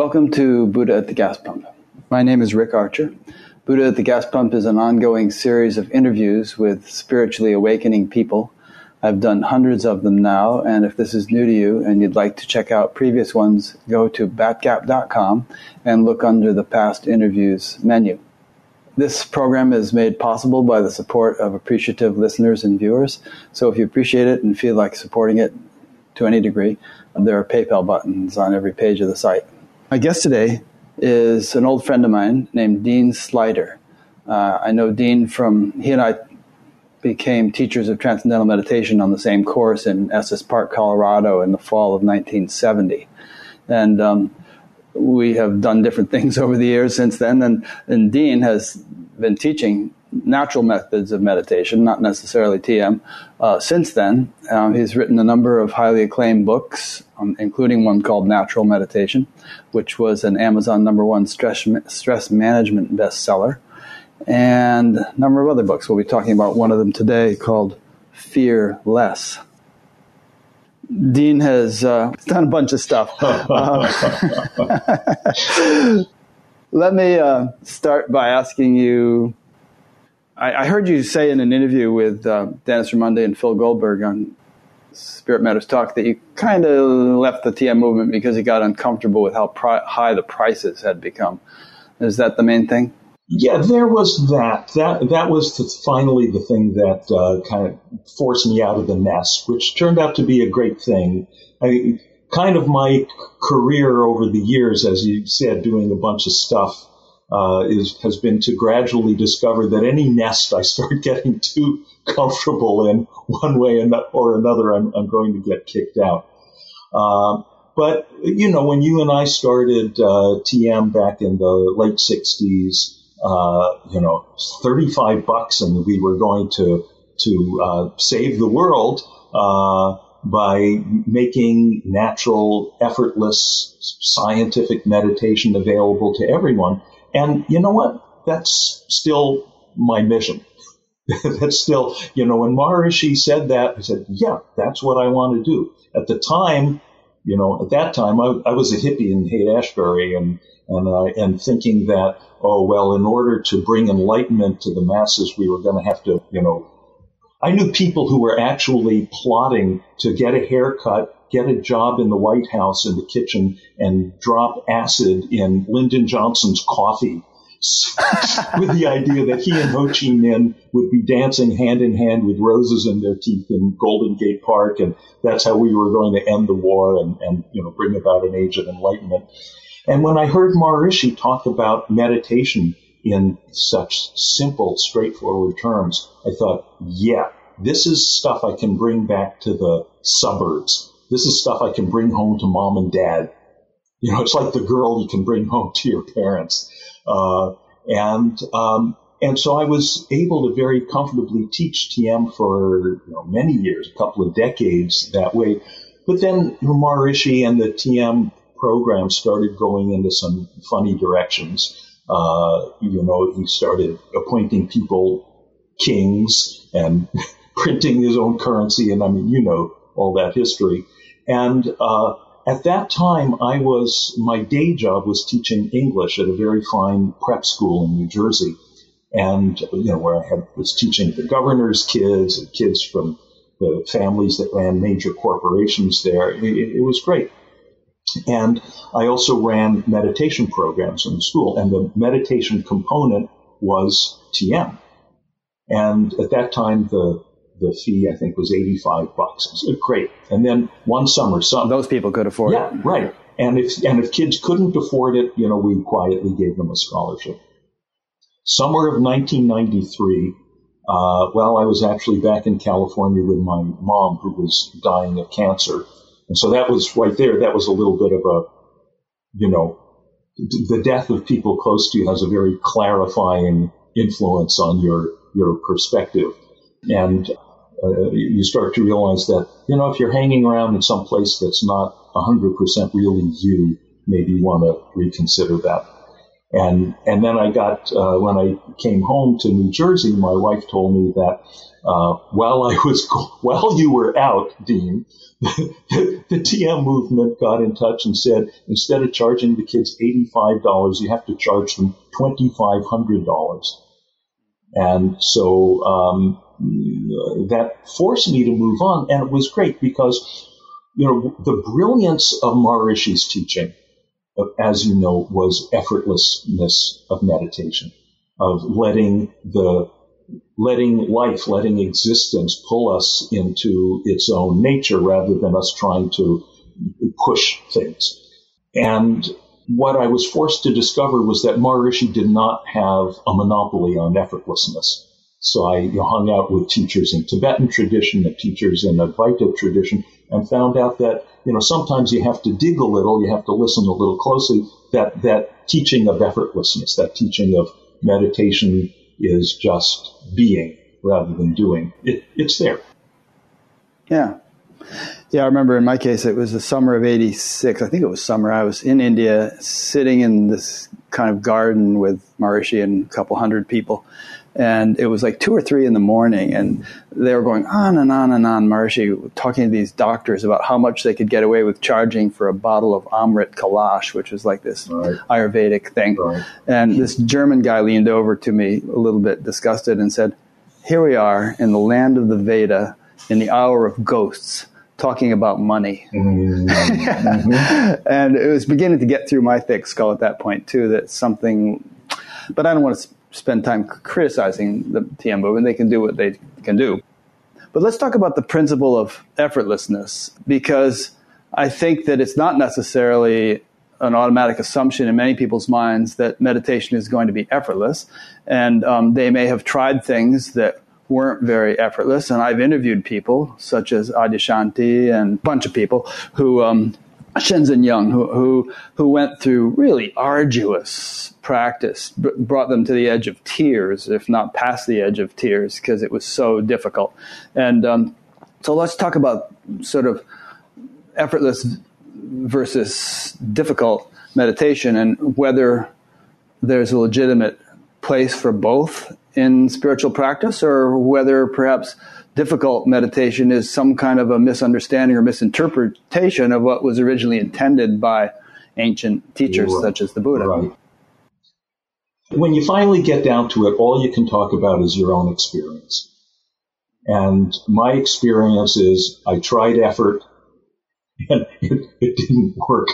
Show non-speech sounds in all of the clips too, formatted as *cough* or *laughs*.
Welcome to Buddha at the Gas Pump. My name is Rick Archer. Buddha at the Gas Pump is an ongoing series of interviews with spiritually awakening people. I've done hundreds of them now, and if this is new to you and you'd like to check out previous ones, go to batgap.com and look under the past interviews menu. This program is made possible by the support of appreciative listeners and viewers. So if you appreciate it and feel like supporting it to any degree, there are PayPal buttons on every page of the site. My guest today is an old friend of mine named Dean Sluyter. Uh, I know Dean from, he and I became teachers of transcendental meditation on the same course in Estes Park, Colorado in the fall of 1970. And um, we have done different *laughs* things over the years since then. And, and Dean has been teaching natural methods of meditation, not necessarily TM. Uh, since then, um, he's written a number of highly acclaimed books, um, including one called Natural Meditation, which was an Amazon number one stress, stress management bestseller, and a number of other books. We'll be talking about one of them today called Fear Less. Dean has uh, *laughs* done a bunch of stuff. Uh, *laughs* *laughs* let me uh, start by asking you I, I, heard you say in an interview with uh, Dennis Raimondi and Phil Goldberg on Spirit Matters Talk that you kind of left the TM movement because you got uncomfortable with how pri- high the prices had become. Is that the main thing? Yeah, there was that. That that was the, finally the thing that uh, kind of forced me out of the nest, which turned out to be a great thing. I, kind of my career over the years, as you said, doing a bunch of stuff uh, is has been to gradually discover that any nest I start *laughs* getting too comfortable in one way or another, I'm, I'm going to get kicked out. Uh, but you know, when you and I started uh, TM back in the late '60s, uh, you know, 35 bucks, and we were going to to uh, save the world uh, by making natural, effortless, scientific meditation available to everyone. And you know what? That's still my mission. *laughs* that's still, you know, when Maharishi said that, I said, yeah, that's what I want to do. At the time, you know, at that time, I, I was a hippie in Haight Ashbury and, and, uh, and thinking that, oh, well, in order to bring enlightenment to the masses, we were going to have to, you know, I knew people who were actually plotting to get a haircut get a job in the White House in the kitchen and drop acid in Lyndon Johnson's coffee *laughs* with the idea that he and Ho Chi Minh would be dancing hand in hand with roses in their teeth in Golden Gate Park, and that's how we were going to end the war and, and you know bring about an age of enlightenment. And when I heard Maharishi talk about meditation in such simple, straightforward terms, I thought, yeah, this is stuff I can bring back to the suburbs this is stuff I can bring home to mom and dad. You know, it's like the girl you can bring home to your parents. Uh, and um, and so I was able to very comfortably teach TM for you know, many years, a couple of decades that way. But then Maharishi and the TM program started going into some funny directions. Uh, you know, he started appointing people kings and *laughs* printing his own currency, and I mean, you know all that history. And uh, at that time, I was my day job was teaching English at a very fine prep school in New Jersey, and you know where I had was teaching the governor's kids and kids from the families that ran major corporations there. It, it was great. And I also ran meditation programs in the school, and the meditation component was TM. And at that time, the the fee I think was 85 bucks. great. And then one summer, some those people could afford yeah, it. right. And if and if kids couldn't afford it, you know, we quietly gave them a scholarship. Summer of 1993. Uh, well, I was actually back in California with my mom, who was dying of cancer, and so that was right there. That was a little bit of a, you know, the death of people close to you has a very clarifying influence on your your perspective. And uh, you start to realize that, you know, if you're hanging around in some place that's not 100% really you, maybe you want to reconsider that. And and then I got uh, when I came home to New Jersey, my wife told me that uh, while I was *laughs* while you were out, Dean, *laughs* the, the TM movement got in touch and said instead of charging the kids eighty five dollars, you have to charge them twenty five hundred dollars. And so um, that forced me to move on, and it was great because you know the brilliance of Maharishi's teaching as you know, was effortlessness of meditation, of letting the letting life, letting existence pull us into its own nature rather than us trying to push things. And what I was forced to discover was that Maharishi did not have a monopoly on effortlessness. So I hung out with teachers in Tibetan tradition and teachers in the Advaita tradition and found out that you know, sometimes you have to dig a little, you have to listen a little closely. That, that teaching of effortlessness, that teaching of meditation is just being rather than doing. It, it's there. Yeah. Yeah, I remember in my case, it was the summer of 86. I think it was summer. I was in India sitting in this kind of garden with Maharishi and a couple hundred people and it was like two or three in the morning, and they were going on and on and on, Maharishi, talking to these doctors about how much they could get away with charging for a bottle of Amrit Kalash, which was like this right. Ayurvedic thing. Right. And this German guy leaned over to me a little bit disgusted and said, Here we are in the land of the Veda, in the hour of ghosts talking about money. *laughs* Mm-hmm. and it was beginning to get through my thick skull at that point, too, that something, but I don't want to spend time criticizing the TM movement. They can do what they can do. But let's talk about the principle of effortlessness because I think that it's not necessarily an automatic assumption in many people's minds that meditation is going to be effortless. And um, they may have tried things that weren't very effortless. And I've interviewed people such as Adyashanti and a bunch of people who um, Shinzen Young, who, who, who went through really arduous practice, brought them to the edge of tears, if not past the edge of tears, because it was so difficult. And um, so let's talk about sort of effortless versus difficult meditation and whether there's a legitimate place for both in spiritual practice or whether perhaps difficult meditation is some kind of a misunderstanding or misinterpretation of what was originally intended by ancient teachers right. such as the Buddha. Right. When you finally get down to it, all you can talk about is your own experience. And my experience is I tried effort *laughs* and it, it didn't work.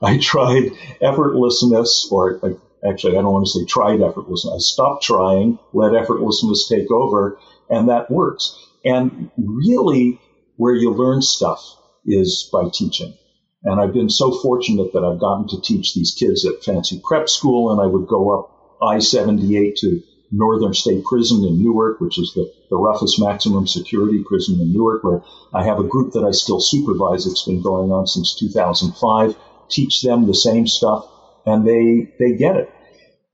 I tried effortlessness, or actually, I don't want to say tried effortlessness. I stopped trying, let effortlessness take over, and that works. And really, where you learn stuff is by teaching. And I've been so fortunate that I've gotten to teach these kids at fancy prep school, and I would go up I 78 to Northern State Prison in Newark, which is the, the roughest maximum security prison in Newark, where I have a group that I still supervise. It's been going on since 2005. Teach them the same stuff, and they they get it.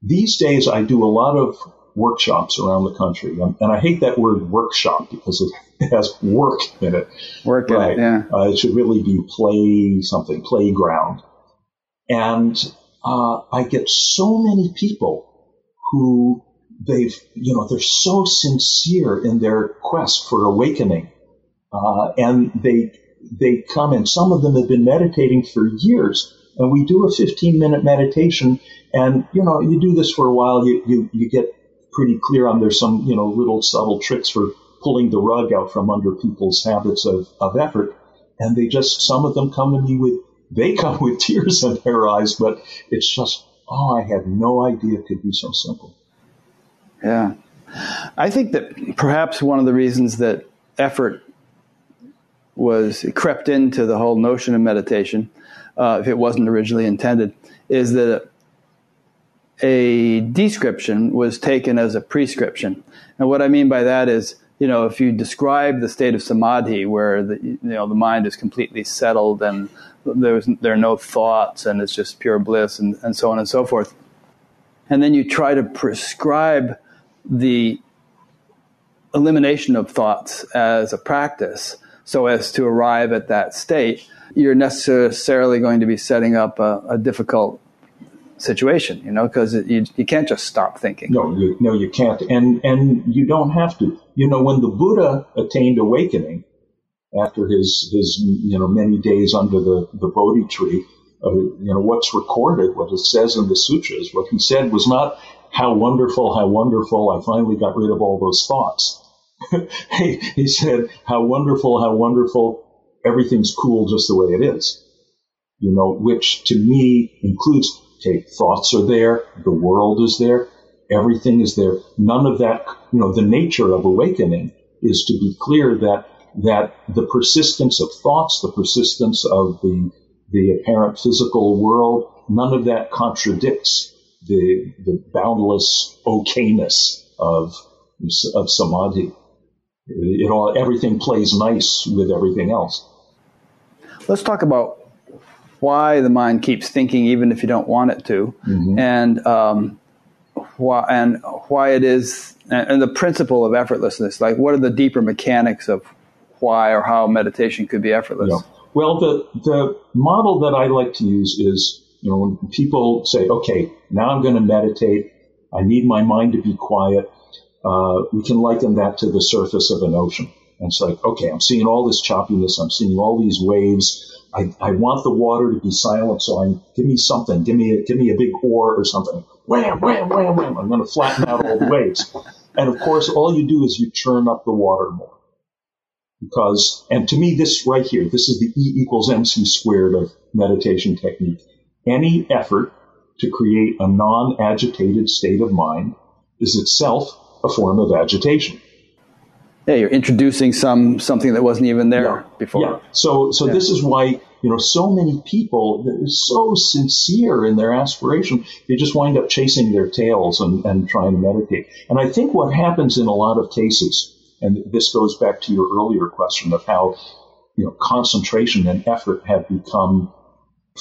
These days, I do a lot of workshops around the country. And, and I hate that word workshop because it *laughs* has work in it. Work right. It, yeah. Uh, it should really be play something, playground. And uh, I get so many people who they've, you know, they're so sincere in their quest for awakening. Uh, and they, they come and some of them have been meditating for years. And we do a 15 minute meditation and, you know, you do this for a while, you, you, you get pretty clear on there's some, you know, little subtle tricks for pulling the rug out from under people's habits of, of effort. And they just, some of them come to me with, they *laughs* come with tears in their eyes, but it's just, oh, I had no idea it could be so simple. Yeah. I think that perhaps one of the reasons that effort was crept into the whole notion of meditation, uh, if it wasn't originally intended, is that a description was taken as a prescription. And what I mean by that is, you know, if you describe the state of samadhi where the, you know, the mind is completely settled and there's, there are no thoughts and it's just pure bliss and, and so on and so forth. And then you try to prescribe the elimination of thoughts as a practice so as to arrive at that state, you're necessarily going to be setting up a, a difficult situation, you know, because you, you can't just stop thinking. No, you, no, you can't. And, and you don't have to. You know, when the Buddha attained awakening after his, his, you know, many days under the, the Bodhi tree, uh, you know, what's recorded, what it says in the sutras, what he said was not, how wonderful, how wonderful, I finally got rid of all those thoughts. *laughs* he, he said, how wonderful, how wonderful, everything's cool just the way it is. You know, which to me includes, okay, thoughts are there, the world is there, everything is there. None of that, you know, the nature of awakening is to be clear that, that the persistence of thoughts, the persistence of the, the apparent physical world, none of that contradicts the, the boundless okayness of, of samadhi. It all, everything plays nice with everything else. Let's talk about why the mind keeps thinking even if you don't want it to, mm-hmm. and um, why and why it is, and the principle of effortlessness. Like, what are the deeper mechanics of why or how meditation could be effortless? Yeah. Well, the the model that I like to use is you know, when people say, okay, now I'm going to meditate, I need my mind to be quiet, uh, we can liken that to the surface of an ocean. And it's like, okay, I'm seeing all this choppiness, I'm seeing all these waves. I, I want the water to be silent, so I'm give me something, give me a, give me a big oar or something. Wham, wham, wham, wham. I'm going to flatten out all the waves. And of course, all you do is you churn up the water more. Because, and to me, this right here, this is the E equals MC squared of meditation technique any effort to create a non agitated state of mind is itself a form of agitation. Yeah, you're introducing some something that wasn't even there yeah. before. Yeah. So so yeah. this is why you know so many people are so sincere in their aspiration they just wind up chasing their tails and, and trying to meditate. And I think what happens in a lot of cases, and this goes back to your earlier question of how you know concentration and effort have become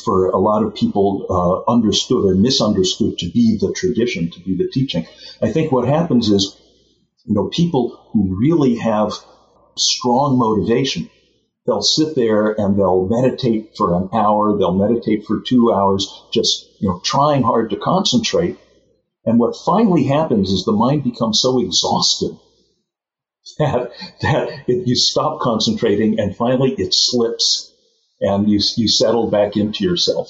for a lot of people uh, understood or misunderstood to be the tradition, to be the teaching. I think what happens is, you know, people who really have strong motivation, they'll sit there and they'll meditate for an hour, they'll meditate for two hours, just, you know, trying hard to concentrate. And what finally happens is the mind becomes so exhausted *laughs* that, that you stop concentrating and finally it slips and you, you settle back into yourself.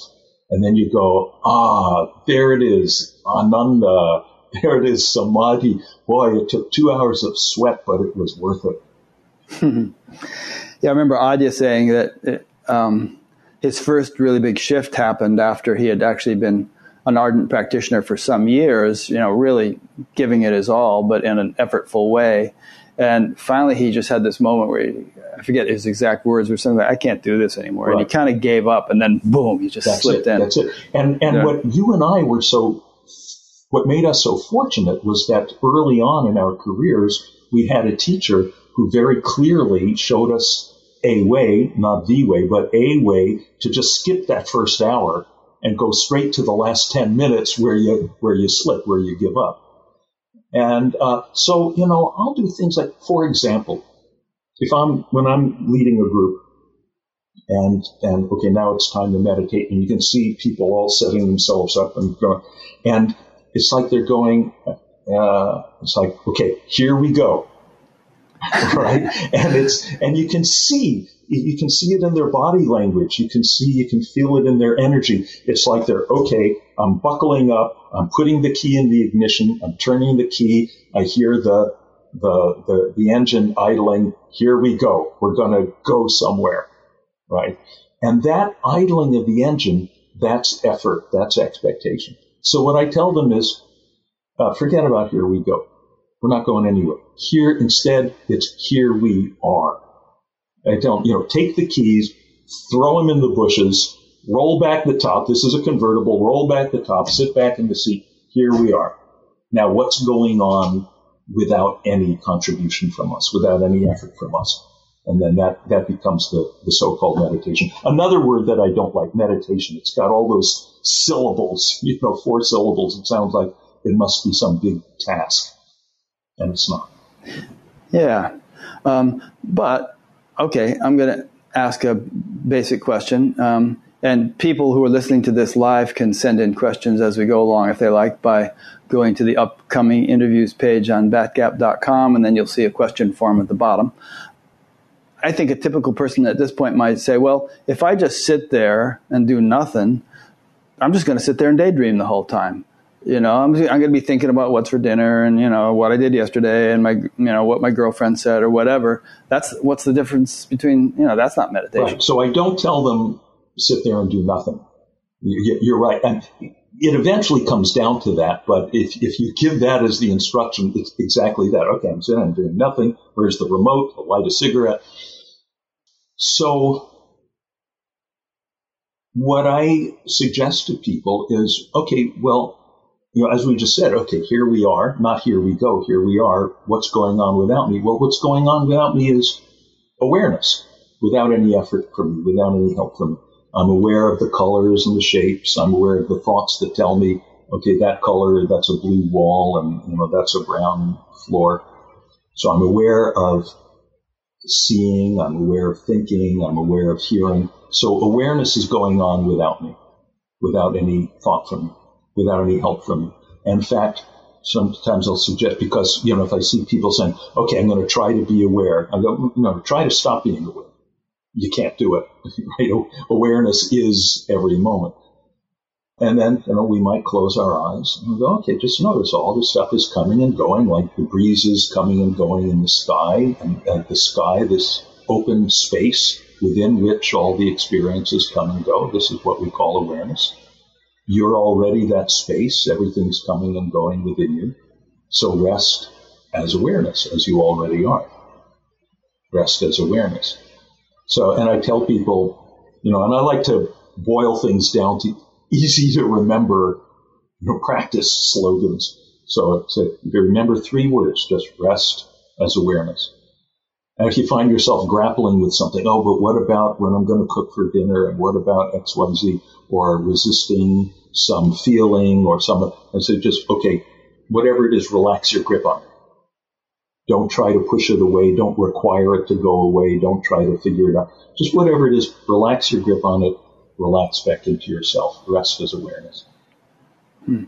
And then you go, ah, there it is, Ananda. There it is, Samadhi. Boy, it took two hours of sweat, but it was worth it. *laughs* yeah, I remember Adya saying that it, um, his first really big shift happened after he had actually been an ardent practitioner for some years, you know, really giving it his all, but in an effortful way. And finally, he just had this moment where he, I forget his exact words or something like, I can't do this anymore. Right. And he kind of gave up and then boom, he just that's slipped it, in. That's it. And, and yeah. what you and I were so, what made us so fortunate was that early on in our careers, we had a teacher who very clearly showed us a way, not the way, but a way to just skip that first hour and go straight to the last 10 minutes where you, where you slip, where you give up. And uh, so, you know, I'll do things like, for example, if I'm when I'm leading a group, and and okay, now it's time to meditate, and you can see people all setting themselves up and going, and it's like they're going. Uh, it's like, okay, here we go, *laughs* right? and it's and you can see you can see it in their body language. You can see, you can feel it in their energy. It's like they're, okay, I'm buckling up. I'm putting the key in the ignition. I'm turning the key. I hear the, the, the, the engine idling. Here we go. We're going to go somewhere, right? And that idling of the engine, that's effort. That's expectation. So what I tell them is, uh, forget about here we go. We're not going anywhere. Here, instead, it's here we are. I tell them, you know, take the keys, throw them in the bushes, roll back the top. This is a convertible. Roll back the top, sit back in the seat. Here we are. Now, what's going on without any contribution from us, without any effort from us? And then that, that becomes the, the so-called meditation. Another word that I don't like, meditation. It's got all those syllables, *laughs* you know, four syllables. It sounds like it must be some big task. And it's not. Yeah. Um, but okay, I'm going to ask a basic question. Um, And people who are listening to this live can send in questions as we go along if they like by going to the upcoming interviews page on batgap.com, and then you'll see a question form at the bottom. I think a typical person at this point might say, well, if I just sit there and do nothing, I'm just going to sit there and daydream the whole time. You know, I'm, I'm going to be thinking about what's for dinner and, you know, what I did yesterday and my, you know, what my girlfriend said or whatever. That's what's the difference between, you know, that's not meditation. Right. So I don't tell them sit there and do nothing. You're right. And it eventually comes down to that. But if, if you give that as the instruction, it's exactly that. Okay, I'm sitting, I'm doing nothing. Where's the remote? I'll light a cigarette. So what I suggest to people is, okay, well, you know, as we just said, okay, here we are, not here we go, here we are. What's going on without me? Well, what's going on without me is awareness without any effort from me, without any help from me. I'm aware of the colors and the shapes. I'm aware of the thoughts that tell me, okay, that color, that's a blue wall, and you know that's a brown floor. So I'm aware of seeing. I'm aware of thinking. I'm aware of hearing. So awareness is going on without me, without any thought from me, without any help from me. And in fact, sometimes I'll suggest because you know if I see people saying, "Okay, I'm going to try to be aware," I go, mm, "No, try to stop being aware." you can't do it. *laughs* Right? Awareness is every moment. And then, you know, we might close our eyes and go, okay, just notice all this stuff is coming and going, like the breezes coming and going in the sky, and, and the sky, this open space within which all the experiences come and go. This is what we call awareness. You're already that space. Everything's coming and going within you. So rest as awareness, as you already are. Rest as awareness. So, and I tell people, you know, and I like to boil things down to easy to remember, you know, practice slogans. So, it's a, remember three words, just rest as awareness. And if you find yourself grappling with something, oh, but what about when I'm going to cook for dinner? And what about XYZ? Or resisting some feeling or some, and so just, okay, whatever it is, relax your grip on it. Don't try to push it away. Don't require it to go away. Don't try to figure it out. Just whatever it is, relax your grip on it. Relax back into yourself. Rest is awareness. Hmm.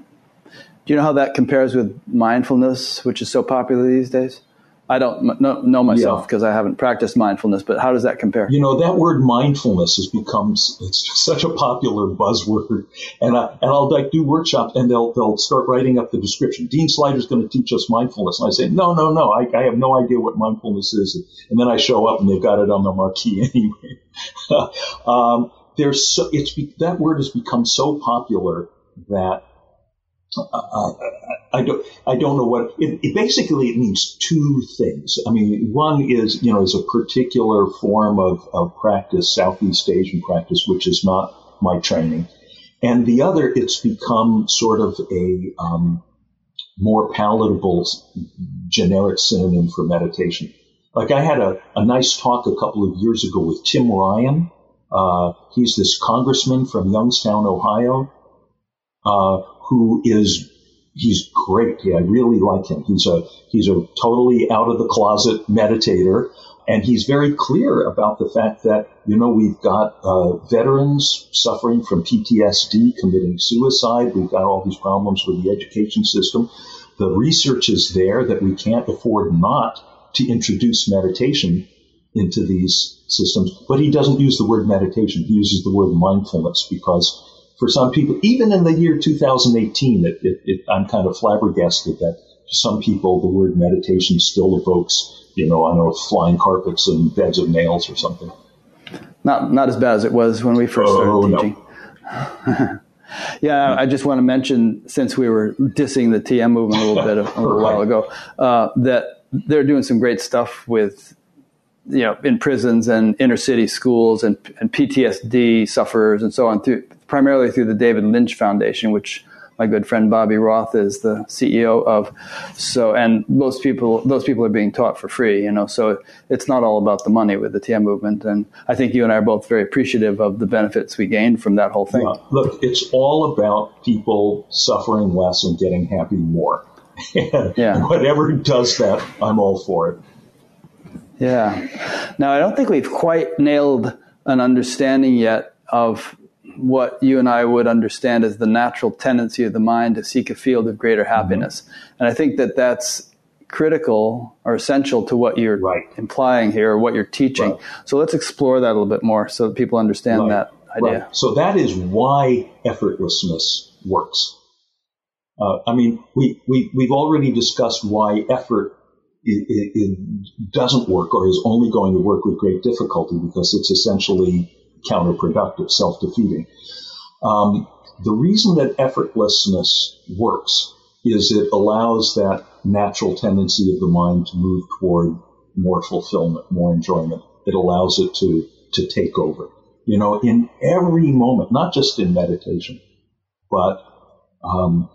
Do you know how that compares with mindfulness, which is so popular these days? I don't know, know myself because yeah. I haven't practiced mindfulness, but how does that compare? You know, that word mindfulness has become it's *laughs* such a popular buzzword, and I, and I'll like do workshops and they'll they'll start writing up the description. Dean Sluyter's going to teach us mindfulness, and I say, no, no, no, I, I have no idea what mindfulness is, and then I show up and they've got it on the marquee *laughs* anyway. *laughs* um, there's so, it's that word has become so popular that uh, I don't, I don't know what it, it, basically it means two things. I mean, one is, you know, is a particular form of, of practice, Southeast Asian practice, which is not my training. And the other, it's become sort of a um, more palatable generic synonym for meditation. Like I had a, a nice talk a couple of years ago with Tim Ryan. Uh, he's this congressman from Youngstown, Ohio, uh, who is he's great. Yeah, I really like him. He's a he's a totally out of the closet meditator, and he's very clear about the fact that you know we've got uh, veterans suffering from PTSD, committing suicide. We've got all these problems with the education system. The research is there that we can't afford not to introduce meditation into these systems. But he doesn't use the word meditation. He uses the word mindfulness because for some people, even in the year 2018, it, it, it, I'm kind of flabbergasted that to some people the word meditation still evokes, you know, I know flying carpets and beds of nails or something. Not not as bad as it was when we first started oh, teaching. No. *laughs* yeah, I just want to mention since we were dissing the TM movement a little bit a, a little while ago, uh, that they're doing some great stuff with you know, in prisons and inner city schools and, and PTSD sufferers and so on, through, primarily through the David Lynch Foundation, which my good friend Bobby Roth is the CEO of. So, and most people, those people are being taught for free, you know, so it's not all about the money with the TM movement. And I think you and I are both very appreciative of the benefits we gained from that whole thing. Yeah. Look, it's all about people suffering less and getting happy more. *laughs* yeah. Whatever does that, I'm all for it. Yeah. Now, I don't think we've quite nailed an understanding yet of what you and I would understand as the natural tendency of the mind to seek a field of greater mm-hmm. happiness. Mm-hmm. And I think that that's critical or essential to what you're right. implying here or what you're teaching. Right. So let's explore that a little bit more so that people understand right. that idea. So that is why effortlessness works. Uh, I mean, we, we, we've already discussed why effort it, it, it, doesn't work or is only going to work with great difficulty because it's essentially counterproductive, self-defeating. Um, the reason that effortlessness works is it allows that natural tendency of the mind to move toward more fulfillment, more enjoyment. It allows it to, to take over. You know, in every moment, not just in meditation, but um,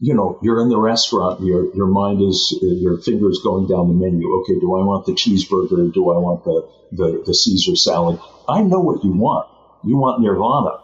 you know, you're in the restaurant, your your mind is your fingers going down the menu. Okay, do I want the cheeseburger? or Do I want the, the, the Caesar salad? I know what you want. You want nirvana,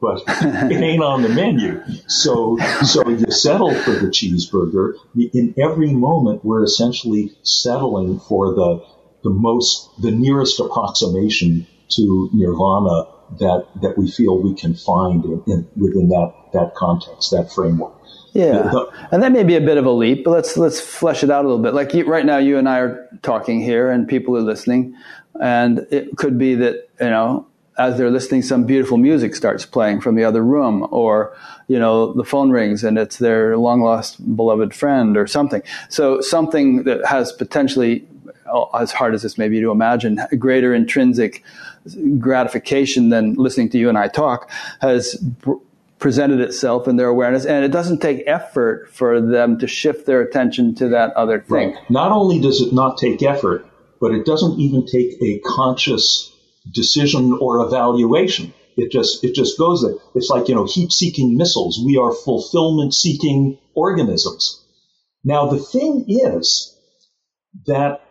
but *laughs* it ain't on the menu. So so you settle for the cheeseburger. In every moment, we're essentially settling for the the most the nearest approximation to nirvana that that we feel we can find in, in, within that that context, that framework. Yeah, and that may be a bit of a leap, but let's let's flesh it out a little bit. Like you, right now, you and I are talking here, and people are listening, and it could be that you know as they're listening, some beautiful music starts playing from the other room, or you know the phone rings and it's their long lost beloved friend or something. So something that has potentially, oh, as hard as this may be to imagine, greater intrinsic gratification than listening to you and I talk has presented itself in their awareness, and it doesn't take effort for them to shift their attention to that other thing. Right. Not only does it not take effort, but it doesn't even take a conscious decision or evaluation. It just it just goes there. It's like you know heat-seeking missiles. We are fulfillment-seeking organisms. Now the thing is that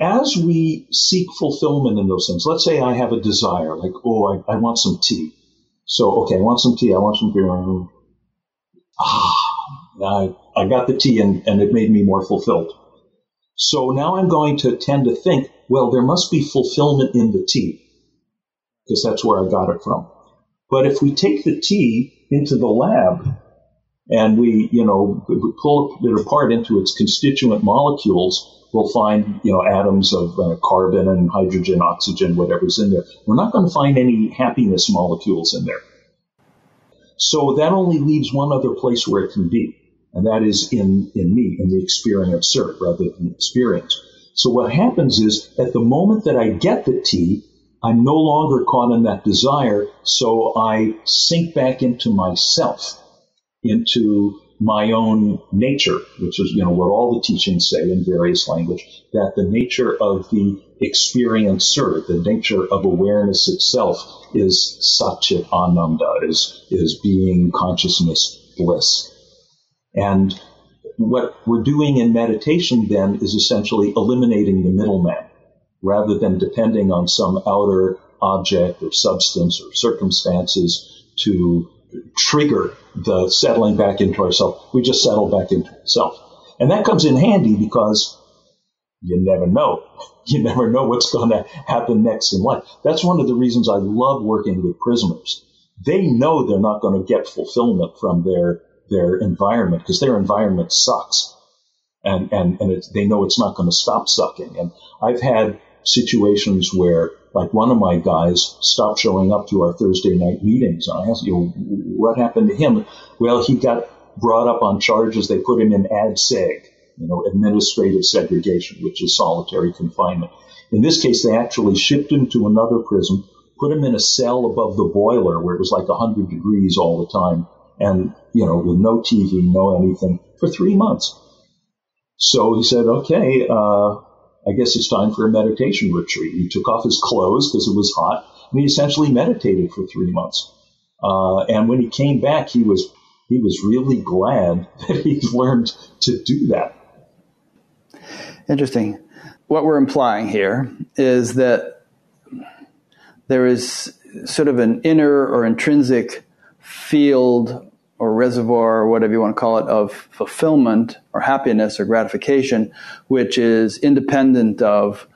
as we seek fulfillment in those things, let's say I have a desire, like oh I, I want some tea so, okay, I want some tea. I want some beer. Ah, I, I got the tea and, and it made me more fulfilled. So now I'm going to tend to think, well, there must be fulfillment in the tea because that's where I got it from. But if we take the tea into the lab and we, you know, pull it apart into its constituent molecules, we'll find, you know, atoms of uh, carbon and hydrogen, oxygen, whatever's in there. We're not going to find any happiness molecules in there. So that only leaves one other place where it can be, and that is in, in me, in the experiencer rather than experience. So what happens is at the moment that I get the tea, I'm no longer caught in that desire, so I sink back into myself, into my own nature, which is, you know, what all the teachings say in various language, that the nature of the experiencer, the nature of awareness itself is satchit ananda, is, is being consciousness bliss. And what we're doing in meditation then is essentially eliminating the middleman rather than depending on some outer object or substance or circumstances to trigger the settling back into ourself. We just settle back into ourself. And that comes in handy because you never know. *laughs* You never know what's going to happen next in life. That's one of the reasons I love working with prisoners. They know they're not going to get fulfillment from their their environment because their environment sucks, and and and they know it's not going to stop sucking. And I've had situations where like one of my guys stopped showing up to our Thursday night meetings. And I asked, you know, what happened to him? Well, he got brought up on charges. They put him in ADSEG, you know, administrative segregation, which is solitary confinement. In this case, they actually shipped him to another prison, put him in a cell above the boiler where it was like 100 degrees all the time, and, you know, with no TV, no anything, for three months. So he said, okay, uh, I guess it's time for a meditation retreat. He took off his clothes because it was hot, and he essentially meditated for three months. Uh, and when he came back, he was he was really glad *laughs* that he learned to do that. Interesting. What we're implying here is that there is sort of an inner or intrinsic field or reservoir or whatever you want to call it of fulfillment or happiness or gratification, which is independent of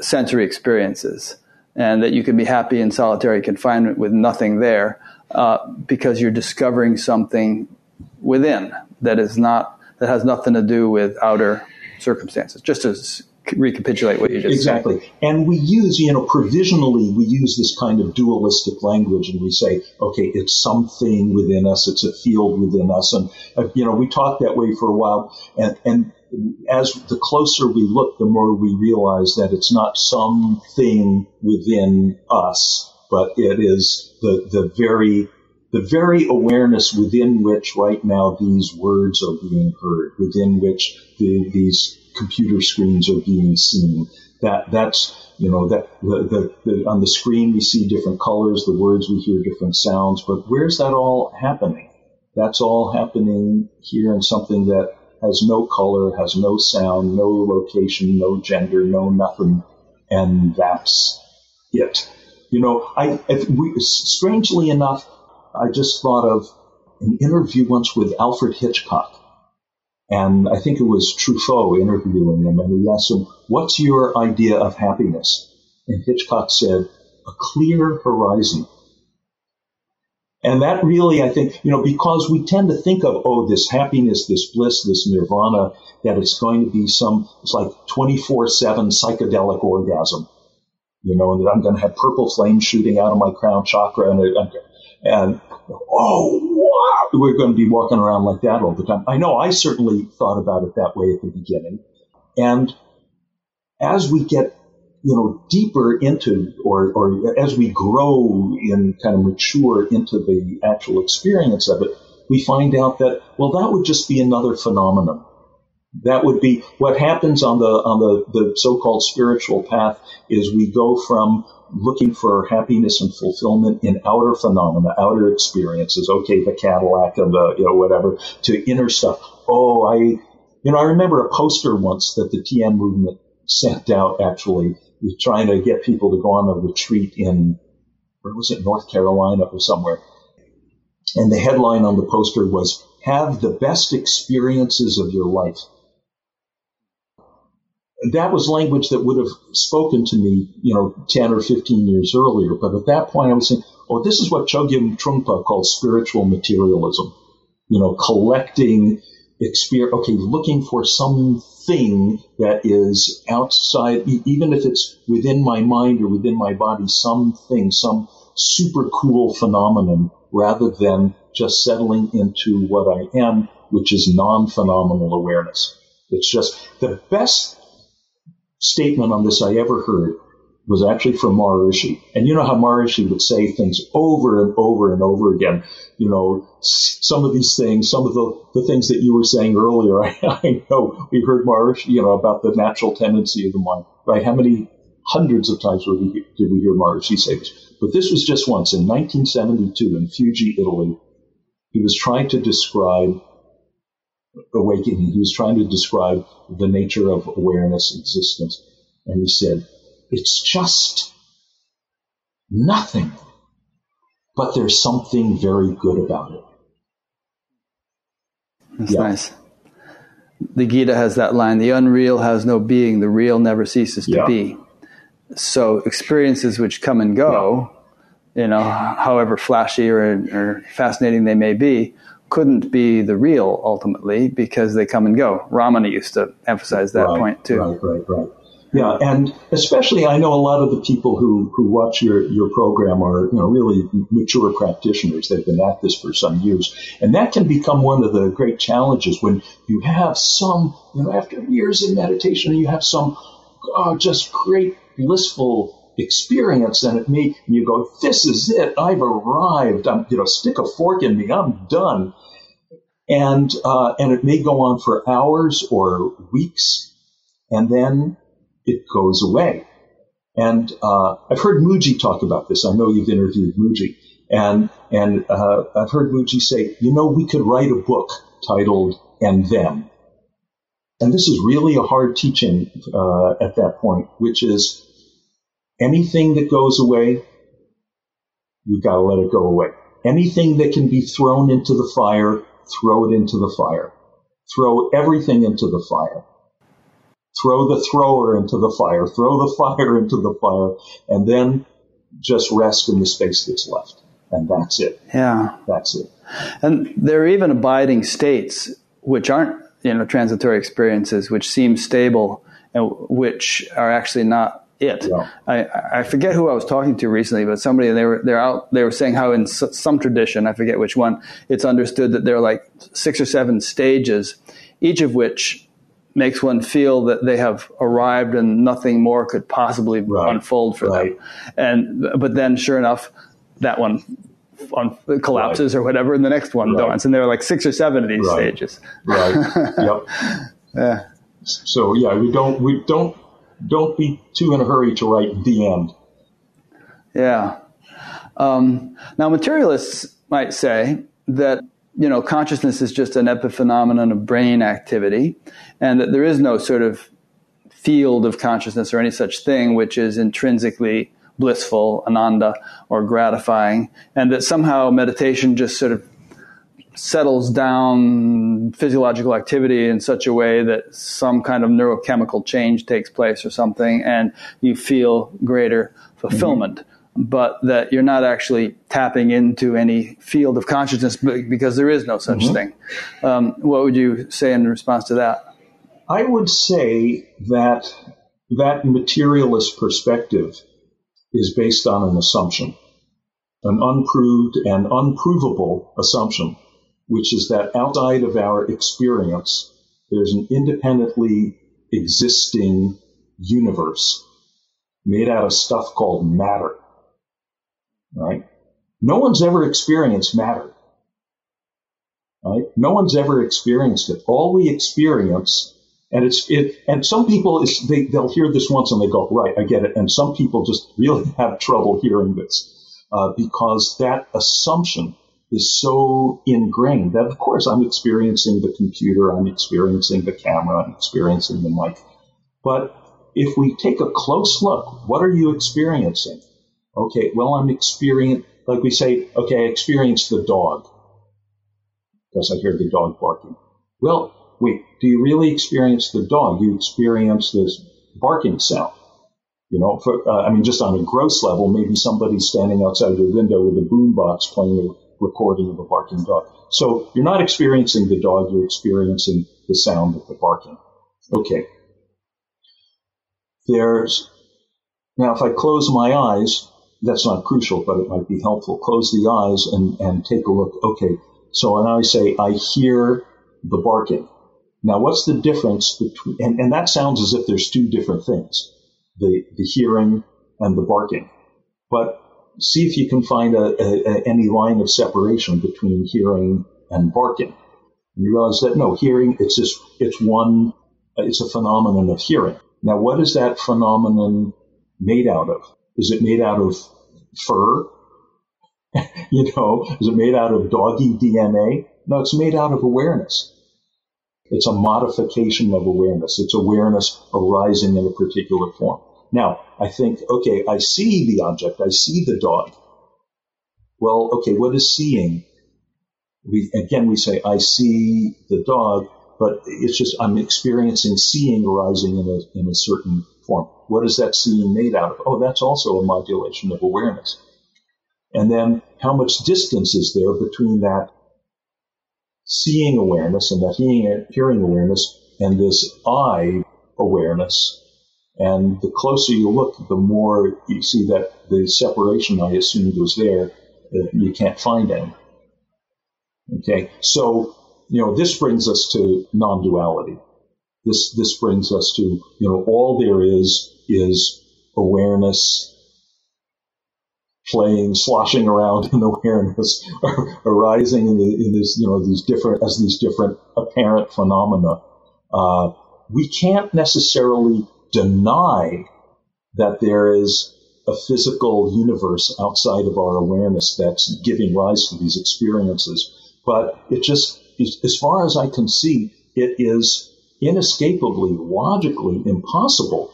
sensory experiences. and that you can be happy in solitary confinement with nothing there uh, because you're discovering something within that is not that has nothing to do with outer circumstances. Just to recapitulate what you just exactly. said. Exactly. And we use, you know, provisionally, we use this kind of dualistic language and we say, okay, it's something within us, it's a field within us. And, uh, you know, we talked that way for a while. And, and as the closer we look, the more we realize that it's not something within us, but it is the, the very the very awareness within which right now these words are being heard, within which the, these computer screens are being seen. That that's you know that the, the, the, on the screen we see different colors, the words we hear different sounds, but where's that all happening? That's all happening here in something that has no color, has no sound, no location, no gender, no nothing, and that's it. You know, I we, strangely enough, I just thought of an interview once with Alfred Hitchcock and I think it was Truffaut interviewing him, and he asked him, What's your idea of happiness? And Hitchcock said, A clear horizon. And that really, I think, you know, because we tend to think of, oh, this happiness, this bliss, this nirvana, that it's going to be some, it's like 24 7 psychedelic orgasm, you know, and that I'm going to have purple flames shooting out of my crown chakra and, and oh, wow, we're going to be walking around like that all the time. I know I certainly thought about it that way at the beginning. And as we get, you know, deeper into, or, or as we grow and kind of mature into the actual experience of it, we find out that, well, that would just be another phenomenon. That would be what happens on the on the, the so-called spiritual path is we go from looking for happiness and fulfillment in outer phenomena, outer experiences. Okay, the Cadillac and the you know whatever to inner stuff. Oh, I you know I remember a poster once that the TM movement sent out actually trying to get people to go on a retreat in where was it North Carolina or somewhere, and the headline on the poster was "Have the best experiences of your life." That was language that would have spoken to me, you know, 10 or 15 years earlier. But at that point, I was saying, oh, this is what Chogyam Trungpa called spiritual materialism. You know, collecting experience, okay, looking for something that is outside, even if it's within my mind or within my body, something, some super cool phenomenon, rather than just settling into what I am, which is non phenomenal awareness. It's just the best statement on this I ever heard was actually from Maharishi. And you know how Maharishi would say things over and over and over again. You know, some of these things, some of the, the things that you were saying earlier, *laughs* I, I know we heard Maharishi, you know, about the natural tendency of the mind, right? How many hundreds of times did we, did we hear Maharishi say this? But this was just once in 1972 in Fiuggi, Italy. He was trying to describe awakening. He was trying to describe the nature of awareness existence. And he said, it's just nothing, but there's something very good about it. That's yeah. nice. The Gita has that line the unreal has no being, the real never ceases to yeah. be. So experiences which come and go, yeah. you know, however flashy or, or fascinating they may be, couldn't be the real ultimately because they come and go. Ramana used to emphasize that right, point too. Right, right, right. Yeah, and especially I know a lot of the people who, who watch your, your program are you know really mature practitioners. They've been at this for some years, and that can become one of the great challenges when you have some you know after years of meditation, you have some oh, just great blissful experience and it may you go this is it i've arrived i'm you know stick a fork in me i'm done and uh, and it may go on for hours or weeks and then it goes away. And uh, i've heard Mooji talk about this. I know you've interviewed Mooji, and and uh, i've heard Mooji say you know we could write a book titled and them and this is really a hard teaching uh, at that point which is Anything that goes away, you've got to let it go away. Anything that can be thrown into the fire, throw it into the fire. Throw everything into the fire. throw the thrower into the fire, throw the *laughs* fire into the fire, and then just rest in the space that's left. And that's it. Yeah. That's it. And there are even abiding states which aren't, you know, transitory experiences, which seem stable and which are actually not it. Yeah. I, I forget who I was talking to recently, but somebody they were they're out they were saying how in some tradition I forget which one it's understood that there are like six or seven stages, each of which makes one feel that they have arrived and nothing more could possibly right. unfold for right. them. And but then sure enough, that one on, collapses right. or whatever, and the next one dawns. And there are like six or seven of these stages. Right. *laughs* yep. Yeah. So yeah, we don't we don't don't be too in a hurry to write the end. Yeah. Um, now, materialists might say that you know consciousness is just an epiphenomenon of brain activity, and that there is no sort of field of consciousness or any such thing which is intrinsically blissful, ananda, or gratifying, and that somehow meditation just sort of settles down physiological activity in such a way that some kind of neurochemical change takes place or something, and you feel greater fulfillment. Mm-hmm. But that you're not actually tapping into any field of consciousness because there is no such mm-hmm. thing. Um, what would you say in response to that? I would say that that materialist perspective is based on an assumption, an unproved and unprovable assumption which is that outside of our experience, there's an independently existing universe made out of stuff called matter. Right? No one's ever experienced matter. Right? No one's ever experienced it. All we experience, and it's it, and some people they they'll hear this once and they go, right, I get it. And some people just really *laughs* have trouble hearing this uh, because that assumption is so ingrained that, of course, I'm experiencing the computer, I'm experiencing the camera, I'm experiencing the mic. But if we take a close look, what are you experiencing? Okay, well, I'm experiencing, like we say, okay, I experienced the dog because I heard the dog barking. Well, wait, do you really experience the dog? You experience this barking sound. You know, for, uh, I mean, just on a gross level, maybe somebody's standing outside your window with a boombox playing recording of a barking dog. So you're not experiencing the dog, you're experiencing the sound of the barking. Okay. There's, now if I close my eyes, that's not crucial, but it might be helpful. Close the eyes and, and take a look. Okay. So when I say, I hear the barking. Now what's the difference between, and, and that sounds as if there's two different things. The, the hearing and the barking. But see if you can find a, a, a, any line of separation between hearing and barking. And you realize that no, hearing it's just it's one it's a phenomenon of hearing. Now, what is that phenomenon made out of? Is it made out of fur? *laughs* you know, is it made out of doggy DNA? No, it's made out of awareness. It's a modification of awareness. It's awareness arising in a particular form. Now, I think, okay, I see the object, I see the dog. Well, okay, what is seeing? We, again, we say, I see the dog, but it's just, I'm experiencing seeing arising in a, in a certain form. What is that seeing made out of? Oh, that's also a modulation of awareness. And then how much distance is there between that seeing awareness and that hearing, hearing awareness and this I awareness and the closer you look, the more you see that the separation I assumed was there, you can't find any. Okay, so you know this brings us to non-duality. This this brings us to you know all there is is awareness playing, sloshing around *laughs* in awareness, *laughs* arising in, the, in this, you know, these different, as these different apparent phenomena. Uh, we can't necessarily deny that there is a physical universe outside of our awareness that's giving rise to these experiences. But it just, as far as I can see, it is inescapably, logically impossible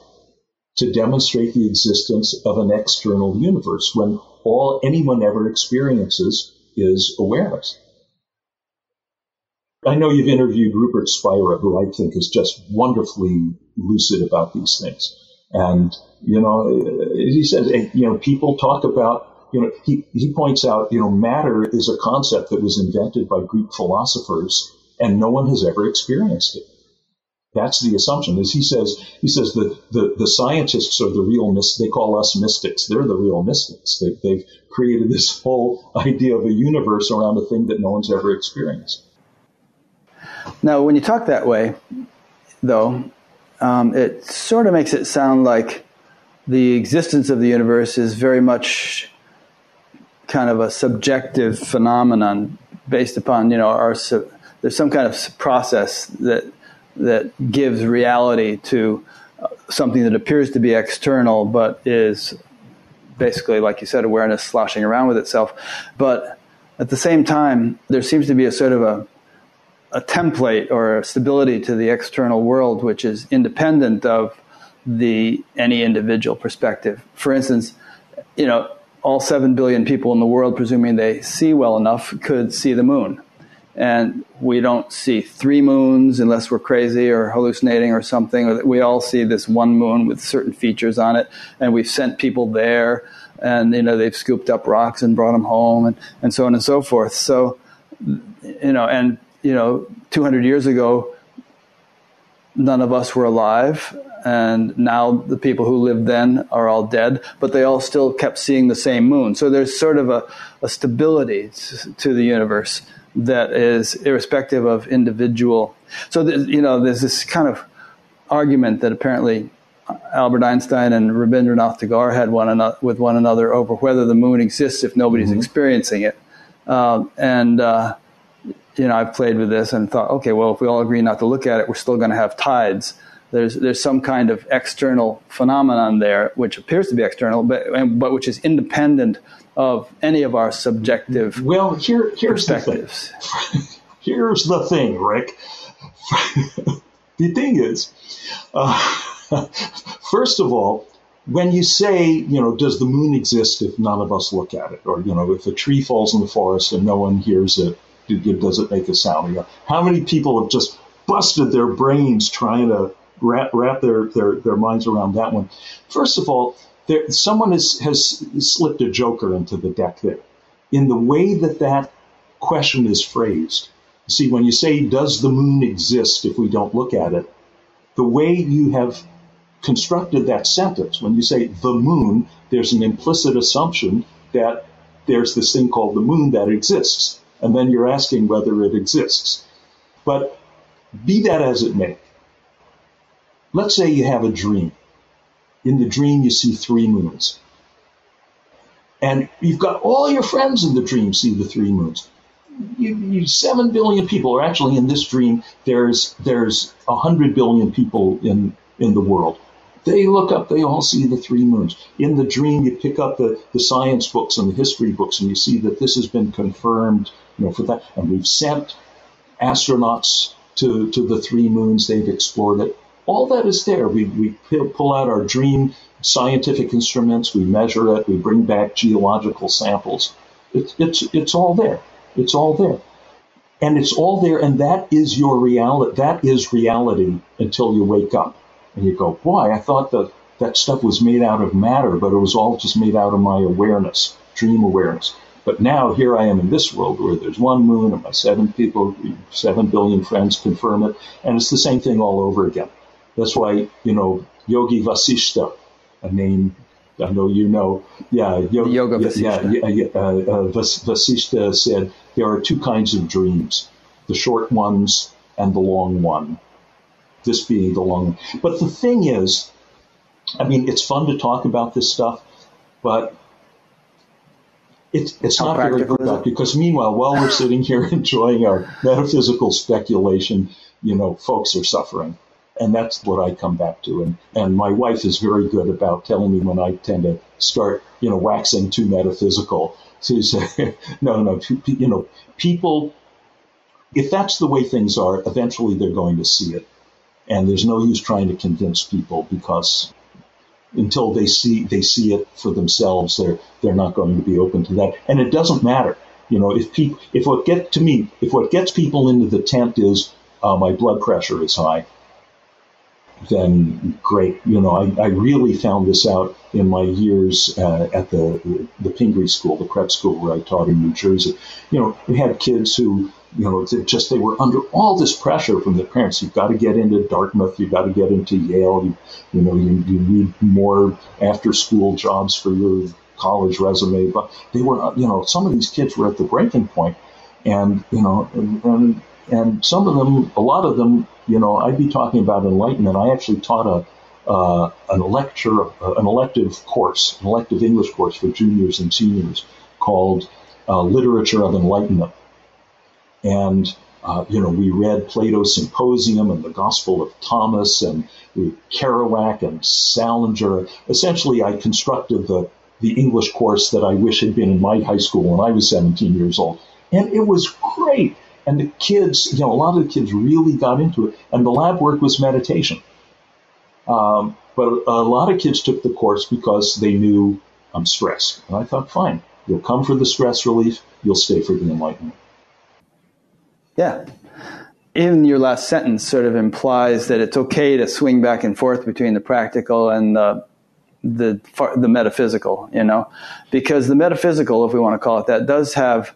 to demonstrate the existence of an external universe when all anyone ever experiences is awareness. I know you've interviewed Rupert Spira, who I think is just wonderfully lucid about these things. And, you know, he says, you know, people talk about, you know, he, he points out, you know, matter is a concept that was invented by Greek philosophers and no one has ever experienced it. That's the assumption. As he says, he says that the, the scientists are the real mystics. They call us mystics. They're the real mystics. They, they've created this whole idea of a universe around a thing that no one's ever experienced. Now, when you talk that way, though, um, it sort of makes it sound like the existence of the universe is very much kind of a subjective phenomenon based upon you know our there's some kind of process that that gives reality to something that appears to be external but is basically like you said awareness sloshing around with itself. But at the same time there seems to be a sort of a a template or a stability to the external world which is independent of the any individual perspective. For instance, you know, all 7 billion people in the world presuming they see well enough could see the moon. And we don't see three moons unless we're crazy or hallucinating or something. We all see this one moon with certain features on it, and we've sent people there, and you know they've scooped up rocks and brought them home, and, and so on and so forth. So, you know, and you know, 200 years ago, none of us were alive, and now the people who lived then are all dead, but they all still kept seeing the same moon. So there's sort of a, a stability to the universe that is irrespective of individual. So, you know, there's this kind of argument that apparently Albert Einstein and Rabindranath Tagore had one another, with one another over whether the moon exists if nobody's mm-hmm. experiencing it. Uh, and uh, you know, I've played with this and thought, okay, well, if we all agree not to look at it, we're still going to have tides. There's there's some kind of external phenomenon there, which appears to be external, but but which is independent of any of our subjective well. Here here's perspectives. the thing. *laughs* here's the thing, Rick. *laughs* the thing is, uh, *laughs* first of all, when you say, you know, does the moon exist if none of us look at it, or you know, if a tree falls in the forest and no one hears it, does it make a sound? You know, how many people have just busted their brains trying to wrap, wrap their, their, their minds around that one? First of all, there, someone has, has slipped a joker into the deck there. In the way that that question is phrased, see, when you say, does the moon exist if we don't look at it, the way you have constructed that sentence, when you say the moon, there's an implicit assumption that there's this thing called the moon that exists and then you're asking whether it exists. But be that as it may, let's say you have a dream. In the dream, you see three moons. And you've got all your friends in the dream see the three moons. You, you, seven billion people are actually in this dream. There's there's a hundred billion people in in the world. They look up, they all see the three moons. In the dream, you pick up the, the science books and the history books, and you see that this has been confirmed, know, for that. And we've sent astronauts to, to the three moons, they've explored it. All that is there. We, we pull out our dream scientific instruments, we measure it, we bring back geological samples. It's, it's, it's all there. It's all there. And it's all there, and that is your reality. That is reality until you wake up and you go, boy, I thought that that stuff was made out of matter, but it was all just made out of my awareness, dream awareness. But now here I am in this world where there's one moon and my seven people, seven billion friends confirm it, and it's the same thing all over again. That's why, you know, Yogi Vasishta, a name I know you know, yeah, yoga, yoga Vasishta. Yeah, yeah, uh, uh, Vasishta said there are two kinds of dreams, the short ones and the long one this being the long. one. But the thing is, I mean, it's fun to talk about this stuff, but it's, it's not very good because meanwhile, while we're sitting here *laughs* enjoying our metaphysical speculation, you know, folks are suffering. And that's what I come back to. And, and my wife is very good about telling me when I tend to start, you know, waxing too metaphysical. So say, *laughs* no, no, you know, people, if that's the way things are, eventually they're going to see it. And there's no use trying to convince people because until they see they see it for themselves, they're they're not going to be open to that. And it doesn't matter. You know, if people, if what get to me, if what gets people into the tent is uh, my blood pressure is high, then great. You know, I, I really found this out in my years uh, at the the Pingree School, the prep school where I taught in New Jersey. You know, we had kids who you know, just they were under all this pressure from the parents. You've got to get into Dartmouth. You've got to get into Yale. You, you know, you, you need more after school jobs for your college resume. But they were, you know, some of these kids were at the breaking point, and you know, and, and some of them, a lot of them, you know, I'd be talking about enlightenment. I actually taught a uh, an lecture, an elective course, an elective English course for juniors and seniors called uh, Literature of Enlightenment. And, uh, you know, we read Plato's Symposium and the Gospel of Thomas and Kerouac and Salinger. Essentially, I constructed the, the English course that I wish had been in my high school when I was 17 years old. And it was great. And the kids, you know, a lot of the kids really got into it. And the lab work was meditation. Um, but a lot of kids took the course because they knew I'm stressed. And I thought, fine, you'll come for the stress relief, you'll stay for the enlightenment. Yeah. Even your last sentence sort of implies that it's okay to swing back and forth between the practical and the the the metaphysical, you know, because the metaphysical, if we want to call it that, does have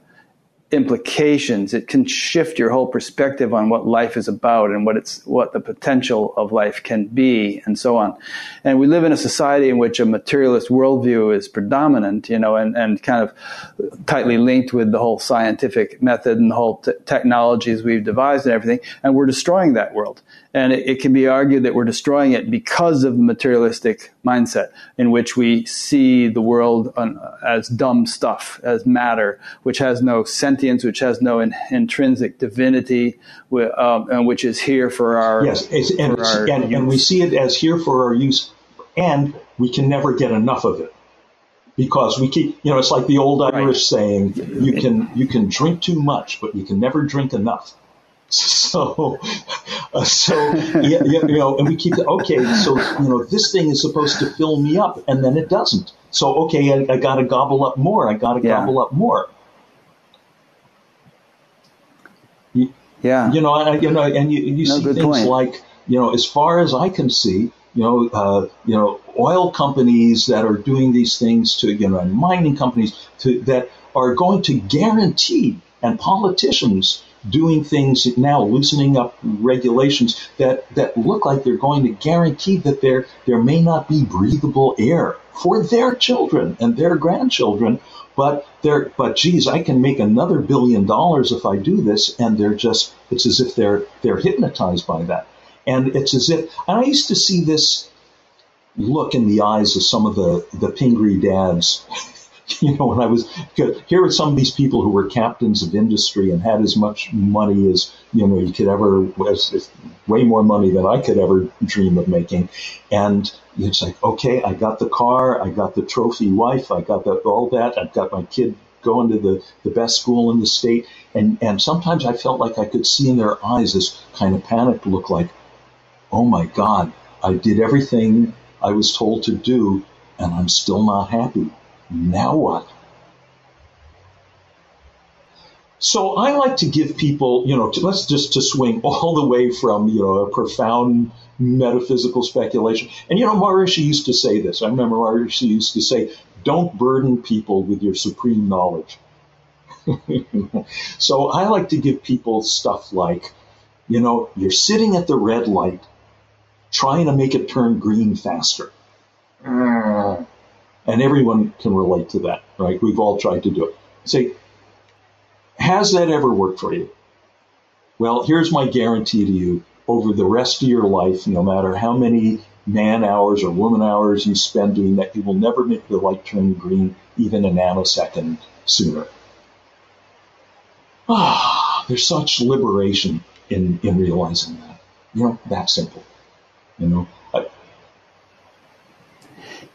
implications. It can shift your whole perspective on what life is about and what it's what the potential of life can be, and so on. And we live in a society in which a materialist worldview is predominant, you know, and, and kind of tightly linked with the whole scientific method and the whole t- technologies we've devised and everything. And we're destroying that world. And it, it, can be argued that we're destroying it because of the materialistic mindset in which we see the world as dumb stuff, as matter, which has no sentience, which has no in, intrinsic divinity, um, and which is here for our yes, and, our and, and we see it as here for our use, and we can never get enough of it. Because we keep you know it's like the old Irish right. saying you can you can drink too much but you can never drink enough so, uh, so yeah, you know, and we keep okay. So you know, this thing is supposed to fill me up, and then it doesn't. So okay, I, I got to gobble up more. I got to yeah. gobble up more. You, yeah, you know, and you know, and you, you no, see things point. like you know, as far as I can see, you know, uh, you know, oil companies that are doing these things to you know, and mining companies to that are going to guarantee, and politicians doing things now, loosening up regulations that, that look like they're going to guarantee that there, there may not be breathable air for their children and their grandchildren. But they're, but geez, I can make another billion dollars if I do this. And they're just, it's as if they're, they're hypnotized by that. And it's as if, and I used to see this look in the eyes of some of the, the Pingree dads *laughs* *laughs* you know, when I was here were some of these people who were captains of industry and had as much money as you know you could ever, was way more money than I could ever dream of making, and it's like, okay, I got the car, I got the trophy wife, I got the, all that, I've got my kid going to the, the best school in the state, and and sometimes I felt like I could see in their eyes this kind of panic look, like, oh my God, I did everything I was told to do, and I'm still not happy now what? So I like to give people, you know, to, let's just to swing *laughs* all the way from, you know, a profound metaphysical speculation. And, you know, Maharishi used to say this. I remember Maharishi used to say, don't burden people with your supreme knowledge. *laughs* so I like to give people stuff like, you know, you're sitting at the red light trying to make it turn green faster. Mm. And everyone can relate to that, right? We've all tried to do it. Say, has that ever worked for you? Well, here's my guarantee to you over the rest of your life, no matter how many man hours or woman hours you spend doing that, you will never make the light turn green even a nanosecond sooner. Ah, there's such liberation in, in realizing that. You know, that simple. You know,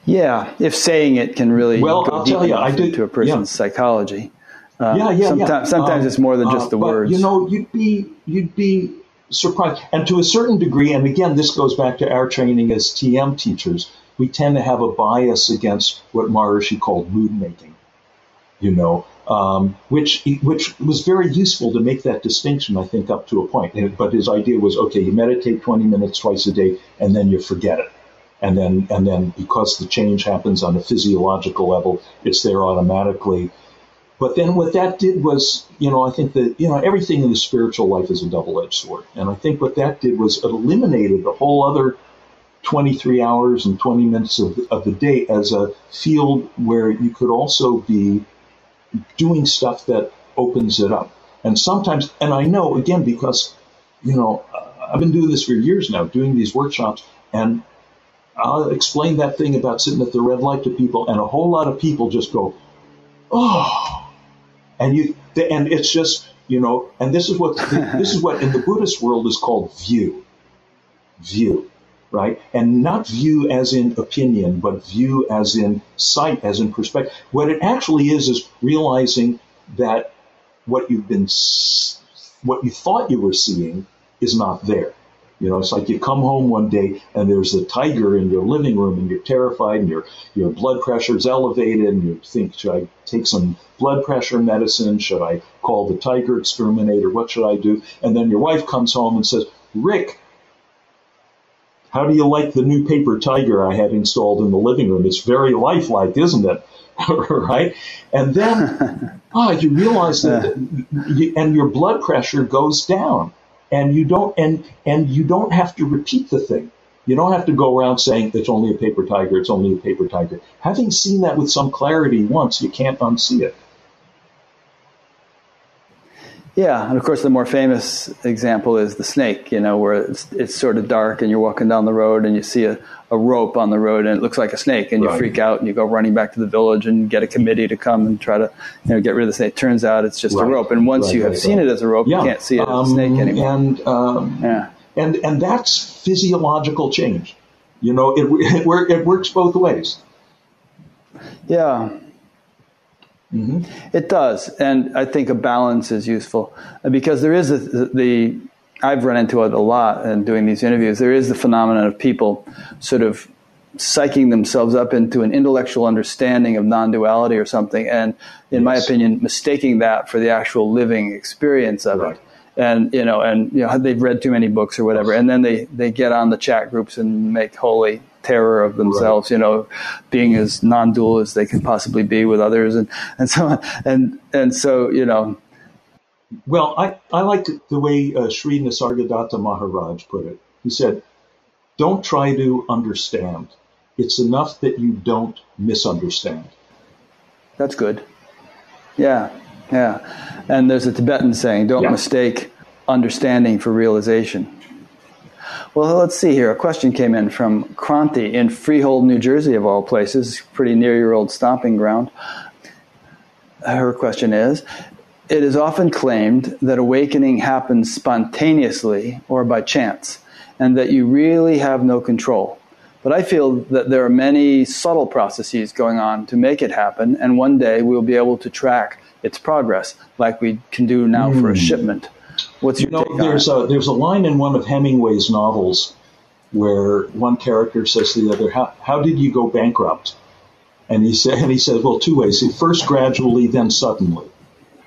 yeah, if saying it can really well, go I'll tell you, I did, into a person's yeah. psychology. Uh, yeah, yeah, sometimes, yeah. Sometimes um, it's more than just uh, the words. You know, you'd be you'd be surprised, and to a certain degree, and again, this goes back to our training as TM teachers. We tend to have a bias against what Maharishi called mood making. You know, Um, which which was very useful to make that distinction, I think, up to a point. But his idea was, okay, you meditate 20 minutes twice a day, and then you forget it, and then and then because the change happens on a physiological level, it's there automatically. But then what that did was, you know, I think that you know everything in the spiritual life is a double-edged sword, and I think what that did was it eliminated the whole other 23 hours and 20 minutes of, of the day as a field where you could also be doing stuff that opens it up. And sometimes, and I know again because, you know, I've been doing this for years now, doing these workshops, and I'll explain that thing about sitting at the red light to people, and a whole lot of people just go, oh, and you, and it's just, you know, and this is what *laughs* this is what in the Buddhist world is called view, view, right? And not view as in opinion, but view as in sight, as in perspective. What it actually is is realizing that what you've been, what you thought you were seeing is not there. You know, it's like you come home one day and there's a tiger in your living room and you're terrified and your your blood pressure's elevated and you think, should I take some blood pressure medicine? Should I call the tiger exterminator? What should I do? And then your wife comes home and says, Rick, how do you like the new paper tiger I had installed in the living room? It's very lifelike, isn't it? *laughs* right? And then, oh, *laughs* you realize that, and your blood pressure goes down, and you don't, and and you don't have to repeat the thing. You don't have to go around saying it's only a paper tiger, it's only a paper tiger. Having seen that with some clarity once, you can't unsee it. Yeah, and of course, the more famous example is the snake. You know, where it's it's sort of dark, and you're walking down the road, and you see a, a rope on the road, and it looks like a snake, and you right. freak out, and you go running back to the village and get a committee to come and try to, you know, get rid of the snake. Turns out it's just right. a rope, and once right, you have seen it as a rope, yeah. you can't see it as a um, snake anymore. And um, yeah, and and that's physiological change. You know, it it, it works both ways. Yeah. Mm-hmm. It does, and I think a balance is useful because there is a, the I've run into it a lot in doing these interviews. There is the phenomenon of people sort of psyching themselves up into an intellectual understanding of non-duality or something, and in yes. my opinion, mistaking that for the actual living experience of right. it. And you know, and you know, they've read too many books or whatever, and then they they get on the chat groups and make holy terror of themselves, right. you know, being as non-dual as they can possibly be with others, and and so on. and and so you know. Well, I I liked the way uh, Sri Nisargadatta Maharaj put it. He said, "Don't try to understand. It's enough that you don't misunderstand." That's good. Yeah, yeah. And there's a Tibetan saying, "Don't yeah. mistake understanding for realization." Well, let's see here. A question came in from Kranti in Freehold, New Jersey, of all places, pretty near your old stomping ground. Her question is It is often claimed that awakening happens spontaneously or by chance, and that you really have no control. But I feel that there are many subtle processes going on to make it happen, and one day we'll be able to track its progress like we can do now mm. for a hmm. shipment. What's your you know, there's a there's a line in one of Hemingway's novels where one character says to the other, "How how did you go bankrupt?" And he said, and he says, "Well, two ways: first gradually, then suddenly."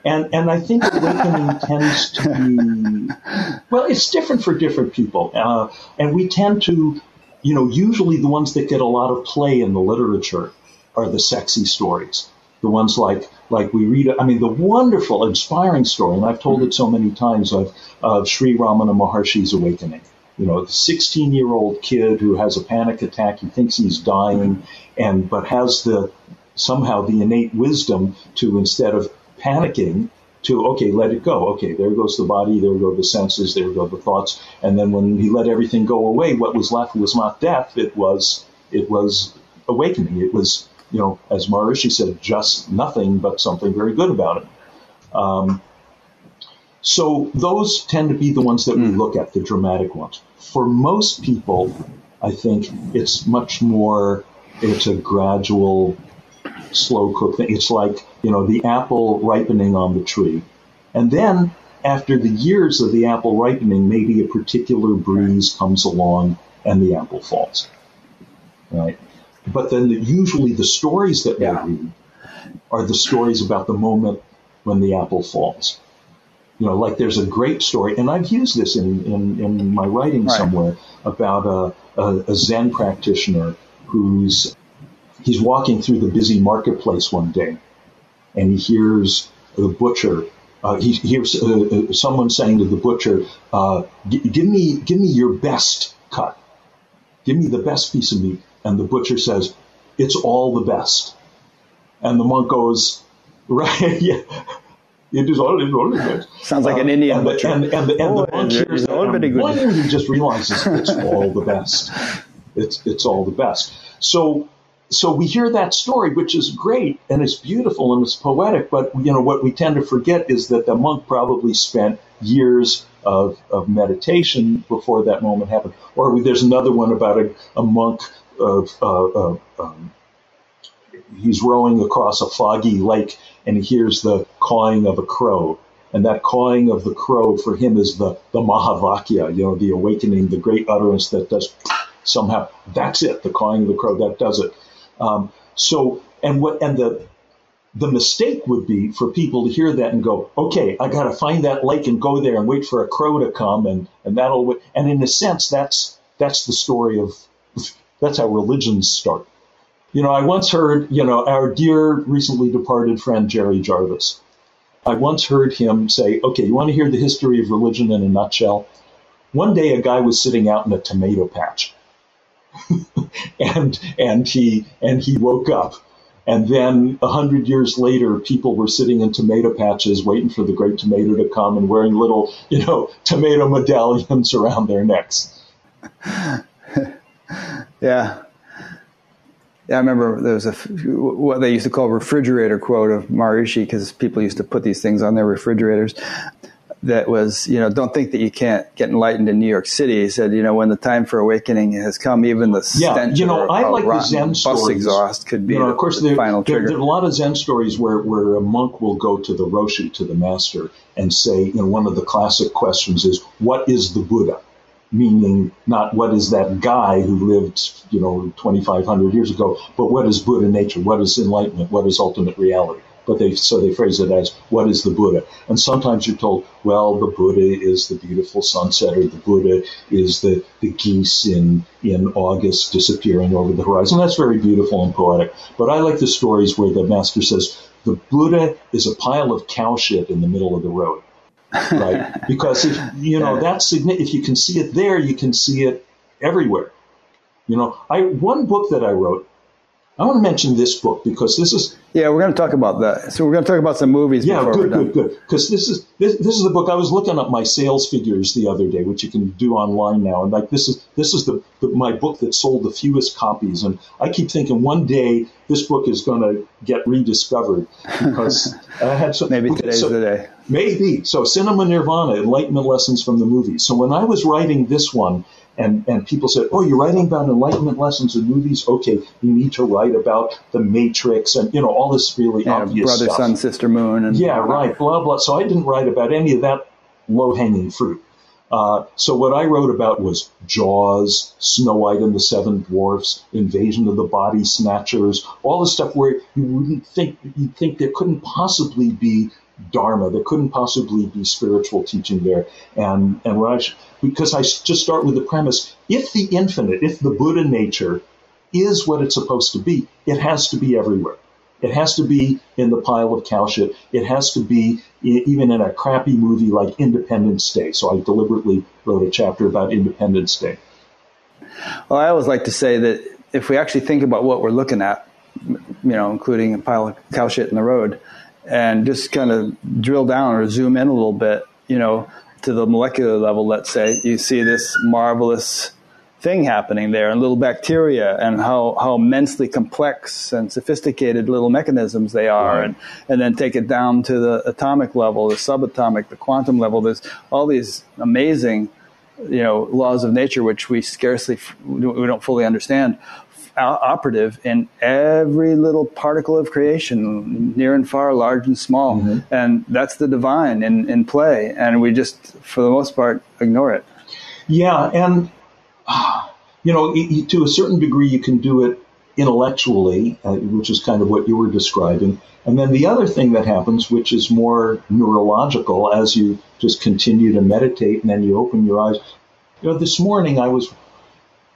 And and I think awakening *laughs* tends to be well, it's different for different people, uh, and we tend to, you know, usually the ones that get a lot of play in the literature are the sexy stories the ones like like we read. I mean, the wonderful, inspiring story, and I've told it so many times of of Sri Ramana Maharshi's awakening. You know, the 16 year old kid who has a panic attack. He thinks he's dying, and but has the somehow the innate wisdom to instead of panicking to okay, let it go. Okay, there goes the body, there go the senses, there go the thoughts, and then when he let everything go away, what was left was not death. It was it was awakening. It was you know, as Maharishi said, just nothing but something very good about it. Um, so those tend to be the ones that we hmm. look at, the dramatic ones. For most people, I think it's much more, it's a gradual, slow cook thing. It's like, you know, the apple ripening on the tree. And then after the years of the apple ripening, maybe a particular breeze comes along and the apple falls. Right? But then the, usually the stories that yeah. we read are the stories about the moment when the apple falls. You know, like there's a great story, and I've used this in, in, in my writing right. somewhere about a, a, a Zen practitioner who's he's walking through the busy marketplace one day, and he hears the butcher. Uh, he hears uh, uh someone saying to the butcher, uh, "Give me, give me your best cut. Give me the best piece of meat." And the butcher says, "It's all the best." And the monk goes, *laughs* "Right, yeah." It is all, it's all the best. Sounds like an uh, Indian and butcher. The, and, and, and, and oh, the monk hears that, and he just realizes *laughs* it's all the best. It's it's all the best. So so we hear that story, which is great and it's beautiful and it's poetic. But you know what we tend to forget is that the monk probably spent years of, of meditation before that moment happened. Or there's another one about a, a monk uh, uh, um, he's rowing across a foggy lake and he hears the cawing of a crow. And that cawing of the crow for him is the, the Mahavakya, you know, the awakening, the great utterance that does somehow. That's it, the cawing of the crow, that does it. Um, so, and what, and the, the mistake would be for people to hear that and go, okay, I got to find that lake and go there and wait for a crow to come and, and that'll, and in a sense, that's, that's the story of, that's how religions start. You know, I once heard, you know, our dear recently departed friend Jerry Jarvis. I once heard him say, okay, you want to hear the history of religion in a nutshell? One day a guy was sitting out in a tomato patch *laughs* and and he and he woke up. And then a hundred years later, people were sitting in tomato patches waiting for the great tomato to come and wearing little, you know, tomato medallions *laughs* around their necks. Yeah. Yeah, I remember there was a what they used to call refrigerator quote of Maharishi because people used to put these things on their refrigerators that was, you know, don't think that you can't get enlightened in New York City. He said, you know, when the time for awakening has come, even the yeah, stench you know, of, I like the Zen bus stories. exhaust could be you know, the, of course, the there, final there, trigger. There are a lot of Zen stories where, where a monk will go to the Roshi, to the master, and say, you know, one of the classic questions is, what is the Buddha? Meaning, not what is that guy who lived, you know, 2,500 years ago, but what is Buddha nature? What is enlightenment? What is ultimate reality? but they so they phrase it as what is the Buddha? And sometimes you're told, well, the Buddha is the beautiful sunset, or the Buddha is the, the geese in in August disappearing over the horizon. That's very beautiful and poetic. But I like the stories where the master says the Buddha is a pile of cow shit in the middle of the road. Right? Because if you know that's if you can see it there, you can see it everywhere. You know, I one book that I wrote I want to mention this book because this is. Yeah, we're going to talk about that. So we're going to talk about some movies. Yeah, good, good, good. Because this is this, this is the book I was looking up my sales figures the other day, which you can do online now, and like this is this is the, the my book that sold the fewest copies, and I keep thinking one day this book is going to get rediscovered because *laughs* I had some. maybe today's so, the day. Maybe so. Cinema Nirvana, Enlightenment Lessons from the Movies. So when I was writing this one and, and people said, oh, you're writing about enlightenment lessons in movies? Okay, you need to write about the Matrix and, you know, all this really yeah, obvious brother, stuff. sun, sister, moon. And yeah, right, blah, blah. So I didn't write about any of that low-hanging fruit. Uh, so what I wrote about was Jaws, Snow White and the Seven Dwarfs, Invasion of the Body Snatchers, all the stuff where you wouldn't think you'd think there couldn't possibly be dharma. There couldn't possibly be spiritual teaching there. And and when I because I just start with the premise: if the infinite, if the Buddha nature is what it's supposed to be, it has to be everywhere. It has to be in the pile of cow shit. It has to be even in a crappy movie like Independence Day. So I deliberately wrote a chapter about Independence Day. Well, I always like to say that if we actually think about what we're looking at, you know, including a pile of cow shit in the road, and just kind of drill down or zoom in a little bit, you know, to the molecular level, let's say, you see this marvelous thing happening there and little bacteria and how, how immensely complex and sophisticated little mechanisms they are right. and, and then take it down to the atomic level, the subatomic, the quantum level. There's all these amazing, you know, laws of nature which we scarcely, we don't fully understand operative in every little particle of creation, near and far, large and small. Mm-hmm. And that's the divine in, in play. And we just, for the most part, ignore it. Yeah. And, *sighs* you know, to a certain degree, you can do it intellectually, uh, which is kind of what you were describing. And then the other thing that happens, which is more neurological, as you just continue to meditate and then you open your eyes. You know, this morning I was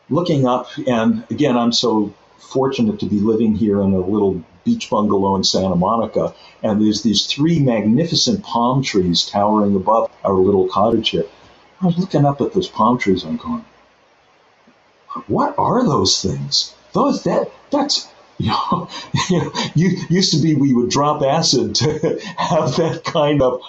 looking up, and again, I'm so fortunate to be living here in a little beach bungalow in Santa Monica, and there's these three magnificent palm trees towering above our little cottage here. I was looking up at those palm trees, I'm going, what are those things? Those that that's *laughs* you know, you used to be we would drop acid to *laughs* have that kind of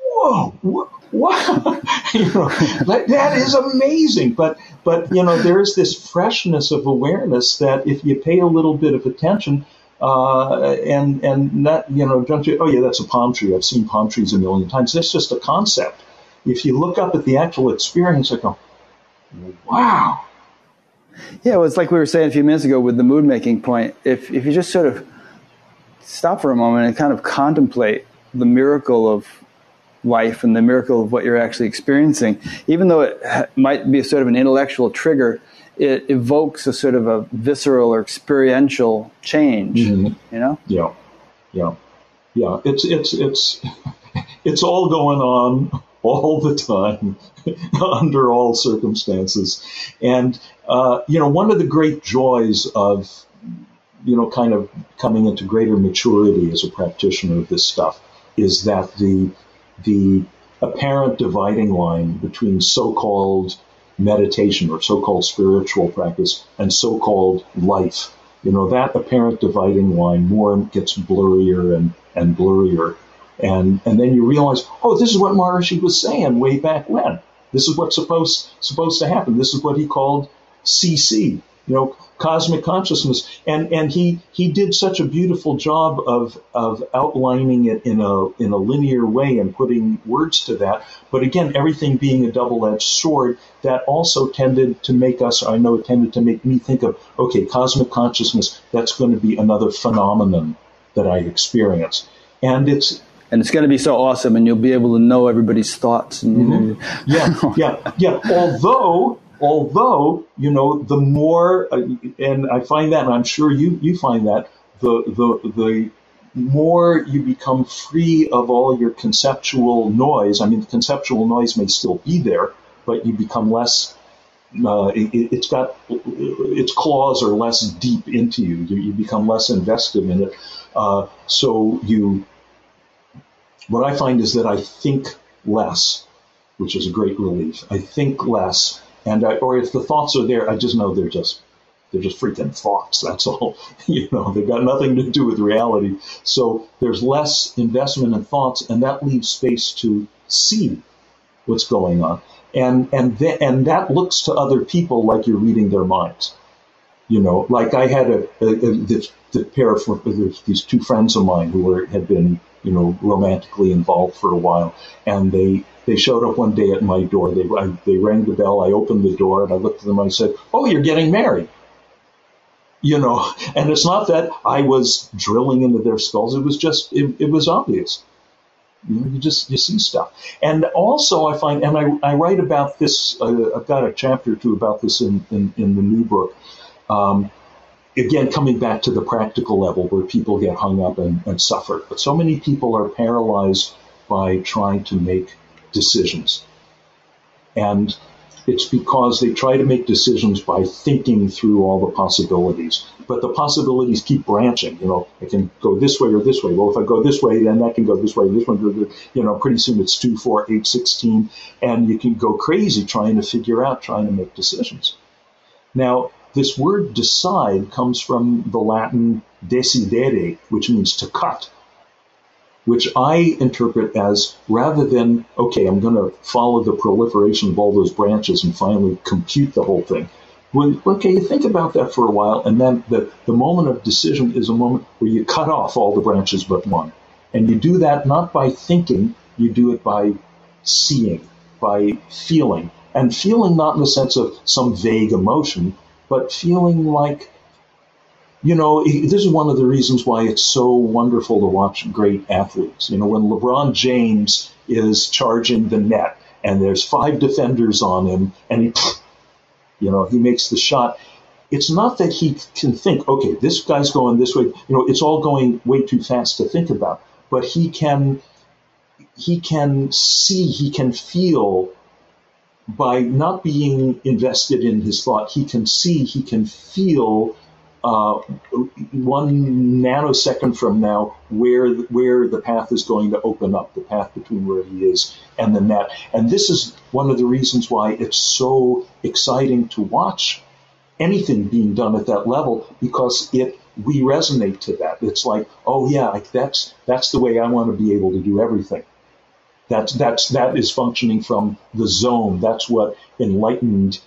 whoa, what, wow, *laughs* you know, that, that is amazing. But but you know, there is this freshness of awareness that if you pay a little bit of attention, uh, and and not you know, don't you? Oh yeah, that's a palm tree. I've seen palm trees a million times. That's just a concept. If you look up at the actual experience, I go, wow yeah, well, it's like we were saying a few minutes ago with the mood making point. If if you just sort of stop for a moment and kind of contemplate the miracle of life and the miracle of what you're actually experiencing, even though it ha- might be a sort of an intellectual trigger, it evokes a sort of a visceral or experiential change. Mm-hmm. You know? Yeah, yeah, yeah. It's it's it's *laughs* it's all going on *laughs* all the time *laughs* under all circumstances. And, uh, you know, one of the great joys of, you know, kind of coming into greater maturity as a practitioner of this stuff is that the, the apparent dividing line between so-called meditation or so-called spiritual practice and so-called life, you know, that apparent dividing line more gets blurrier and, and blurrier. And, and then you realize, oh, this is what Maharishi was saying way back when. This is what's supposed, supposed to happen. This is what he called CC, you know, cosmic consciousness. And, and he, he did such a beautiful job of, of outlining it in a, in a linear way and putting words to that. But again, everything being a double-edged sword, that also tended to make us, I know it tended to make me think of, okay, cosmic consciousness, that's going to be another phenomenon that I experience. And it's, and it's going to be so awesome, and you'll be able to know everybody's thoughts. And, mm-hmm. yeah, yeah, yeah. *laughs* Although, although you know, the more, uh, and I find that, and I'm sure you you find that the the the more you become free of all your conceptual noise. I mean, the conceptual noise may still be there, but you become less. Uh, it, has got its claws are less deep into you. You, you become less invested in it. Uh, so you what I find is that I think less, which is a great relief. I think less, and I, or if the thoughts are there, I just know they're just they're just freaking thoughts. That's all. *laughs* you know, they've got nothing to do with reality. So there's less investment in thoughts, and that leaves space to see what's going on. And and th- and that looks to other people like you're reading their minds. You know, like I had a, a, a this, the pair of these two friends of mine who were had been you know, romantically involved for a while. And they, they showed up one day at my door. They, I, they rang the bell. I opened the door and I looked at them. I said, "Oh, you're getting married." You know, *laughs* and it's not that I was drilling into their skulls. It was just, it, it was obvious. You, know, you just you see stuff, and also I find, and I, I write about this. Uh, I've got a chapter or two about this in in, in the new book. Um, again, coming back to the practical level where people get hung up and, and suffer. But so many people are paralyzed by trying to make decisions. And it's because they try to make decisions by thinking through all the possibilities. But the possibilities keep branching. You know, I can go this way or this way. Well, if I go this way, then that can go this way. This one, you know, pretty soon it's 2, 4, 8, 16. And you can go crazy trying to figure out, trying to make decisions. Now, this word decide comes from the Latin decidere, which means to cut, which I interpret as rather than, okay, I'm going to follow the proliferation of all those branches and finally compute the whole thing. Okay, you think about that for a while, and then the, the moment of decision is a moment where you cut off all the branches but one. And you do that not by thinking, you do it by seeing, by feeling. And feeling not in the sense of some vague emotion, but feeling like, you know, this is one of the reasons why it's so wonderful to watch great athletes. You know, when LeBron James is charging the net and there's five defenders on him and he, *sniffs* you know, he makes the shot. it's not that he can think, okay, this guy's going this way. You know, it's all going way too fast to think about. But he can, he can see, he can feel by not being invested in his thought. He can see, he can feel uh, one nanosecond from now where where the path is going to open up, the path between where he is and the net. And this is one of the reasons why it's so exciting to watch anything being done at that level because it we resonate to that. It's like, oh yeah, like that's that's the way I want to be able to do everything. That's that's that is functioning from the zone. That's what enlightened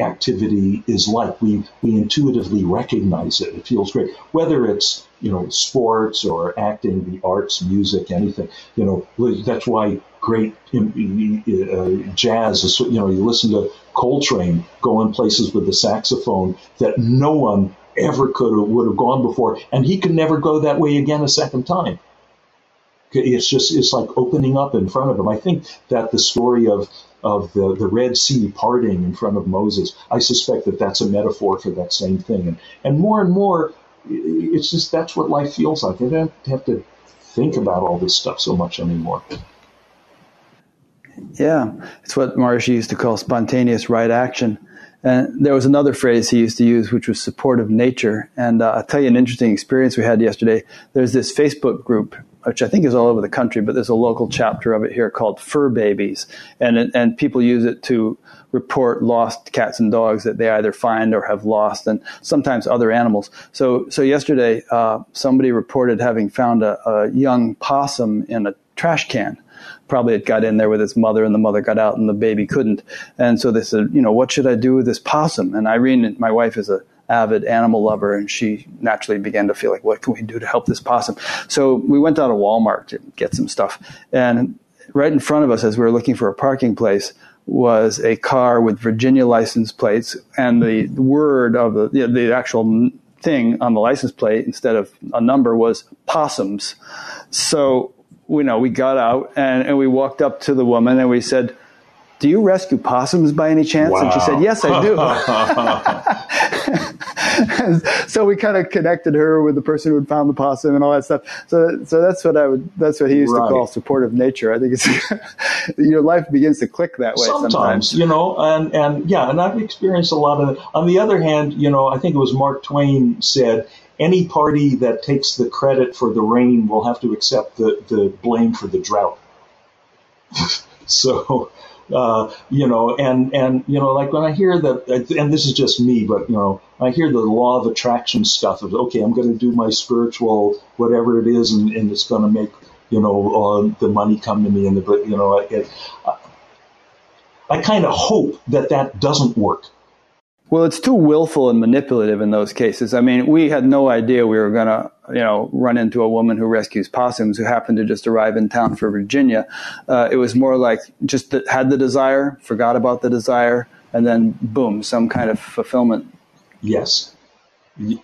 activity is like. We we intuitively recognize it. It feels great. Whether it's you know sports or acting, the arts, music, anything. You know that's why great uh, jazz is. You know you listen to Coltrane going places with the saxophone that no one ever could would have gone before, and he could never go that way again a second time. It's just it's like opening up in front of him. I think that the story of of the, the Red Sea parting in front of Moses, I suspect that that's a metaphor for that same thing. And, and more and more, it's just that's what life feels like. I don't have to think about all this stuff so much anymore. Yeah, it's what Maharishi used to call spontaneous right action. And there was another phrase he used to use, which was supportive nature. And uh, I'll tell you an interesting experience we had yesterday. There's this Facebook group which I think is all over the country, but there's a local chapter of it here called Fur Babies, and and people use it to report lost cats and dogs that they either find or have lost, and sometimes other animals. So so yesterday, uh, somebody reported having found a, a young possum in a trash can probably it got in there with its mother and the mother got out and the baby couldn't. And so they said, you know, what should I do with this possum? And Irene, my wife, is a avid animal lover, and she naturally began to feel like, what can we do to help this possum? So we went down to Walmart to get some stuff, and right in front of us, as we were looking for a parking place, was a car with Virginia license plates, and the word of the the actual thing on the license plate instead of a number was possums. So you know we got out and, and we walked up to the woman and we said do you rescue possums by any chance? Wow. And she said, yes, I do. *laughs* so we kind of connected her with the person who had found the possum and all that stuff. So, so that's what I would, that's what he used right. to call supportive nature. I think it's, *laughs* your life begins to click that way sometimes, sometimes, you know, and, and yeah, and I've experienced a lot of it. On the other hand, you know, I think it was Mark Twain said, any party that takes the credit for the rain will have to accept the, the blame for the drought. *laughs* so, uh, you know, and and you know, like when I hear that, and this is just me, but you know, I hear the law of attraction stuff of okay, I'm going to do my spiritual whatever it is, and, and it's going to make you know uh, the money come to me, and the you know, I, I kind of hope that that doesn't work well, it's too willful and manipulative in those cases. I mean, we had no idea we were going to, you know, run into a woman who rescues possums who happened to just arrive in town for Virginia. Uh, it was more like just the, had the desire, forgot about the desire, and then boom, some kind of fulfillment. Yes. You,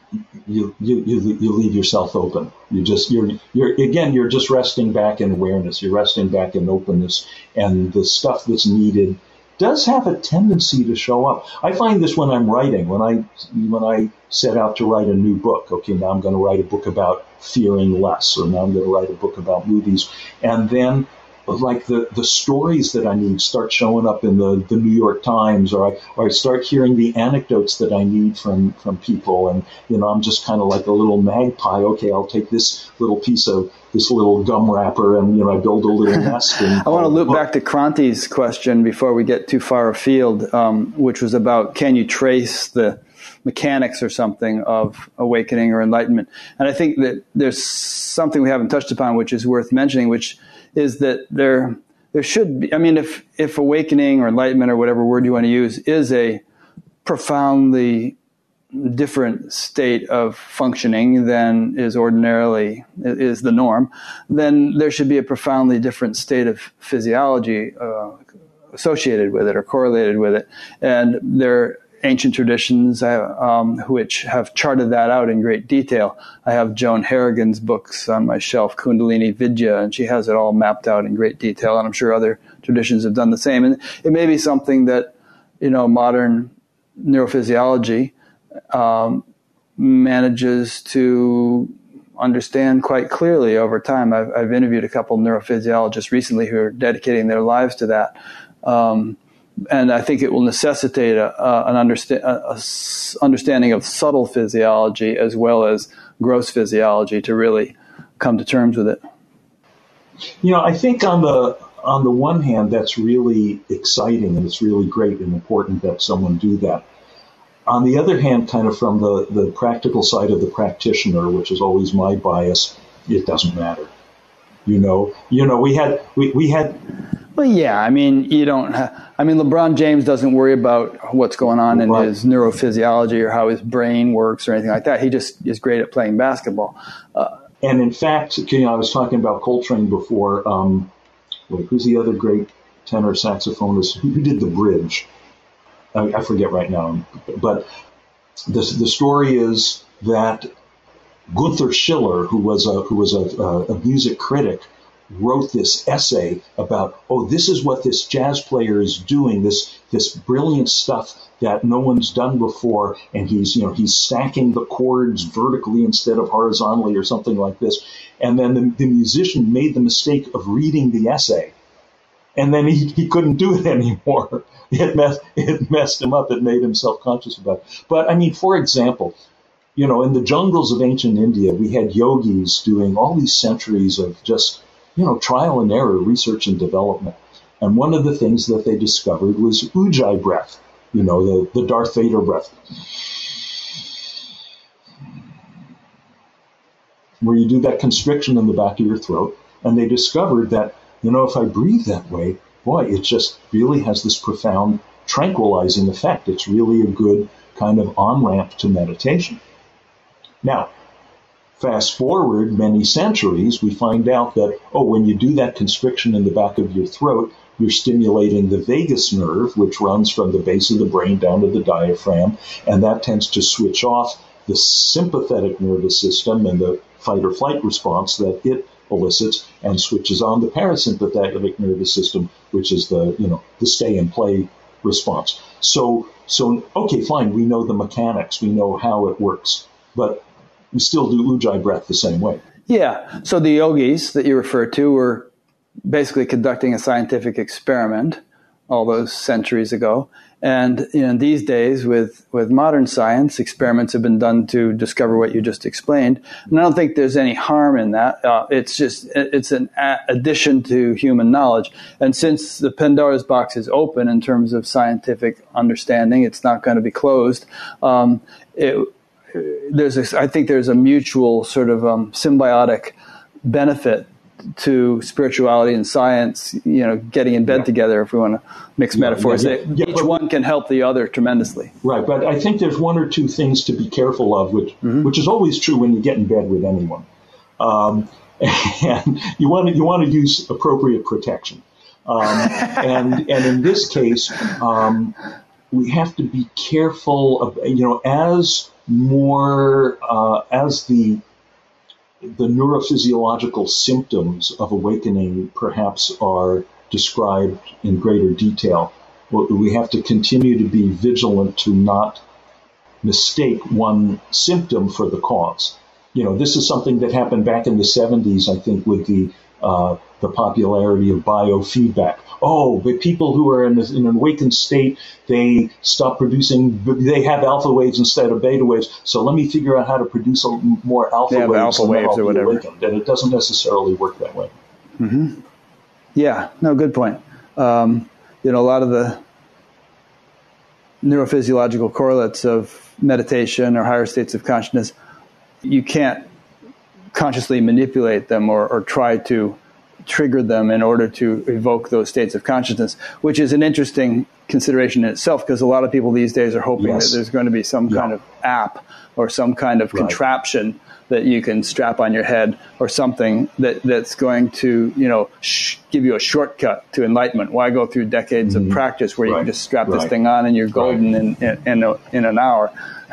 you, you, you, leave yourself open. You just, you're, you're, again, you're just resting back in awareness. You're resting back in openness and the stuff that's needed – does have a tendency to show up. I find this when I'm writing, when I when I set out to write a new book. Okay, now I'm going to write a book about fearing less, or now I'm going to write a book about movies, and then like the, the stories that I need start showing up in the, the New York Times, or I, or I start hearing the anecdotes that I need from, from people. And, you know, I'm just kind of like a little magpie. Okay, I'll take this little piece of this little gum wrapper and, you know, I build a little *laughs* nest. I want to loop back to Kranti's question before we get too far afield, um, which was about can you trace the mechanics or something of awakening or enlightenment? And I think that there's something we haven't touched upon, which is worth mentioning, which – is that there there should be. I mean, if if awakening or enlightenment or whatever word you want to use is a profoundly different state of functioning than is ordinarily is the norm, then there should be a profoundly different state of physiology uh, associated with it or correlated with it. And there ancient traditions uh, um, which have charted that out in great detail. I have Joan Harrigan's books on my shelf, Kundalini Vidya, and she has it all mapped out in great detail. And I'm sure other traditions have done the same. And it may be something that, you know, modern neurophysiology um, manages to understand quite clearly over time. I've, I've, interviewed a couple neurophysiologists recently who are dedicating their lives to that. Um, and I think it will necessitate a, a, an understa- understanding of subtle physiology as well as gross physiology to really come to terms with it. You know, I think on the on the one hand, that's really exciting and it's really great and important that someone do that. On the other hand, kind of from the, the practical side of the practitioner, which is always my bias, it doesn't matter. You know, you know, we had we, we had well, yeah. I mean, you don't. I mean, LeBron James doesn't worry about what's going on in right. his neurophysiology or how his brain works or anything like that. He just is great at playing basketball. Uh, and in fact, you know, I was talking about Coltrane before. Um, wait, who's the other great tenor saxophonist who, did the bridge? I, I, forget right now, but the the story is that Gunther Schuller, who was a who was a, a music critic, wrote this essay about, oh, this is what this jazz player is doing, this this brilliant stuff that no one's done before, and he's you know he's stacking the chords vertically instead of horizontally or something like this. And then the, the musician made the mistake of reading the essay. And then he, he couldn't do it *laughs* anymore. It messed, it messed him up. It made him self conscious about it. But I mean, for example, you know, in the jungles of ancient India, we had yogis doing all these centuries of just you know, trial and error, research and development. And one of the things that they discovered was ujjayi breath, you know, the, the Darth Vader breath. Where you do that constriction in the back of your throat. And they discovered that, you know, if I breathe that way, boy, it just really has this profound tranquilizing effect. It's really a good kind of on ramp to meditation. Now, Fast forward many centuries, we find out that, oh, when you do that constriction in the back of your throat, you're stimulating the vagus nerve, which runs from the base of the brain down to the diaphragm, and that tends to switch off the sympathetic nervous system and the fight or flight response that it elicits and switches on the parasympathetic nervous system, which is the, you know, the stay and play response. So, so, okay, fine, we know the mechanics, we know how it works. But we still do ujjayi breath the same way. Yeah. So the yogis that you refer to were basically conducting a scientific experiment all those centuries ago. And you know, these days, with, with modern science, experiments have been done to discover what you just explained. And I don't think there's any harm in that. Uh, it's just it's an addition to human knowledge. And since the Pandora's box is open in terms of scientific understanding, it's not going to be closed. Um, it, there's a, I think there's a mutual sort of um, symbiotic benefit to spirituality and science, you know, getting in bed yeah. together, if we want to mix yeah, metaphors. Yeah, Each but, one can help the other tremendously. Right, but I think there's one or two things to be careful of, which mm-hmm. which is always true when you get in bed with anyone. Um, *laughs* and you want to you want to use appropriate protection. Um, and and in this case, um, we have to be careful of you know as more uh, as the the neurophysiological symptoms of awakening perhaps are described in greater detail. We have to continue to be vigilant to not mistake one symptom for the cause. You know, this is something that happened back in the 70s, I think, with the uh, the popularity of biofeedback. Oh, but people who are in, in, an awakened state, they stop producing, they have alpha waves instead of beta waves. So let me figure out how to produce a, more alpha waves. alpha waves or whatever. Awakened. And it doesn't necessarily work that way. Mm-hmm. Yeah, no, good point. Um, you know, a lot of the neurophysiological correlates of meditation or higher states of consciousness, you can't consciously manipulate them or, or try to trigger them in order to evoke those states of consciousness, which is an interesting consideration in itself because a lot of people these days are hoping yes. that there's going to be some yeah. kind of app or some kind of right. contraption that you can strap on your head or something that, that's going to, you know, sh- give you a shortcut to enlightenment. Why go through decades mm-hmm. of practice where right. you can just strap right. this thing on and you're golden in, in, in, a, in an hour? *laughs*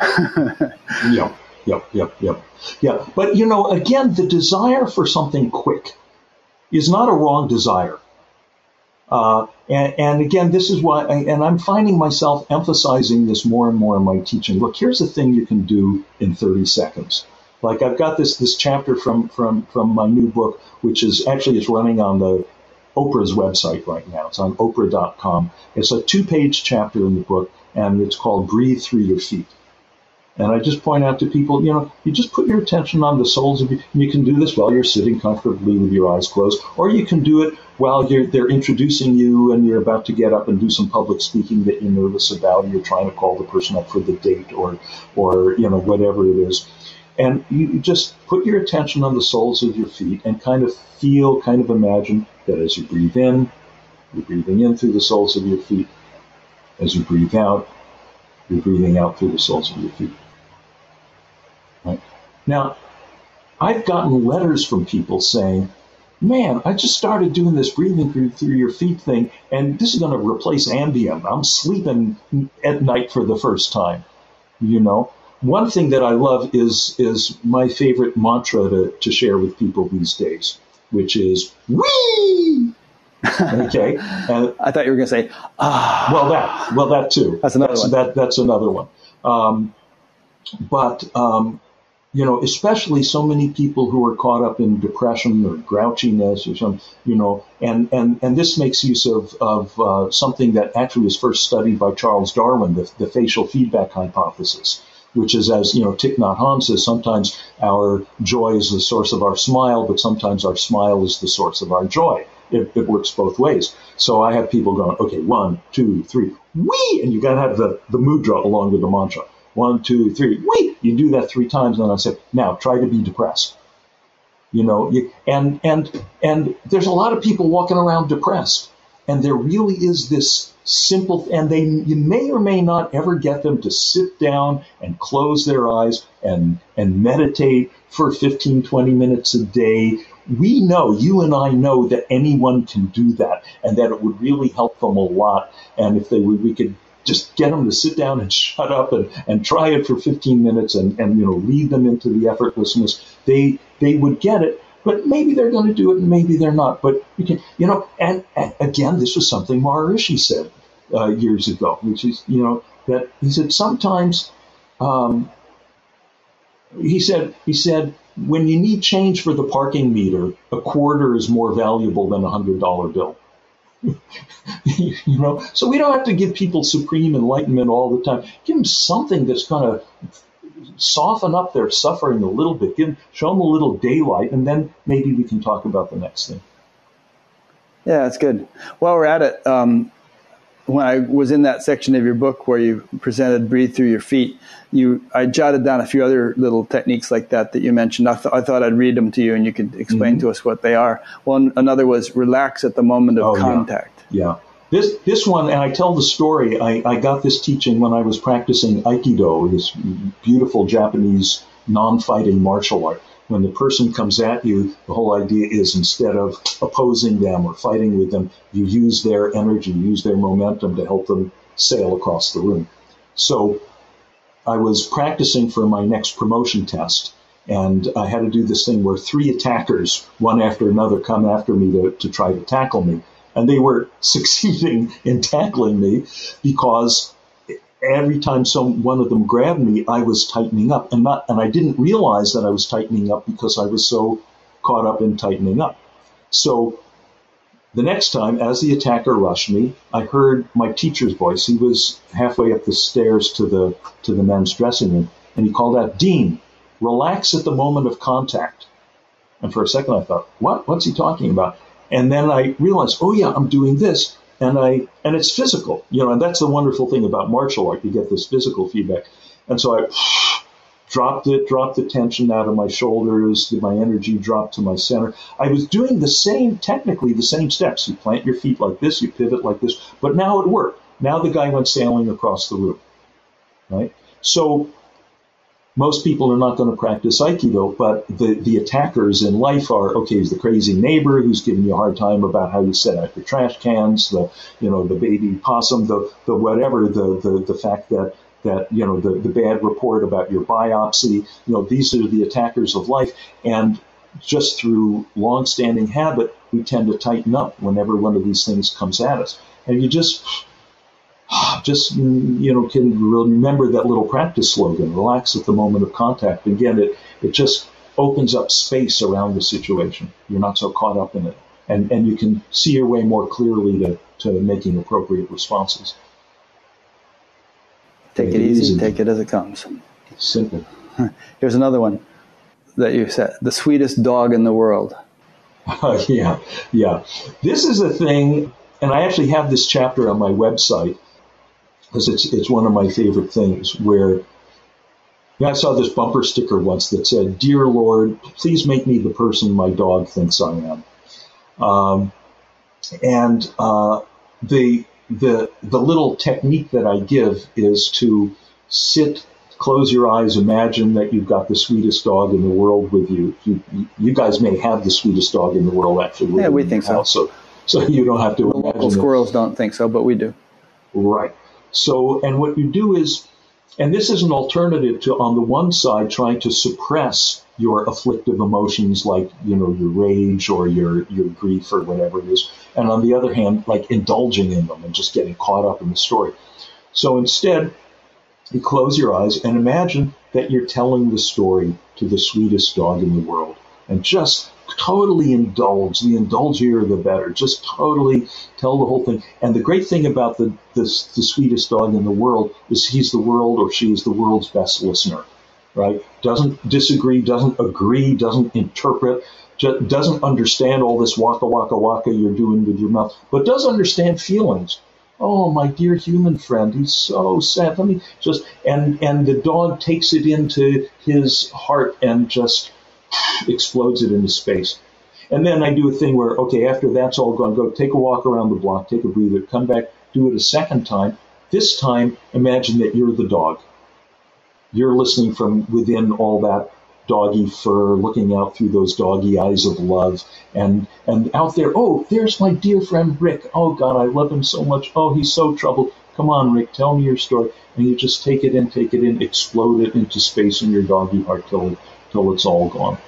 yeah, yep, yep, yep. Yeah, but you know, again, the desire for something quick is not a wrong desire. Uh, and, and, again, this is why, I, and I'm finding myself emphasizing this more and more in my teaching. Look, here's the thing you can do in 30 seconds. Like I've got this this chapter from from from my new book, which is actually it's running on the Oprah's website right now. It's on Oprah.com. It's a two page chapter in the book, and it's called "Breathe Through Your Feet." And I just point out to people, you know, you just put your attention on the soles of your, and you can do this while you're sitting comfortably with your eyes closed, or you can do it while they're introducing you and you're about to get up and do some public speaking that you're nervous about, or you're trying to call the person up for the date, or, or you know, whatever it is. And you just put your attention on the soles of your feet and kind of feel, kind of imagine that as you breathe in, you're breathing in through the soles of your feet. As you breathe out, you're breathing out through the soles of your feet. Now, I've gotten letters from people saying, man, I just started doing this breathing through, through your feet thing, and this is going to replace Ambien. I'm sleeping at night for the first time. You know, one thing that I love is is my favorite mantra to, to share with people these days, which is "Wee." *laughs* okay, and, I thought you were going to say ah. Well, that well that too. That's another that's, one. That that's another one. Um, but um, you know, especially so many people who are caught up in depression or grouchiness or some, you know, and, and, and this makes use of, of uh, something that actually was first studied by Charles Darwin, the, the facial feedback hypothesis, which is, as, you know, Thich Nhat Hanh says, sometimes our joy is the source of our smile, but sometimes our smile is the source of our joy. It, it works both ways. So I have people going, okay, one, two, three, wee, and you got to have the, the mudra along with the mantra. One, two, three. Wait! You do that three times, and I said, now try to be depressed. You know, you, and and and there's a lot of people walking around depressed, and there really is this simple, and they you may or may not ever get them to sit down and close their eyes and and meditate for 15, 20 minutes a day. We know, you and I know that anyone can do that, and that it would really help them a lot. And if they would, we could just get them to sit down and shut up and, and try it for 15 minutes and, and you know lead them into the effortlessness. They they would get it but maybe they're going to do it and maybe they're not. But you can you know and, and again this was something maharishi said uh, years ago which is you know that he said sometimes um, he said he said when you need change for the parking meter a quarter is more valuable than a hundred dollar bill *laughs* you know, so we don't have to give people supreme enlightenment all the time. Give them something that's going to soften up their suffering a little bit. Give, show them a little daylight, and then maybe we can talk about the next thing. Yeah, that's good. While we're at it, um, when I was in that section of your book where you presented breathe through your feet, you I jotted down a few other little techniques like that that you mentioned. I, th- I thought I'd read them to you and you could explain mm-hmm. to us what they are. One another was relax at the moment of oh, contact. Yeah. yeah. This this one, and I tell the story. I, I got this teaching when I was practicing Aikido, this beautiful Japanese non-fighting martial art when the person comes at you, the whole idea is instead of opposing them or fighting with them, you use their energy, use their momentum to help them sail across the room. So I was practicing for my next promotion test, and I had to do this thing where three attackers, one after another, come after me to, to try to tackle me. And they were *laughs* succeeding in tackling me because every time some one of them grabbed me, I was tightening up, and not, and I didn't realize that I was tightening up because I was so caught up in tightening up. So the next time, as the attacker rushed me, I heard my teacher's voice. He was halfway up the stairs to the to the men's dressing room, and he called out, "Dean, relax at the moment of contact." And for a second, I thought, "What? What's he talking about?" And then I realized, "Oh yeah, I'm doing this." And I and it's physical, you know, and that's the wonderful thing about martial art. You get this physical feedback, and so I *sighs* dropped it, dropped the tension out of my shoulders, did my energy dropped to my center. I was doing the same, technically the same steps. You plant your feet like this, you pivot like this, but now it worked. Now the guy went sailing across the room, right? So most people are not going to practice Aikido, but the, the attackers in life are okay. Is the crazy neighbor who's giving you a hard time about how you set out your trash cans, the you know the baby possum, the the whatever, the the, the fact that that you know the, the bad report about your biopsy. You know these are the attackers of life, and just through long-standing habit, we tend to tighten up whenever one of these things comes at us. And you just, *sighs* just you know, can remember that little practice slogan: "Relax at the moment of contact." Again, it it just opens up space around the situation. You're not so caught up in it, and and you can see your way more clearly to to making appropriate responses. Take it easy. Take it as it comes. Simple. *laughs* Here's another one that you said the sweetest dog in the world. Uh, *laughs* yeah, yeah. This is a thing, and I actually have this chapter on my website because it's it's one of my favorite things. Where you know, I saw this bumper sticker once that said, "Dear Lord, please make me the person my dog thinks I am." Um, and uh, the the the little technique that I give is to sit close your eyes, imagine that you've got the sweetest dog in the world with you. You, you guys may have the sweetest dog in the world actually. Yeah, we think so. so. So you don't have to the imagine. Local squirrels it. don't think so, but we do. Right. So, and what you do is, and this is an alternative to, on the one side, trying to suppress your afflictive emotions like, you know, your rage or your, your grief or whatever it is. And on the other hand, like indulging in them and just getting caught up in the story. So instead, you close your eyes and imagine that you're telling the story to the sweetest dog in the world and just totally indulge. The indulgier, the better. Just totally tell the whole thing. And the great thing about the, the, the sweetest dog in the world is he's the world or she is the world's best listener, right? Doesn't disagree, doesn't agree, doesn't interpret, just doesn't understand all this waka waka waka you're doing with your mouth, but does understand feelings Oh, my dear human friend, he's so sad. Let me just and and the dog takes it into his heart and just explodes it into space. And then I do a thing where, okay, after that's all gone, go take a walk around the block, take a breather, come back, do it a second time. This time, imagine that you're the dog. You're listening from within all that doggy fur, looking out through those doggy eyes of love, and and out there, oh, there's my dear friend Rick. Oh God, I love him so much. Oh, he's so troubled. Come on, Rick, tell me your story. And you just take it in, take it in, explode it into space in your doggy heart till till it's all gone.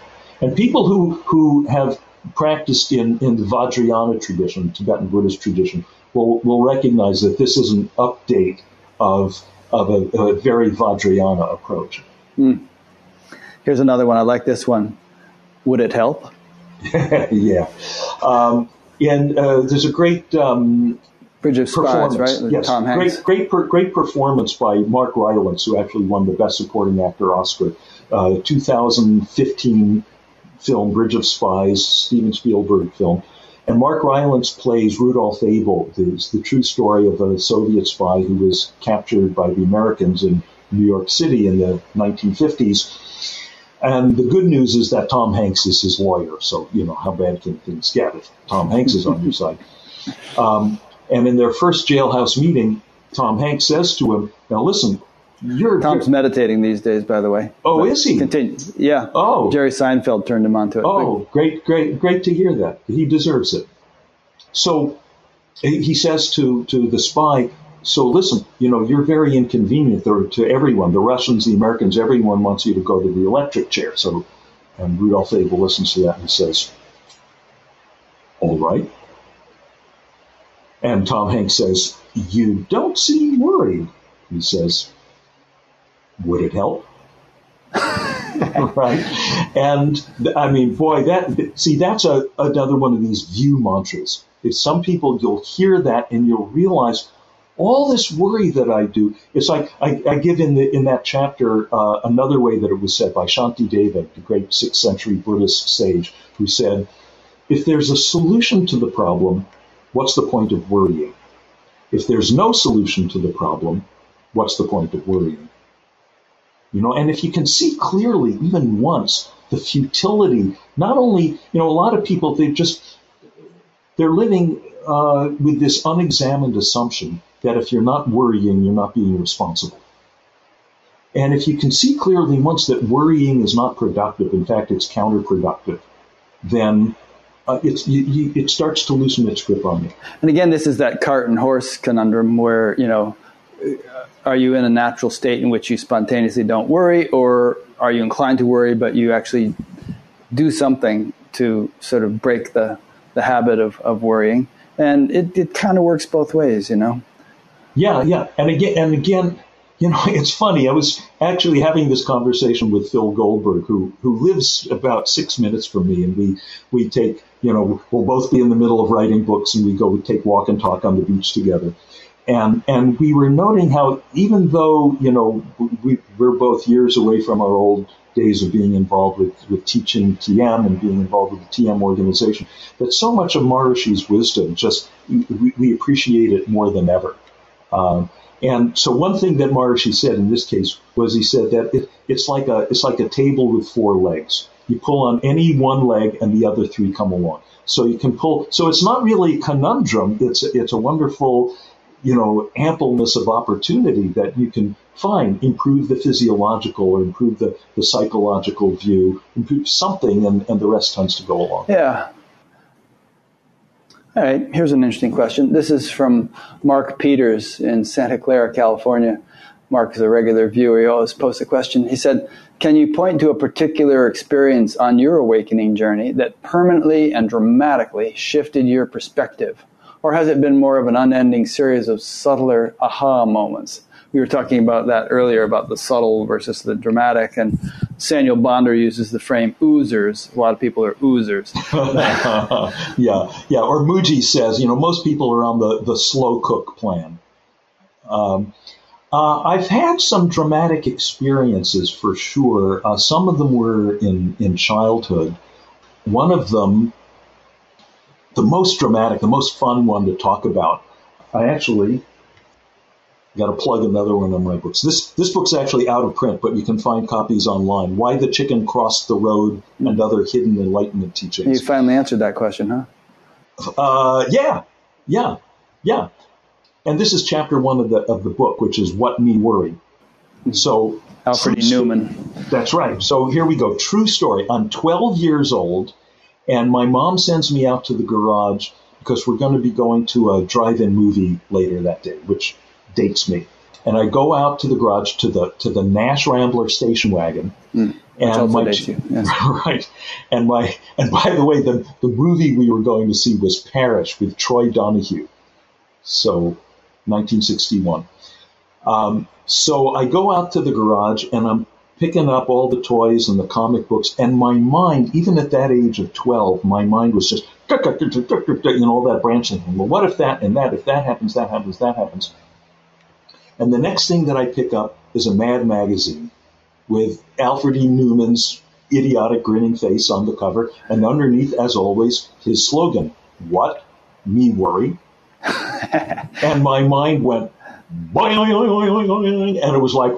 And people who who have practiced in, in the Vajrayana tradition, Tibetan Buddhist tradition, will, will recognize that this is an update of, of a, a very Vajrayana approach. Mm. Here's another one. I like this one. Would it help? *laughs* yeah. Um, and uh, there's a great um, Bridge of Spies, right? Yes, Tom Hanks. Great, great, great performance by Mark Rylance, who actually won the Best Supporting Actor Oscar. Uh, 2015 film Bridge of Spies, Steven Spielberg film. And Mark Rylance plays Rudolf Abel, the, the true story of a Soviet spy who was captured by the Americans in New York City in the 1950s and the good news is that Tom Hanks is his lawyer. So, you know, how bad can things get if Tom Hanks is on your side? Um, and in their first jailhouse meeting, Tom Hanks says to him, Now listen, you're. Tom's you're, meditating these days, by the way. Oh, but is he? Continue. Yeah. Oh. Jerry Seinfeld turned him onto it. Oh, great, great, great to hear that. He deserves it. So he says to, to the spy, so listen, you know, you're very inconvenient to, to everyone. The Russians, the Americans, everyone wants you to go to the electric chair. So, and Rudolph Abel listens to that and says, all right. And Tom Hanks says, you don't seem worried. He says, would it help? right? And I mean, boy, that see, that's a, another one of these view mantras. If some people, you'll hear that and you'll realize, all this worry that I do, it's like I, I give in the in that chapter uh, another way that it was said by Shanti Deva, the great sixth century Buddhist sage, who said, "If there's a solution to the problem, what's the point of worrying? If there's no solution to the problem, what's the point of worrying?" You know, and if you can see clearly, even once, the futility, not only, you know, a lot of people they just they're living uh, with this unexamined assumption that if you're not worrying, you're not being responsible. And if you can see clearly once that worrying is not productive, in fact, it's counterproductive, then uh, it's, you, you, it starts to loosen its grip on you. And again, this is that cart and horse conundrum where, you know, are you in a natural state in which you spontaneously don't worry, or are you inclined to worry, but you actually do something to sort of break the, the habit of, of worrying. And it, it kind of works both ways, you know? Yeah, yeah. And again, and again, you know, *laughs* it's funny. I was actually having this conversation with Phil Goldberg, who who lives about six minutes from me, and we we take, you know, we'll both be in the middle of writing books, and we go take walk and talk on the beach together. And and we were noting how even though you know we, we're both years away from our old days of being involved with, with teaching TM and being involved with the TM organization, that so much of Maharishi's wisdom just we, we appreciate it more than ever. Um, and so one thing that Maharishi said in this case was he said that it, it's like a it's like a table with four legs. You pull on any one leg and the other three come along. So you can pull. So it's not really a conundrum. It's it's a wonderful, you know, ampleness of opportunity that you can find. Improve the physiological or improve the, the psychological view. Improve something, and, and the rest tends to go along. Yeah, all right, here's an interesting question. This is from Mark Peters in Santa Clara, California. Mark is a regular viewer. He always posts a question. He said, Can you point to a particular experience on your awakening journey that permanently and dramatically shifted your perspective? Or has it been more of an unending series of subtler aha moments? we were talking about that earlier about the subtle versus the dramatic, and Saniel Bonder uses the frame oozers. A lot of people are oozers. *laughs* yeah, yeah. Or Mooji says, you know, most people are on the, the slow cook plan. Um, uh, I've had some dramatic experiences for sure. Uh, some of them were in, in childhood. One of them, the most dramatic, the most fun one to talk about, I actually got to plug another one of my books. This this book's actually out of print, but you can find copies online. Why the Chicken Crossed the Road and Other Hidden Enlightenment Teachings. You finally answered that question, huh? Uh, yeah, yeah, yeah. And this is chapter one of the of the book, which is What Me Worry. So Alfred E. Neuman. That's right. So here we go. True story. I'm 12 years old, and my mom sends me out to the garage because we're going to be going to a drive-in movie later that day, which dates me. And I go out to the garage to the to the Nash Rambler station wagon. Mm, and my, yes. *laughs* right. And my and by the way, the the movie we were going to see was Parrish with Troy Donahue. So 1961. Um, so I go out to the garage and I'm picking up all the toys and the comic books, and my mind, even at that age of 12, my mind was just, you know, all that branching. Well, what if that and that, if that happens, that happens, that happens. And the next thing that I pick up is a Mad magazine with Alfred E. Neuman's idiotic grinning face on the cover, and underneath, as always, his slogan, What? Me worry? *laughs* and my mind went, and it was like,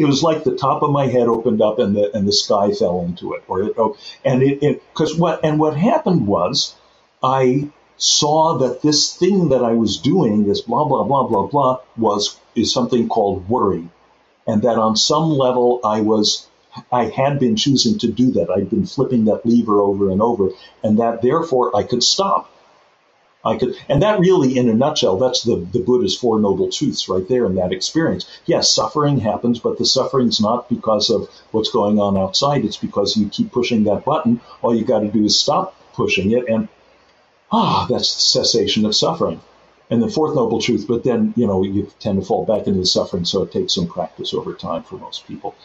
it was like the top of my head opened up and the and the sky fell into it, or it, oh, and it because what and what happened was, I saw that this thing that I was doing, this blah, blah, blah, blah, blah, was, is something called worry. And that on some level I was, I had been choosing to do that. I'd been flipping that lever over and over and that therefore I could stop. I could, and that really, in a nutshell, that's the, the Buddha's Four Noble Truths right there in that experience. Yes, suffering happens, but the suffering's not because of what's going on outside. It's because you keep pushing that button. All you got to do is stop pushing it and ah, that's the cessation of suffering. And the fourth noble truth, but then, you know, you tend to fall back into the suffering, so it takes some practice over time for most people.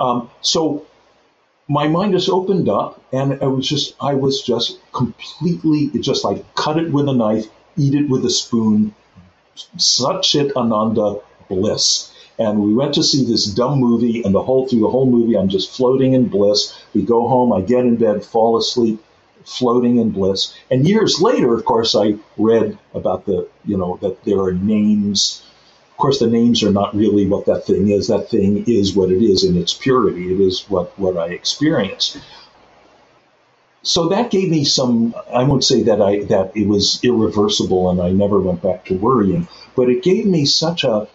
Um, so my mind just opened up, and it was just, I was just completely, just like cut it with a knife, eat it with a spoon, satchitananda bliss. And we went to see this dumb movie, and the whole through the whole movie, I'm just floating in bliss. We go home, I get in bed, fall asleep, floating in bliss. And years later, of course, I read about the, you know, that there are names. Of course, the names are not really what that thing is. That thing is what it is in its purity. It is what, what I experienced. So that gave me some, I won't say that I, that it was irreversible and I never went back to worrying, but it gave me such a,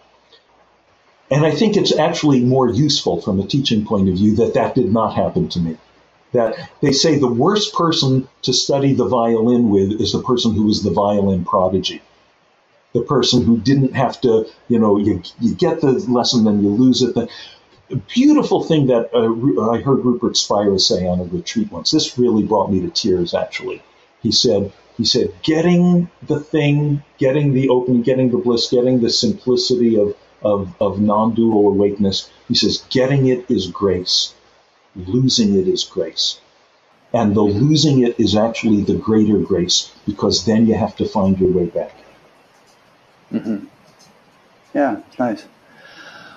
and I think it's actually more useful from a teaching point of view that that did not happen to me that they say the worst person to study the violin with is the person who was the violin prodigy. The person who didn't have to, you know, you, you get the lesson, then you lose it. The beautiful thing that uh, I heard Rupert Spira say on a retreat once. This really brought me to tears, actually. He said, he said, getting the thing, getting the open, getting the bliss, getting the simplicity of, of, of non-dual awakeness. He says, getting it is grace. Losing it is grace. And the losing it is actually the greater grace because then you have to find your way back. Mm-hmm. Yeah, nice.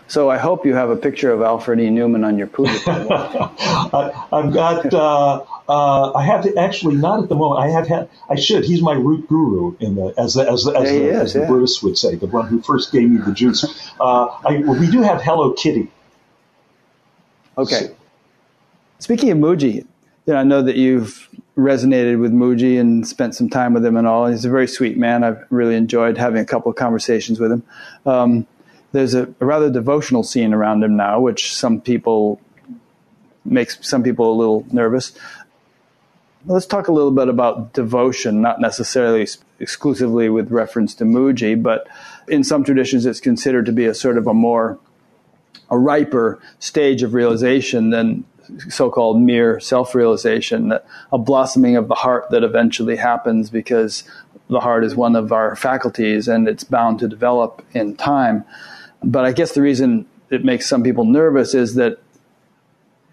So I hope you have a picture of Alfred E. Neuman on your puja. *laughs* I, have got. Uh, uh, I have to actually not at the moment. I have had. I should. He's my root guru in the as the, as the, as, the, is, as the Buddhists would say, the one who first gave me the juice. Uh, I, we do have Hello Kitty. Okay. Speaking of Mooji, you know, I know that you've resonated with Mooji and spent some time with him and all. He's a very sweet man. I've really enjoyed having a couple of conversations with him. Um, there's a, a, rather devotional scene around him now, which some people makes some people a little nervous. Let's talk a little bit about devotion, not necessarily exclusively with reference to Mooji, but in some traditions it's considered to be a sort of a more a riper stage of realization than so-called mere self-realization, a blossoming of the heart that eventually happens because the heart is one of our faculties and it's bound to develop in time. But I guess the reason it makes some people nervous is that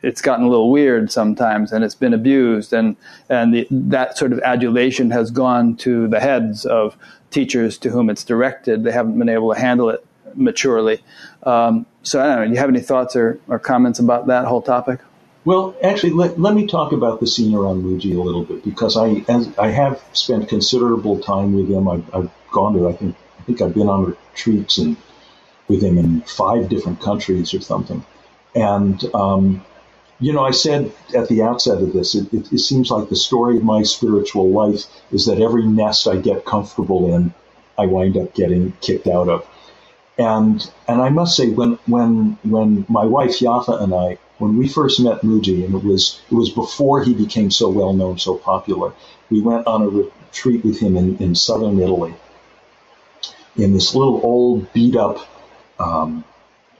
it's gotten a little weird sometimes and it's been abused and and the, that sort of adulation has gone to the heads of teachers to whom it's directed. They haven't been able to handle it maturely. Um, so I don't know do you have any thoughts or, or comments about that whole topic well, actually, let, let me talk about the scene around Mooji a little bit because I as, I have spent considerable time with him. I've, I've gone to I think I think I've been on retreats and with him in five different countries or something. And um, you know, I said at the outset of this, it, it, it seems like the story of my spiritual life is that every nest I get comfortable in, I wind up getting kicked out of. And and I must say, when when when my wife Yafa and I when we first met Mooji, and it was it was before he became so well known, so popular. We went on a retreat with him in, in southern Italy, in this little old beat up um,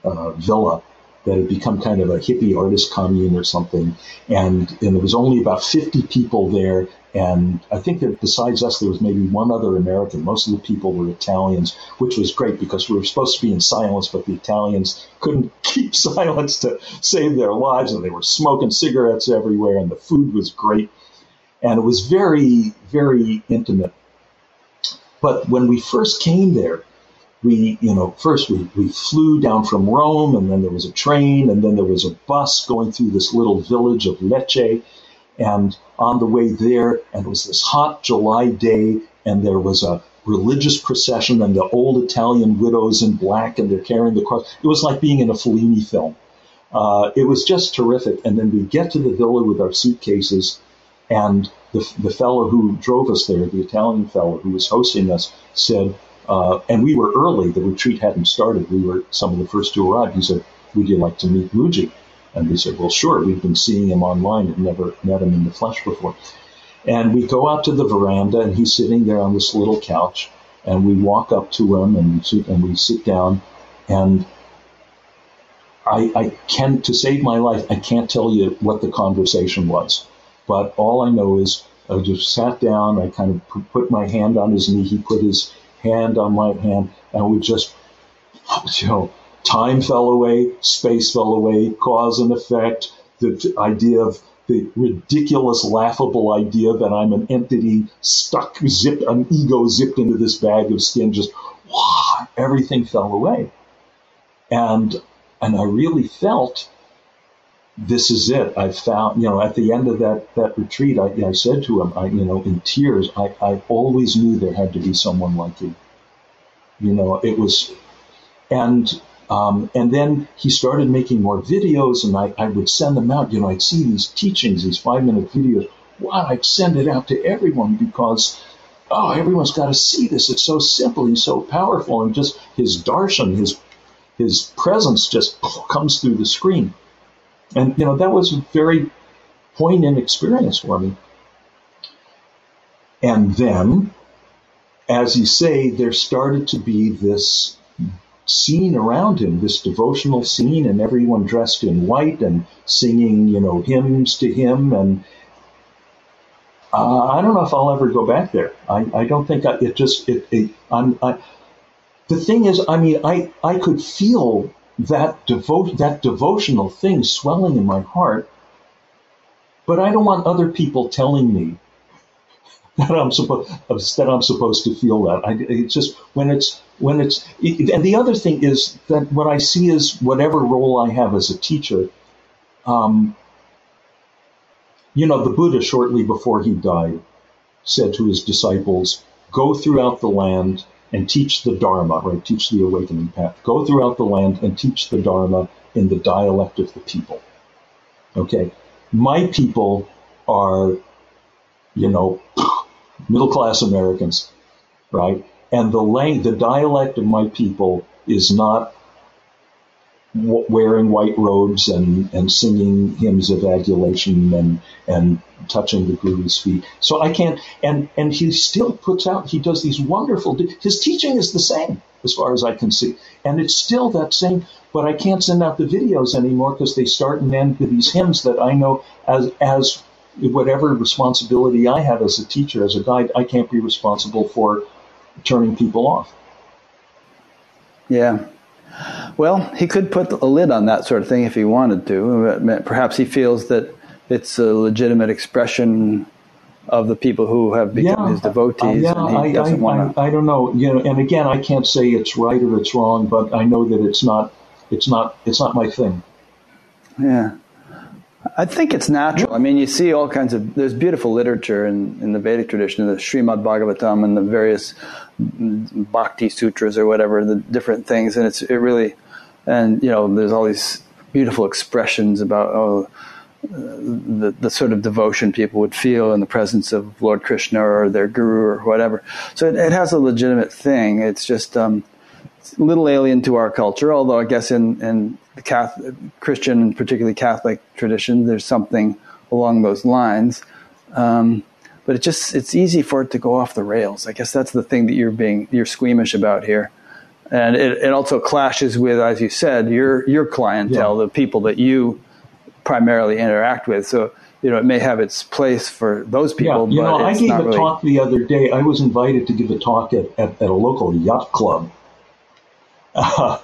uh, villa that had become kind of a hippie artist commune or something, and and there was only about fifty people there, and I think that besides us, there was maybe one other American. Most of the people were Italians, which was great because we were supposed to be in silence, but the Italians couldn't *laughs* keep silence to save their lives, and they were smoking cigarettes everywhere, and the food was great. And it was very, very intimate. But when we first came there, we, you know, first we, we flew down from Rome, and then there was a train, and then there was a bus going through this little village of Lecce and on the way there, and it was this hot July day, and there was a religious procession, and the old Italian widows in black, and they're carrying the cross. It was like being in a Fellini film. Uh, it was just terrific. And then we get to the villa with our suitcases, and the, the fellow who drove us there, the Italian fellow who was hosting us, said, uh, and we were early, the retreat hadn't started. We were some of the first to arrive. He said, Would you like to meet Mooji? And we said, well, sure, we've been seeing him online and never met him in the flesh before. And we go out to the veranda and he's sitting there on this little couch and we walk up to him and, and we sit down and I, I can, to save my life, I can't tell you what the conversation was. But all I know is I just sat down, I kind of put my hand on his knee, he put his hand on my hand, and we just, you know, time fell away, space fell away, cause and effect, the idea of the ridiculous, laughable idea that I'm an entity stuck, zipped, an ego zipped into this bag of skin, just wow, everything fell away. And and I really felt this is it. I found, you know, at the end of that, that retreat, I, I said to him, I, you know, in tears, I, I always knew there had to be someone like you. You know, it was, and um, and then he started making more videos, and I, I would send them out. You know, I'd see these teachings, these five minute videos. Wow, I'd send it out to everyone because, oh, everyone's got to see this. It's so simple. He's so powerful, and just his darshan, his his presence just *laughs* comes through the screen. And you know, that was a very poignant experience for me. And then, as you say, there started to be this scene around him, this devotional scene, and everyone dressed in white and singing, you know, hymns to him. And uh, I don't know if I'll ever go back there. I, I don't think I, it just, it, it I'm, I, the thing is, I mean, I, I could feel that devote, that devotional thing swelling in my heart, but I don't want other people telling me that I'm supposed that I'm supposed to feel that. I, it's just when it's when it's and the other thing is that what I see is whatever role I have as a teacher. Um, you know, the Buddha shortly before he died said to his disciples, "Go throughout the land and teach the Dharma, right? Teach the awakening path. Go throughout the land and teach the Dharma in the dialect of the people." Okay, my people are, you know middle class Americans, right? And the lang- the dialect of my people is not wearing white robes and, and singing hymns of adulation and and touching the Guru's feet. So I can't. And and he still puts out. He does these wonderful. His teaching is the same as far as I can see, and it's still that same. But I can't send out the videos anymore because they start and end with these hymns that I know as as whatever responsibility I have as a teacher, as a guide, I can't be responsible for turning people off. Yeah. Well, he could put a lid on that sort of thing if he wanted to. Perhaps he feels that it's a legitimate expression of the people who have become yeah, his devotees. Yeah, I, I, I, I, don't know. You know, and again, I can't say it's right or it's wrong, but I know that it's not. It's not. It's not my thing. Yeah. I think it's natural. I mean, you see all kinds of, there's beautiful literature in, in the Vedic tradition, the Srimad Bhagavatam and the various Bhakti Sutras or whatever, the different things. And it's, it really, and, you know, there's all these beautiful expressions about, oh, the, the sort of devotion people would feel in the presence of Lord Krishna or their guru or whatever. So it, it has a legitimate thing. It's just, um, a little alien to our culture, although I guess in, in Catholic, Christian and particularly Catholic tradition, there's something along those lines. Um, but it just it's easy for it to go off the rails. I guess that's the thing that you're being you're squeamish about here, and it, it also clashes with, as you said, your your clientele, yeah. the people that you primarily interact with. So you know it may have its place for those people. Yeah, you know, I gave a really... talk the other day. I was invited to give a talk at, at, at a local yacht club *laughs*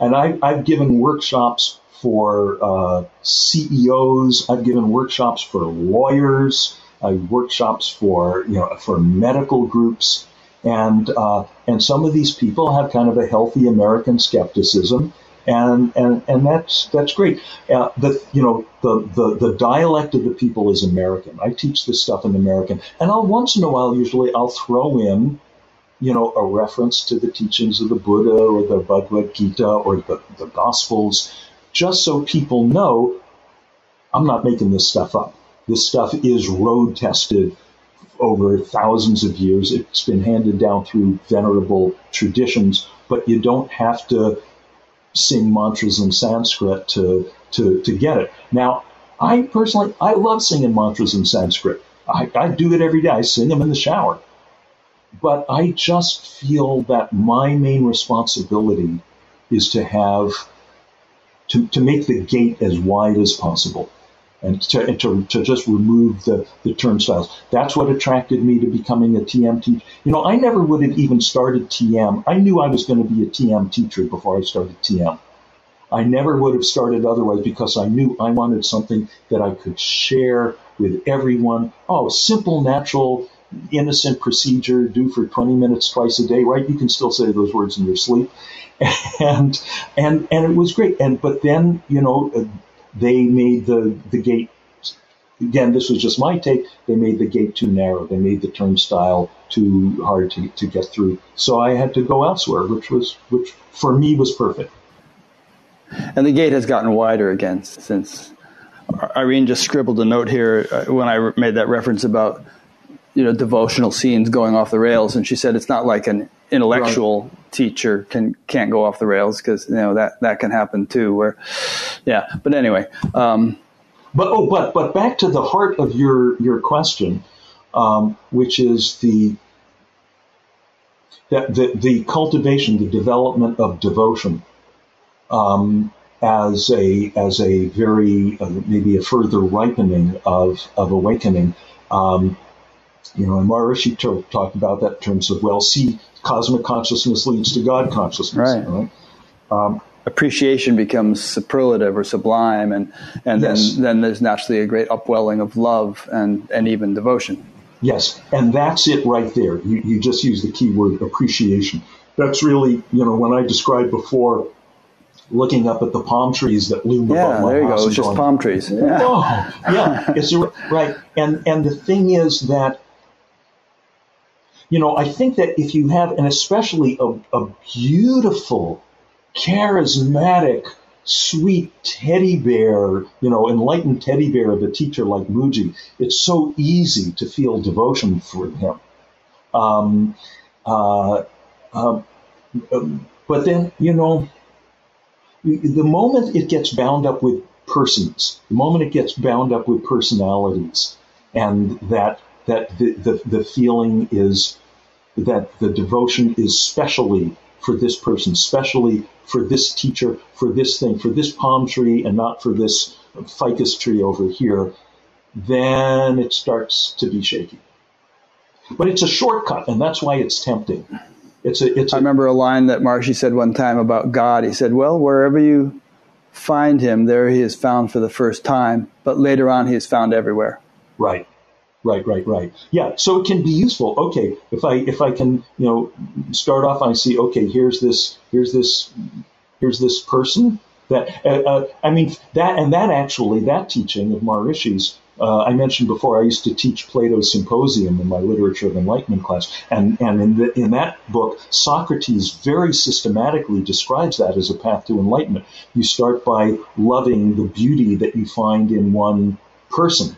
and I, I've given workshops for uh, CEOs. I've given workshops for lawyers. I've workshops for you know for medical groups, and uh, and some of these people have kind of a healthy American skepticism, and and and that's that's great. Uh, the you know the, the the dialect of the people is American. I teach this stuff in American, and I'll once in a while, usually, I'll throw in you know, a reference to the teachings of the Buddha or the Bhagavad Gita or the, the Gospels, just so people know I'm not making this stuff up. This stuff is road tested over thousands of years. It's been handed down through venerable traditions, but you don't have to sing mantras in Sanskrit to, to, to get it. Now, I personally, I love singing mantras in Sanskrit. I, I do it every day. I sing them in the shower. But I just feel that my main responsibility is to have to, to make the gate as wide as possible and to, and to, to just remove the, the turnstiles. That's what attracted me to becoming a TM teacher. You know, I never would have even started TM. I knew I was going to be a TM teacher before I started TM. I never would have started otherwise because I knew I wanted something that I could share with everyone. Oh, simple, natural, innocent procedure, do for 20 minutes twice a day, right? You can still say those words in your sleep. *laughs* And, and, and it was great. And, but then, you know, they made the, the gate, again, this was just my take. They made the gate too narrow. They made the turnstile too hard to, to get through. So I had to go elsewhere, which was, which for me was perfect. And the gate has gotten wider again since Irene just scribbled a note here uh, when I made that reference about you know devotional scenes going off the rails and she said it's not like an intellectual right. teacher can can't go off the rails because you know that that can happen too where yeah but anyway um, but oh but but back to the heart of your your question um, which is the that the, the cultivation, the development of devotion um, as a as a very uh, maybe a further ripening of of awakening. Um, you know, and Maharishi talked about that in terms of well, see, cosmic consciousness leads to God consciousness. Right. right? Um, Appreciation becomes superlative or sublime, and and yes. then then there's naturally a great upwelling of love and and even devotion. Yes, and that's it right there. You, you just use the key word appreciation. That's really, you know, when I described before looking up at the palm trees that loom yeah, above my there you house. go. It's just going, palm trees. Yeah. *laughs* Oh, yeah. *laughs* It's right. And and the thing is that you know, I think that if you have, and especially a, a beautiful, charismatic, sweet teddy bear, you know, enlightened teddy bear of a teacher like Mooji, it's so easy to feel devotion for him. Um, uh, uh, but then, you know, the moment it gets bound up with persons, the moment it gets bound up with personalities, and that that the, the, the feeling is that the devotion is specially for this person, specially for this teacher, for this thing, for this palm tree, and not for this ficus tree over here, then it starts to be shaky. But it's a shortcut, and that's why it's tempting. It's a, it's a, I remember a line that Maharishi said one time about God. He said, Well, wherever you find him, there he is found for the first time, but later on he is found everywhere. Right. Right, right, right. Yeah, so it can be useful. Okay, if I if I can, you know, start off, I see. Okay, here's this, here's this, here's this person that. Uh, uh, I mean that, and that actually, that teaching of Maharishi's. Uh, I mentioned before, I used to teach Plato's Symposium in my Literature of Enlightenment class, and and in the, in that book, Socrates very systematically describes that as a path to enlightenment. You start by loving the beauty that you find in one person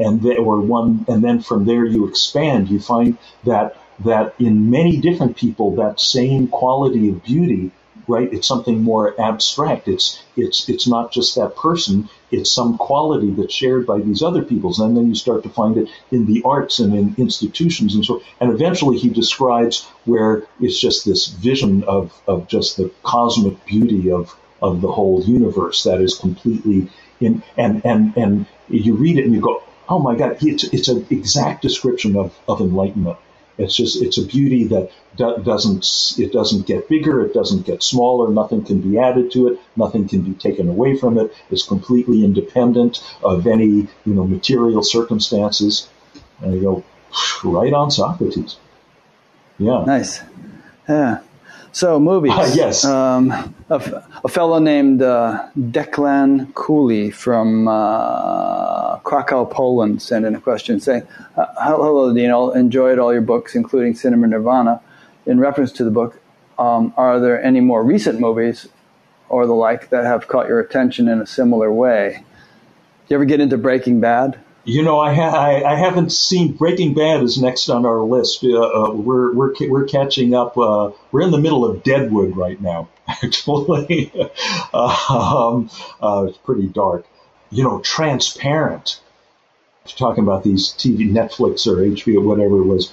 and then, or one, and then from there you expand. You find that that in many different people, that same quality of beauty, right? It's something more abstract. It's it's it's not just that person. It's some quality that's shared by these other peoples, and then you start to find it in the arts and in institutions and so. And eventually, he describes where it's just this vision of of just the cosmic beauty of of the whole universe that is completely in and and and you read it and you go oh my God, it's, it's an exact description of, of enlightenment. It's just it's a beauty that do, doesn't it doesn't get bigger, it doesn't get smaller, nothing can be added to it, nothing can be taken away from it. It's completely independent of any you know material circumstances. And you go right on Socrates. Yeah. Nice. Yeah. So movies. Uh, yes. Um, a, a, fellow named uh, Declan Cooley from uh, Krakow, Poland, sent in a question saying, "Hello, Dino. Enjoyed all your books, including Cinema Nirvana. In reference to the book, um, are there any more recent movies or the like that have caught your attention in a similar way? Do you ever get into Breaking Bad?" You know, I, ha- I, I haven't seen Breaking Bad is next on our list. Uh, uh, we're we're we're catching up. Uh, we're in the middle of Deadwood right now. *laughs* Actually, *laughs* um, uh, it's pretty dark. You know, Transparent. Talking about these TV, Netflix or HBO, whatever it was.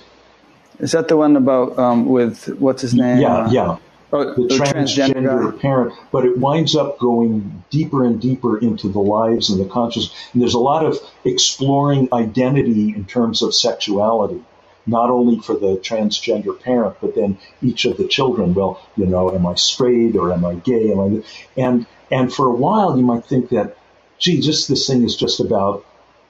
Is that the one about um, with what's his name? Yeah, uh, yeah. Oh, the, transgender, transgender parent, but it winds up going deeper and deeper into the lives and the conscious. And there's a lot of exploring identity in terms of sexuality, not only for the transgender parent, but then each of the children. Well, you know, am I straight or am I gay? Am I? And and for a while, you might think that, gee, just this thing is just about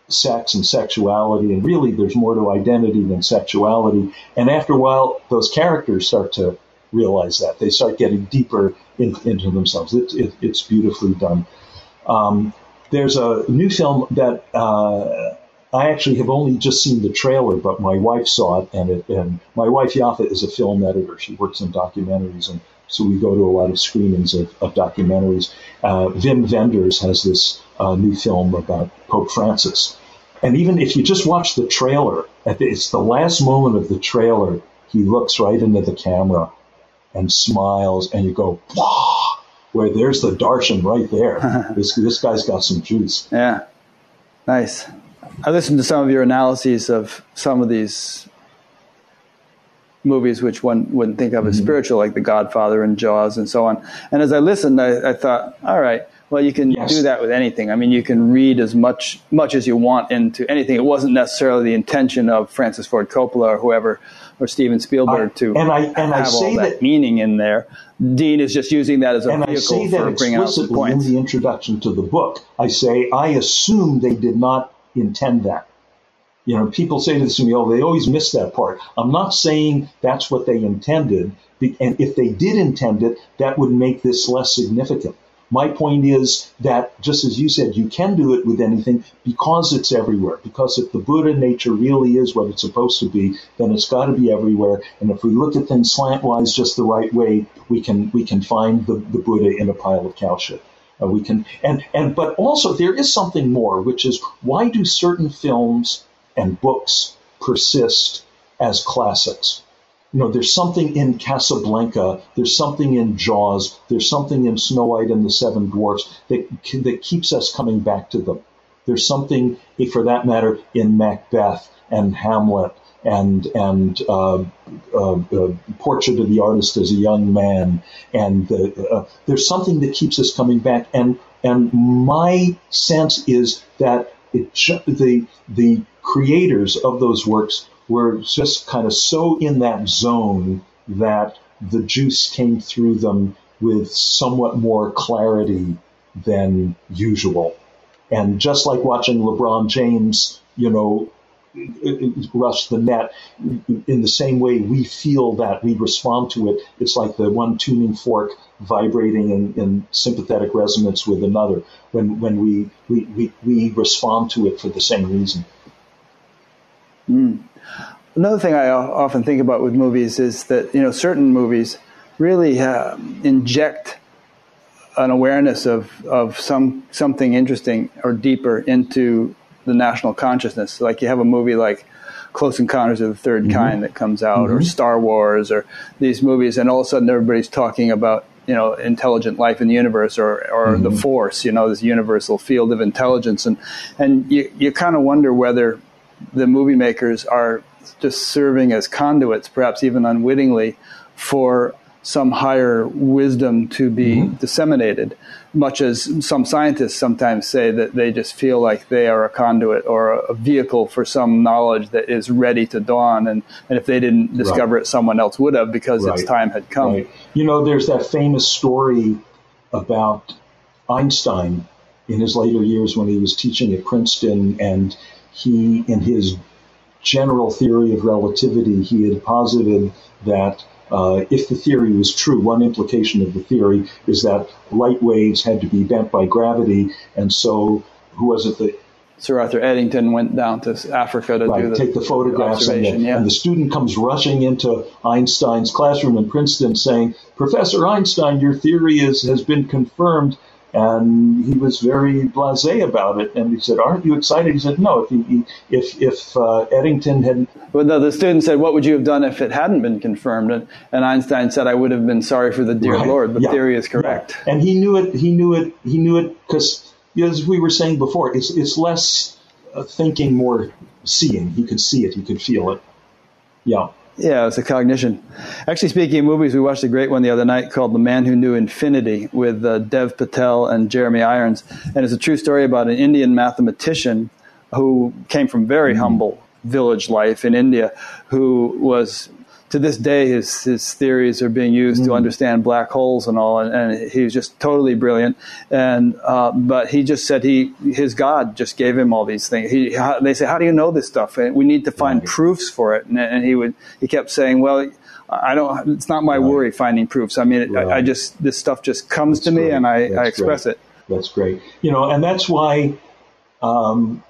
sex and sexuality, and really, there's more to identity than sexuality. And after a while, those characters start to realize that. They start getting deeper in, into themselves. It, it, it's beautifully done. Um, there's a new film that uh, I actually have only just seen the trailer, but my wife saw it, and, it, and my wife Yafa is a film editor. She works in documentaries, and so we go to a lot of screenings of, of documentaries. Uh, Wim Wenders has this uh, new film about Pope Francis. And even if you just watch the trailer, it's the last moment of the trailer, he looks right into the camera and smiles, and you go, wow, where there's the darshan right there. *laughs* this, this guy's got some juice. Yeah, nice. I listened to some of your analyses of some of these movies which one wouldn't think of as mm-hmm. spiritual, like The Godfather and Jaws and so on. And as I listened, I, I thought, all right, well, you can yes. do that with anything. I mean, you can read as much much as you want into anything. It wasn't necessarily the intention of Francis Ford Coppola or whoever or Steven Spielberg to and I, and have I all that, that, meaning in there. Dean is just using that as a and vehicle I say that for bringing out the points. in the introduction to the book. I say I assume they did not intend that. You know, people say this to me, oh, they always miss that part. I'm not saying that's what they intended. And if they did intend it, that would make this less significant. My point is that, just as you said, you can do it with anything because it's everywhere. Because if the Buddha nature really is what it's supposed to be, then it's got to be everywhere. And if we look at things slantwise just the right way, we can we can find the, the Buddha in a pile of cow shit. Uh, we can and and but also there is something more, which is why do certain films and books persist as classics? You know, there's something in Casablanca, there's something in Jaws, there's something in Snow White and the Seven Dwarfs that that keeps us coming back to them. There's something, for that matter, in Macbeth and Hamlet and and uh, uh, uh, Portrait of the Artist as a Young Man, and uh, there's something that keeps us coming back. And and my sense is that it, the the creators of those works were just kind of so in that zone that the juice came through them with somewhat more clarity than usual. And just like watching LeBron James, you know, rush the net in the same way we feel that we respond to it. It's like the one tuning fork vibrating in, in sympathetic resonance with another when, when we, we, we, we respond to it for the same reason. Mm. Another thing I often think about with movies is that you know certain movies really uh, inject an awareness of, of some something interesting or deeper into the national consciousness. Like you have a movie like Close Encounters of the 3rd mm-hmm. Kind that comes out, mm-hmm. or Star Wars, or these movies, and all of a sudden everybody's talking about you know intelligent life in the universe or or mm-hmm. the Force, you know, this universal field of intelligence, and and you you kind of wonder whether the movie makers are just serving as conduits, perhaps even unwittingly, for some higher wisdom to be mm-hmm. disseminated, much as some scientists sometimes say that they just feel like they are a conduit or a vehicle for some knowledge that is ready to dawn. And, and if they didn't discover right. it, someone else would have because right. its time had come. Right. You know, there's that famous story about Einstein in his later years when he was teaching at Princeton and he, in his general theory of relativity, he had posited that uh, if the theory was true, one implication of the theory is that light waves had to be bent by gravity, and so who was it that Sir Arthur Eddington went down to Africa to right, do the, take the photographs, and the, yeah. and the, student comes rushing into Einstein's classroom in Princeton, saying, "Professor Einstein, your theory is, has been confirmed." And he was very blasé about it. And he said, "Aren't you excited?" He said, "No. If he, if if uh, Eddington had." Well, the, the student said, "What would you have done if it hadn't been confirmed?" And, and Einstein said, "I would have been sorry for the dear right. Lord. The yeah. theory is correct." Yeah. And he knew it. He knew it. He knew it because, as we were saying before, it's it's less uh, thinking, more seeing. He could see it. He could feel it. Yeah. Yeah, it's a cognition. Actually, speaking of movies, we watched a great one the other night called The Man Who Knew Infinity with uh, Dev Patel and Jeremy Irons. And it's a true story about an Indian mathematician who came from very mm-hmm. humble village life in India, who was to this day, his, his theories are being used mm. to understand black holes and all, and, and he was just totally brilliant. And uh, but he just said he his God just gave him all these things. He how, they say, how do you know this stuff? And we need to find right. proofs for it. And, and, he would he kept saying, well. I don't. It's not my right. worry finding proofs. I mean, right. I, I, just this stuff just comes that's to me, and I, I express great. it. That's great. You know, and that's why um,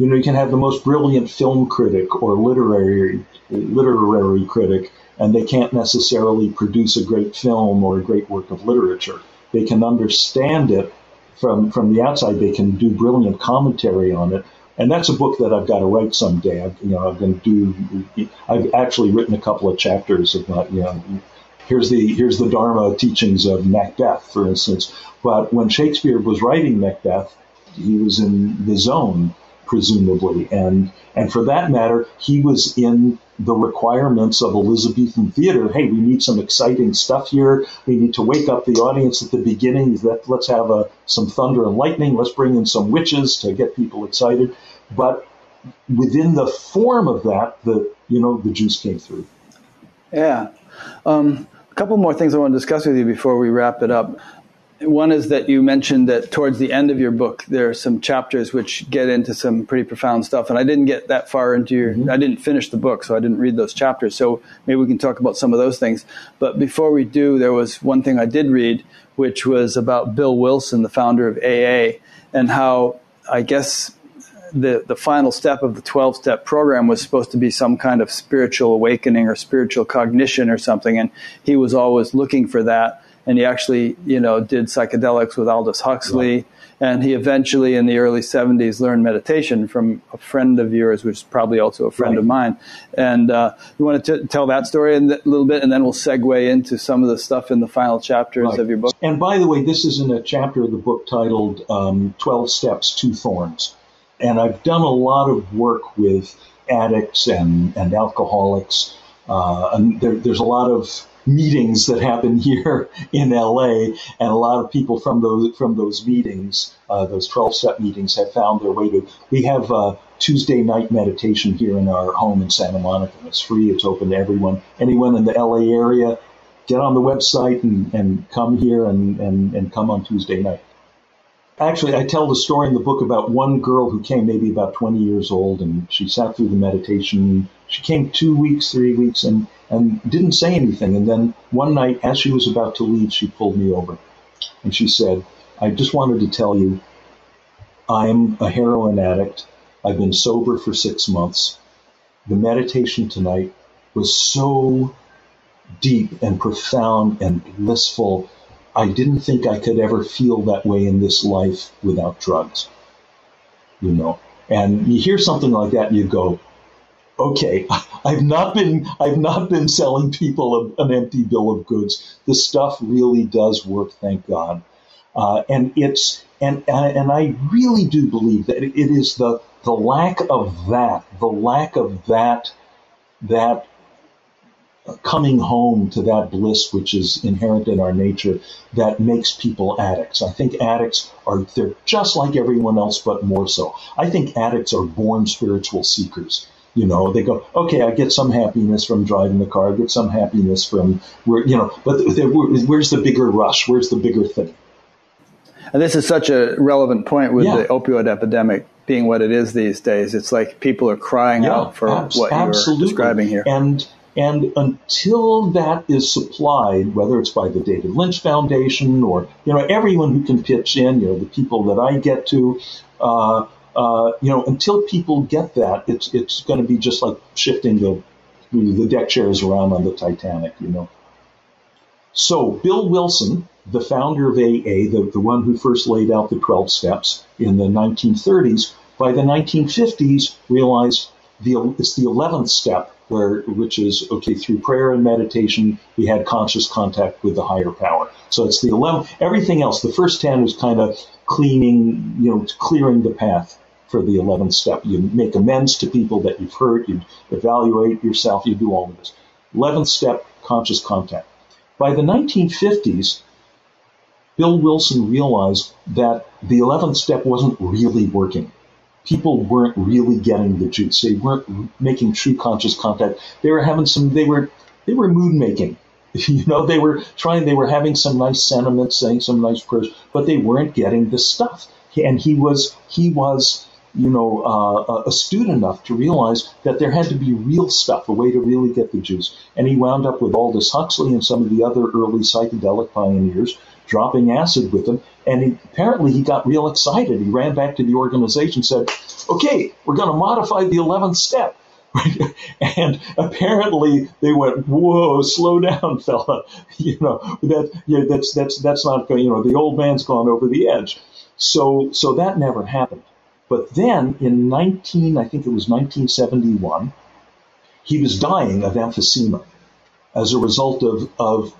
you know, you can have the most brilliant film critic or literary literary critic, and they can't necessarily produce a great film or a great work of literature. They can understand it from from the outside. They can do brilliant commentary on it, and that's a book that I've got to write someday. I've, you know, going to do. I've actually written a couple of chapters about you know. Here's the here's the Dharma teachings of Macbeth, for instance. But when Shakespeare was writing Macbeth, he was in the zone presumably. And, and for that matter, he was in the requirements of Elizabethan theater. Hey, we need some exciting stuff here. We need to wake up the audience at the beginning. Let, let's have a, some thunder and lightning. Let's bring in some witches to get people excited. But within the form of that, the you know the juice came through. Yeah. Um, a couple more things I want to discuss with you before we wrap it up. One is that you mentioned that towards the end of your book, there are some chapters which get into some pretty profound stuff. And I didn't get that far into your, mm-hmm. I didn't finish the book, so I didn't read those chapters. So maybe we can talk about some of those things. But before we do, there was one thing I did read, which was about Bill Wilson, the founder of AA, and how I guess the, the final step of the 12 step program was supposed to be some kind of spiritual awakening or spiritual cognition or something. And he was always looking for that and he actually, you know, did psychedelics with Aldous Huxley. And he eventually, in the early 70s, learned meditation from a friend of yours, which is probably also a friend right. of mine. And uh, you want to t- tell that story a little bit, and then we'll segue into some of the stuff in the final chapters right. of your book. And by the way, this is in a chapter of the book titled um, 12 Steps, Two Thorns. And I've done a lot of work with addicts and, and alcoholics. Uh, and there, there's a lot of meetings that happen *laughs* here in LA, and a lot of people from those from those meetings, uh, those 12 step meetings, have found their way to. We have uh, Tuesday night meditation here in our home in Santa Monica. It's free. It's open to everyone. Anyone in the LA area, get on the website and, and come here and, and, and come on Tuesday night. Actually, I tell the story in the book about one girl who came maybe about 20 years old, and she sat through the meditation. She came two weeks, three weeks, and and didn't say anything. And then one night, as she was about to leave, she pulled me over and she said, I just wanted to tell you, I'm a heroin addict. I've been sober for six months. The meditation tonight was so deep and profound and blissful. I didn't think I could ever feel that way in this life without drugs. You know, and you hear something like that and you go, okay, *laughs* I've not been I've not been selling people an empty bill of goods. The stuff really does work, thank God. Uh, and it's and and I really do believe that it is the the lack of that, the lack of that that coming home to that bliss which is inherent in our nature that makes people addicts. I think addicts are they're just like everyone else but more so. I think addicts are born spiritual seekers. You know, they go, okay, I get some happiness from driving the car, I get some happiness from, where, you know, but where's the bigger rush? Where's the bigger thing? And this is such a relevant point with yeah. the opioid epidemic being what it is these days. It's like people are crying yeah, out for abs- what you're describing here. And and until that is supplied, whether it's by the David Lynch Foundation or you know everyone who can pitch in, you know the people that I get to, uh, uh, you know, until people get that, it's it's going to be just like shifting the the deck chairs around on the Titanic, you know. So Bill Wilson, the founder of AA, the, the one who first laid out the 12 steps in the 1930s, by the 1950s realized the, it's the 11th step where, which is, okay, through prayer and meditation, we had conscious contact with the higher power. So it's the 11th, everything else, the first 10 is kind of cleaning, you know, clearing the path for the 11th step. You make amends to people that you've hurt, you evaluate yourself, you do all of this. 11th step, conscious contact. By the 1950s, Bill Wilson realized that the 11th step wasn't really working. People weren't really getting the juice. They weren't making true conscious contact. They were having some, they were, they were mood making. *laughs* You know, they were trying, they were having some nice sentiments, saying some nice prayers, but they weren't getting the stuff. And he was, he was you know, uh, astute enough to realize that there had to be real stuff, a way to really get the juice. And he wound up with Aldous Huxley and some of the other early psychedelic pioneers dropping acid with him. And he, apparently he got real excited. He ran back to the organization, said, okay, we're going to modify the 11th step. *laughs* and apparently they went, "Whoa, slow down, *laughs* fella! You know that yeah, that's that's that's not going. You know, the old man's gone over the edge." So so that never happened. But then in 19, I think it was 1971, he was dying of emphysema as a result of, of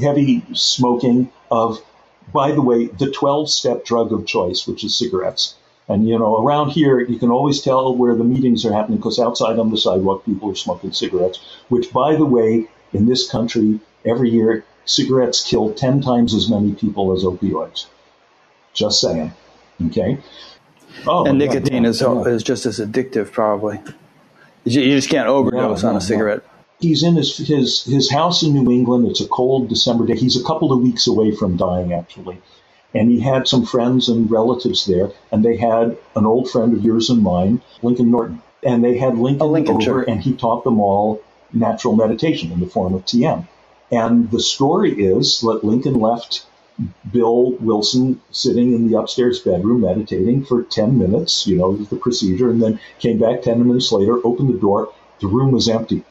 heavy smoking of, by the way, the 12 step drug of choice, which is cigarettes. And you know, around here, you can always tell where the meetings are happening because outside on the sidewalk, people are smoking cigarettes. Which, by the way, in this country, every year, cigarettes kill ten times as many people as opioids. Just saying. Okay. Oh, and nicotine yeah, is yeah. is just as addictive, probably. You just can't overdose on a cigarette. He's in his, his his house in New England. It's a cold December day. He's a couple of weeks away from dying, actually and he had some friends and relatives there, and they had an old friend of yours and mine, Lincoln Norton, and they had Lincoln, oh, Lincoln over, sure. and he taught them all natural meditation in the form of TM. And the story is that Lincoln left Bill Wilson sitting in the upstairs bedroom meditating for 10 minutes, you know, the procedure, and then came back 10 minutes later, opened the door, the room was empty.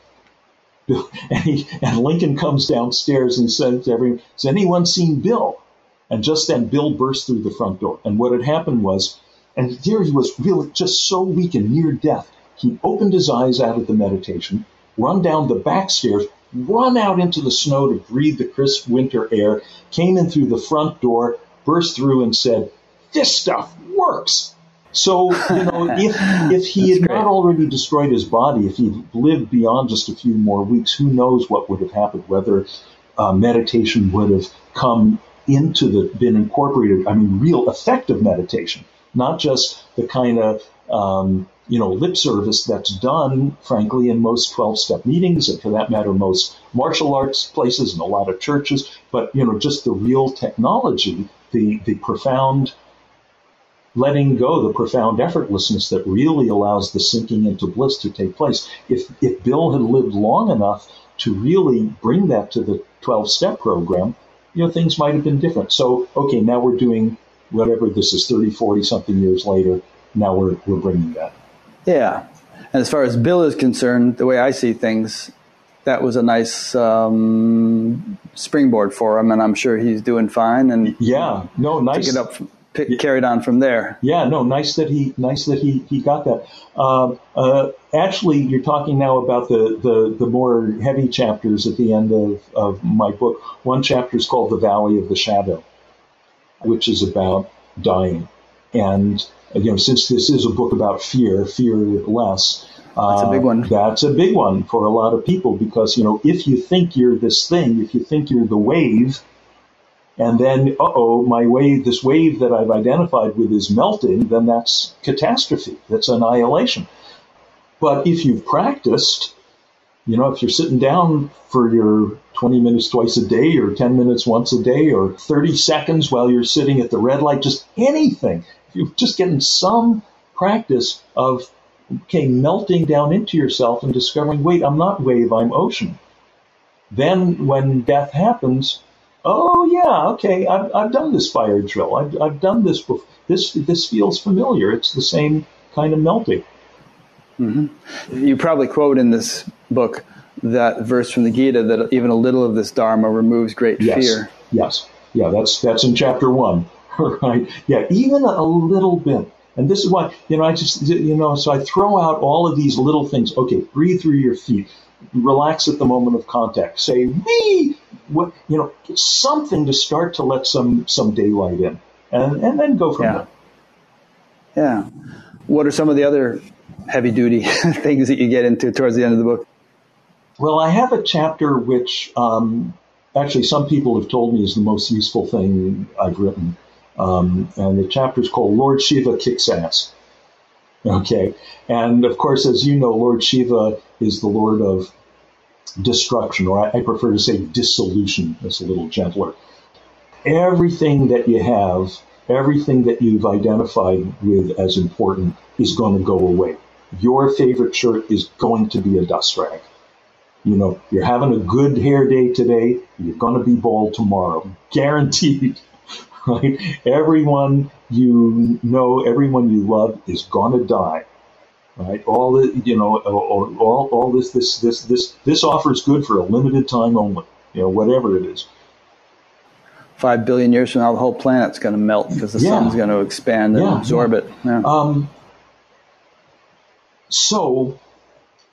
*laughs* And, he, and Lincoln comes downstairs and says to everyone, Has anyone seen Bill? And just then, Bill burst through the front door. And what had happened was, and here he was really just so weak and near death. He opened his eyes out of the meditation, run down the back stairs, run out into the snow to breathe the crisp winter air, came in through the front door, burst through, and said, This stuff works. So, you know, *laughs* if, if he had great. not already destroyed his body, if he'd lived beyond just a few more weeks, who knows what would have happened, whether uh, meditation would have come into the been incorporated. I mean, real effective meditation, not just the kind of um, you know lip service that's done, frankly, in most twelve-step meetings, and for that matter, most martial arts places and a lot of churches. But you know, just the real technology, the the profound letting go, the profound effortlessness that really allows the sinking into bliss to take place. If if Bill had lived long enough to really bring that to the 12 step program, you know, things might have been different. So, okay, now we're doing whatever this is 30, 40 something years later. Now we're, we're bringing that. Yeah. And as far as Bill is concerned, the way I see things, that was a nice um, springboard for him, and I'm sure he's doing fine. And yeah, no, nice. It up, pick, carried on from there. Yeah, no, nice that he, nice that he, he got that. Uh, uh, actually, you're talking now about the, the, the more heavy chapters at the end of, of my book. One chapter is called The Valley of the Shadow, which is about dying. And, you know, since this is a book about fear, fear less, that's a big one. Uh, that's a big one for a lot of people because, you know, if you think you're this thing, if you think you're the wave, and then, oh, my wave, this wave that I've identified with is melting, then that's catastrophe. That's annihilation. But if you've practiced, you know, if you're sitting down for your 20 minutes twice a day or 10 minutes once a day or 30 seconds while you're sitting at the red light, just anything, if you're just getting some practice of, okay, melting down into yourself and discovering, wait, I'm not wave, I'm ocean. Then when death happens, oh yeah, okay, I've, I've done this fire drill. I've, I've done this before. This, this feels familiar. It's the same kind of melting. Mm-hmm. You probably quote in this book that verse from the Gita that even a little of this dharma removes great yes. fear. Yes, yeah, that's that's in chapter one, *laughs* right? Yeah, even a, a little bit. And this is why, you know, I just, you know, so I throw out all of these little things. Okay, breathe through your feet. Relax at the moment of contact. Say, what, you know, something to start to let some, some daylight in. And, and then go from yeah. there. Yeah. What are some of the other heavy duty *laughs* things that you get into towards the end of the book? Well, I have a chapter which um, actually some people have told me is the most useful thing I've written. Um, and the chapter is called Lord Shiva Kicks Ass. Okay. And of course, as you know, Lord Shiva is the Lord of destruction, or I, prefer to say dissolution. That's a little gentler. Everything that you have, everything that you've identified with as important is going to go away your favorite shirt is going to be a dust rag. You know, you're having a good hair day today, you're going to be bald tomorrow. Guaranteed. Right? Everyone you know, everyone you love is going to die. Right? All the, you know, all, all this, this, this, this, this offer is good for a limited time only. You know, whatever it is. Five billion years from now, the whole planet's going to melt because the yeah. sun's going to expand and yeah, absorb yeah. it. Yeah. Um, so,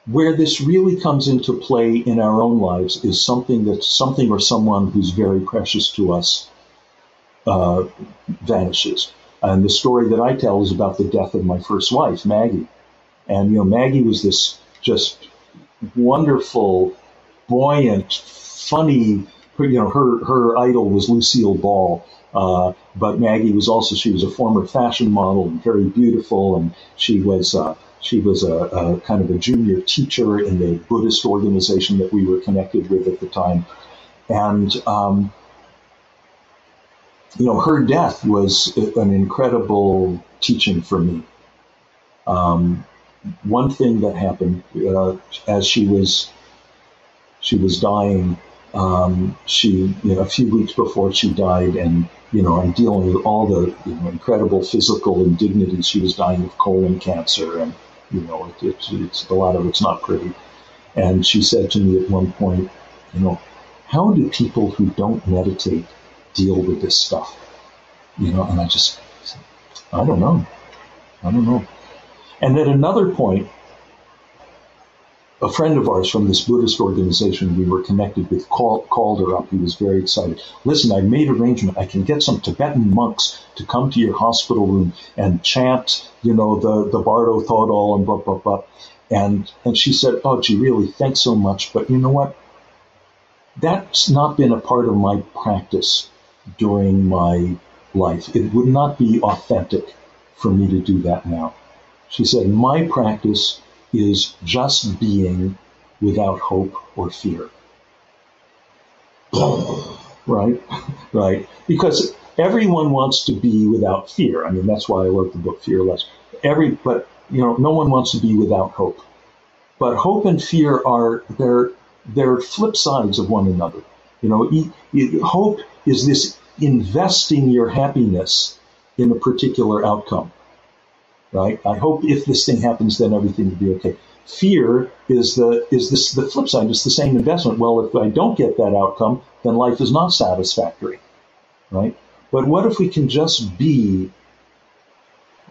where this really comes into play in our own lives is something that something or someone who's very precious to us uh, vanishes. And the story that I tell is about the death of my first wife, Maggie. And, you know, Maggie was this just wonderful, buoyant, funny, you know, her, her idol was Lucille Ball. Uh, but Maggie was also, she was a former fashion model and very beautiful. And she was, uh, she was a, a, kind of a junior teacher in the Buddhist organization that we were connected with at the time. And, um, you know, her death was an incredible teaching for me. Um, one thing that happened uh, as she was she was dying, um, she you know, a few weeks before she died, and you know, I'm dealing with all the you know, incredible physical indignities. She was dying of colon cancer, and you know, it, it, it's a lot of it's not pretty. And she said to me at one point, you know, how do people who don't meditate deal with this stuff? You know, and I just, I don't know. I don't know. And at another point, a friend of ours from this Buddhist organization we were connected with called, called her up. He was very excited. Listen, I made arrangement. I can get some Tibetan monks to come to your hospital room and chant, you know, the, the Bardo Thodol and blah, blah, blah. And, and she said, Oh, gee, really, thanks so much. But you know what? That's not been a part of my practice during my life. It would not be authentic for me to do that now. She said, My practice is just being without hope or fear. *laughs* right? *laughs* Right. Because everyone wants to be without fear. I mean, that's why I wrote the book Fearless. Every, but, you know, no one wants to be without hope. But hope and fear are, they're, they're flip sides of one another. You know, hope is this investing your happiness in a particular outcome right? I hope if this thing happens, then everything will be okay. Fear is the is this the flip side. It's the same investment. Well, if I don't get that outcome, then life is not satisfactory, right? But what if we can just be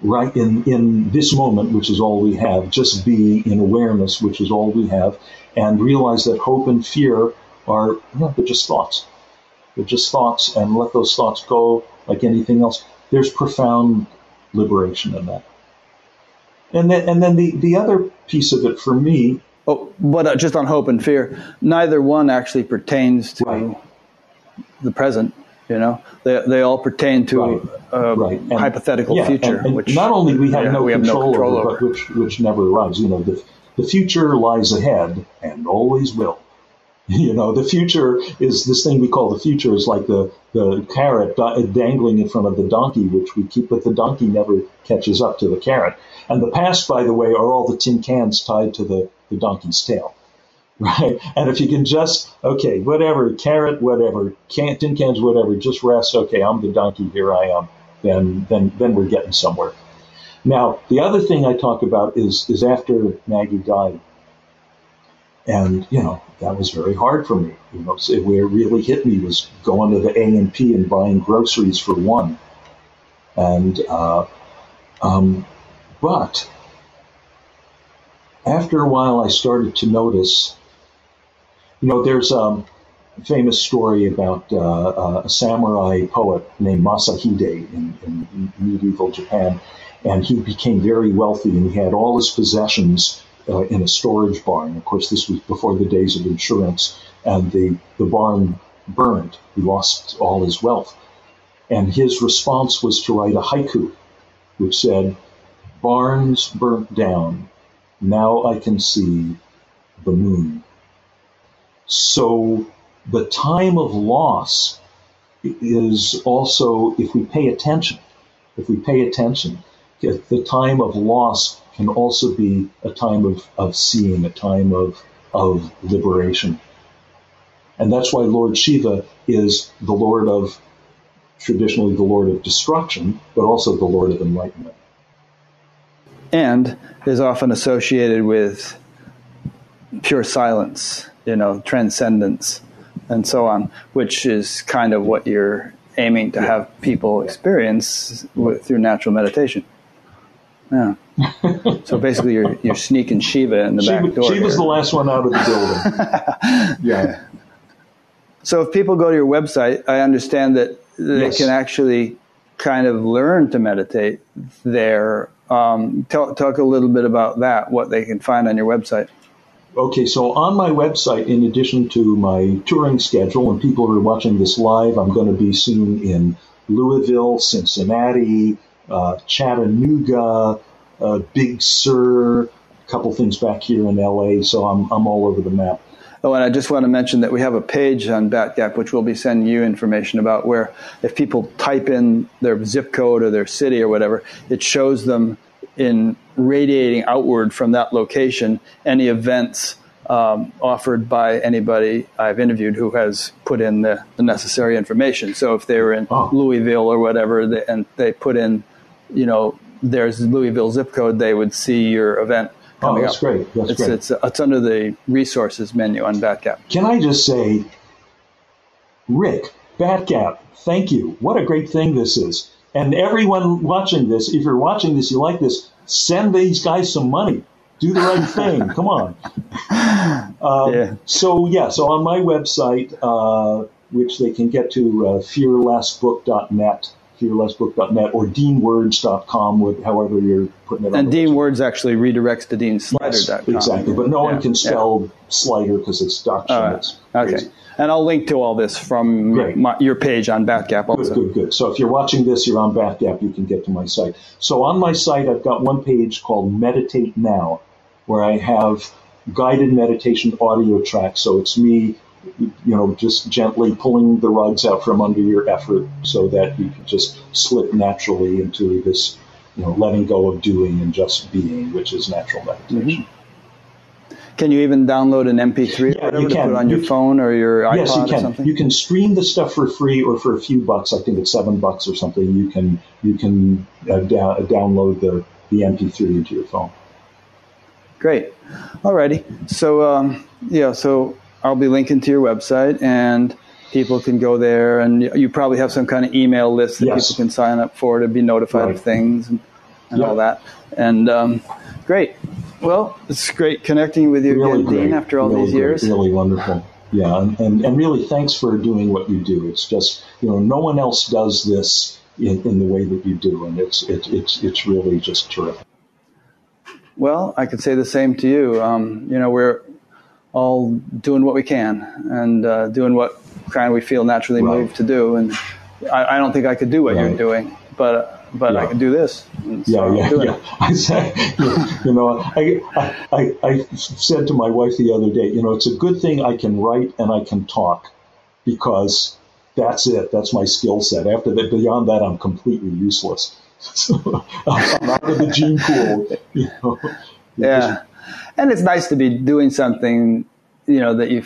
right in in this moment, which is all we have, just be in awareness, which is all we have, and realize that hope and fear are you know, they're just thoughts. They're just thoughts, and let those thoughts go like anything else. There's profound liberation in that. And then, and then the, the other piece of it for me. Oh, but uh, just on hope and fear, neither one actually pertains to right. the present. You know, they, they all pertain to right. a right. And, hypothetical yeah, future, and, and which not only we have, yeah, no, we control have no control over, over, but which which never arrives. You know, the the future lies ahead and always will. *laughs* You know, the future is this thing we call the future is like the, the carrot dangling in front of the donkey, which we keep, but the donkey never catches up to the carrot. And the past, by the way, are all the tin cans tied to the, the donkey's tail. *laughs* Right? And if you can just, okay, whatever, carrot, whatever, can, tin cans, whatever, just rest, okay, I'm the donkey, here I am, then, then, then we're getting somewhere. Now, the other thing I talk about is, is after Maggie died, and, you know, that was very hard for me. You know, where it really hit me was going to the A&P and buying groceries for one. And, uh, um, but after a while, I started to notice, you know, there's a famous story about uh, uh a samurai poet named Masahide in, in medieval Japan. And he became very wealthy and he had all his possessions uh, in a storage barn. Of course, this was before the days of insurance, and the, the barn burned. He lost all his wealth. And his response was to write a haiku, which said, Barns burnt down, now I can see the moon. So the time of loss is also, if we pay attention, if we pay attention, the time of loss can also be a time of, of seeing, a time of, of liberation. And that's why Lord Shiva is the Lord of, traditionally, the Lord of destruction, but also the Lord of enlightenment. And is often associated with pure silence, you know, transcendence, and so on, which is kind of what you're aiming to have people experience with, through natural meditation. Yeah. *laughs* so basically, you're you're sneaking Shiva in the back door. Shiva's the last one out of the building. *laughs* yeah. So if people go to your website, I understand that they yes. can actually kind of learn to meditate there. Um, talk, talk a little bit about that, what they can find on your website. Okay, so on my website, in addition to my touring schedule, and people who are watching this live, I'm going to be soon in Louisville, Cincinnati, uh, Chattanooga, uh, Big Sur, a couple things back here in LA. So I'm, I'm all over the map. Oh, and I just want to mention that we have a page on Batgap, which we'll be sending you information about, where if people type in their zip code or their city or whatever, it shows them in radiating outward from that location any events um, offered by anybody I've interviewed who has put in the, the necessary information. So if they were in oh. Louisville or whatever, they, and they put in, you know, there's Louisville zip code, they would see your event oh, coming oh, that's up. great. That's it's, great. It's, it's under the resources menu on Batgap. Can I just say, Rick, Batgap, thank you. What a great thing this is. And everyone watching this, if you're watching this, you like this, send these guys some money. Do the right *laughs* thing. Come on. Um, yeah. So, yeah, so on my website, uh, which they can get to uh, fearlessbook.net, fearlessbook.net, or deanwords.com, with however you're putting it on. And Dean Words actually redirects to deansluyter.com. Yes, exactly, but no yeah. one can spell yeah. Sluyter because it's Dutch. Right. okay. And I'll link to all this from my, your page on Batgap also. Good, good, good. So if you're watching this, you're on Batgap, you can get to my site. So on my site, I've got one page called Meditate Now, where I have guided meditation audio tracks. So it's me, you know, just gently pulling the rugs out from under your effort so that you can just slip naturally into this, you know, letting go of doing and just being, which is natural meditation. Mm-hmm. Can you even download an MP3 yeah, you can. on your you phone or your iPod yes, you can. or something? You can stream the stuff for free or for a few bucks. I think it's seven bucks or something. You can you can uh, da- download the, the MP3 into your phone. Great. Alrighty. So um, yeah, so I'll be linking to your website and people can go there and you probably have some kind of email list that yes. people can sign up for to be notified right. of things and, and all that. And um, great. Well, it's great connecting with you really again. Dean, after all really these great. years. Really wonderful. Yeah, and, and, and, really thanks for doing what you do. It's just, you know, no one else does this in, in the way that you do, and it's, it, it's, it's really just terrific. Well, I could say the same to you. Um, you know, we're all doing what we can and uh, doing what kind of we feel naturally right. moved to do. And I, I, don't think I could do what right. you're doing, but but yeah. I can do this. So yeah, yeah, yeah. *laughs* I said, you know, I, I, I said to my wife the other day, you know, it's a good thing I can write and I can talk because that's it. That's my skill set. After that, beyond that, I'm completely useless. *laughs* So I'm out of the gene pool. You know, yeah, and it's nice to be doing something, you know, that you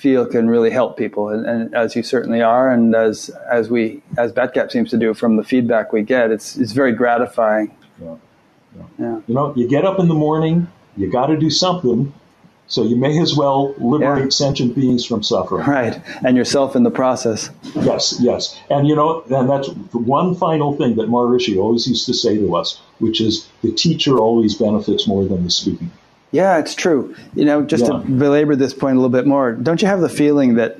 feel can really help people, and, and, as you certainly are, and as as we as Batgap seems to do from the feedback we get, it's it's very gratifying. Yeah. yeah. yeah. You know, you get up in the morning, you got to do something, so you may as well liberate yeah. sentient beings from suffering. Right, and yourself in the process. Yes, yes, and you know, and that's one final thing that Maharishi always used to say to us, which is the teacher always benefits more than the student. Yeah, it's true. You know, just yeah. to belabor this point a little bit more, don't you have the feeling that,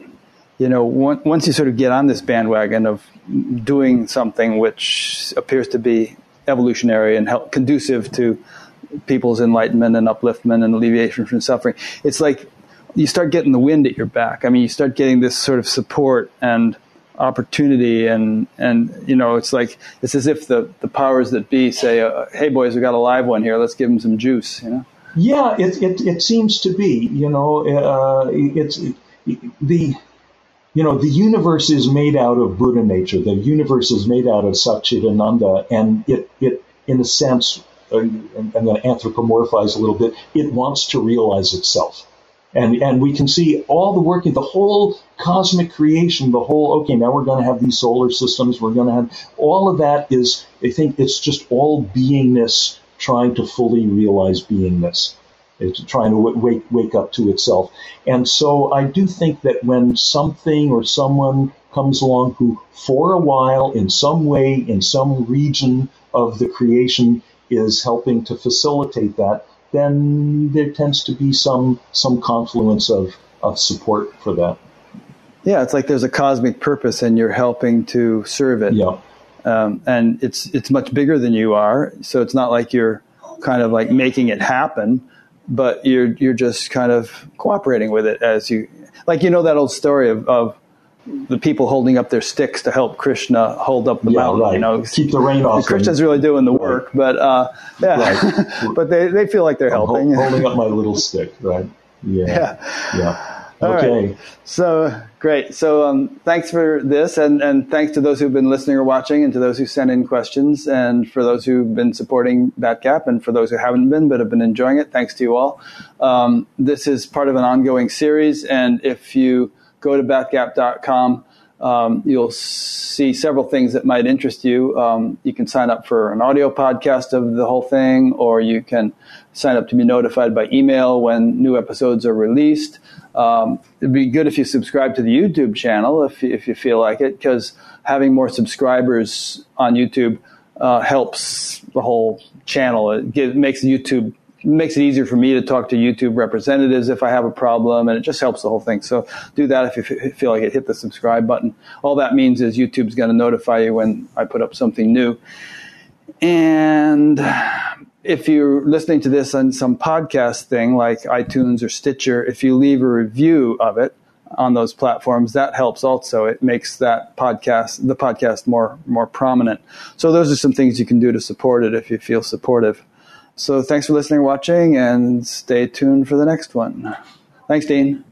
you know, once you sort of get on this bandwagon of doing something which appears to be evolutionary and help, conducive to people's enlightenment and upliftment and alleviation from suffering, it's like you start getting the wind at your back. I mean, you start getting this sort of support and opportunity and and you know it's like it's as if the the powers that be say uh, hey boys we got a live one here let's give them some juice you know yeah, it, it, it seems to be. You know, uh, it's it, the you know the universe is made out of Buddha nature. The universe is made out of Satchidananda, and it it in a sense, uh, I'm going to anthropomorphize a little bit. It wants to realize itself. And, and we can see all the working, the whole cosmic creation, the whole, okay, now we're going to have these solar systems, we're going to have, all of that is, I think it's just all beingness trying to fully realize beingness. Uh, it's trying to wake, wake up to itself. And so I do think that when something or someone comes along who, for a while, in some way, in some region of the creation, is helping to facilitate that, then there tends to be some some confluence of, of support for that. Yeah, it's like there's a cosmic purpose and you're helping to serve it. Yeah. Um, and it's it's much bigger than you are. So it's not like you're kind of like making it happen, but you're you're just kind of cooperating with it as you like. You know that old story of, of the people holding up their sticks to help Krishna hold up the yeah, mountain. Right. You know, keep the rain off. Krishna's really doing the work, but uh, yeah, right. *laughs* but they, they feel like they're I'm helping. holding up my little stick, right? *laughs* Yeah, yeah. yeah. Okay. Right. So great. So um, thanks for this, and, and thanks to those who've been listening or watching, and to those who sent in questions, and for those who've been supporting Batgap, and for those who haven't been but have been enjoying it. Thanks to you all. Um, this is part of an ongoing series, and if you go to batgap.com, um, you'll see several things that might interest you. Um, you can sign up for an audio podcast of the whole thing, or you can sign up to be notified by email when new episodes are released. Um, it'd be good if you subscribe to the YouTube channel if, if you feel like it, because having more subscribers on YouTube uh, helps the whole channel. It makes YouTube makes it easier for me to talk to YouTube representatives if I have a problem, and it just helps the whole thing. So do that if you feel like it. Hit the subscribe button. All that means is YouTube's going to notify you when I put up something new. And if you're listening to this on some podcast thing like iTunes or Stitcher, if you leave a review of it on those platforms, that helps also. It makes that podcast, the podcast more, more prominent. So those are some things you can do to support it if you feel supportive. So thanks for listening watching and stay tuned for the next one. Thanks, Dean.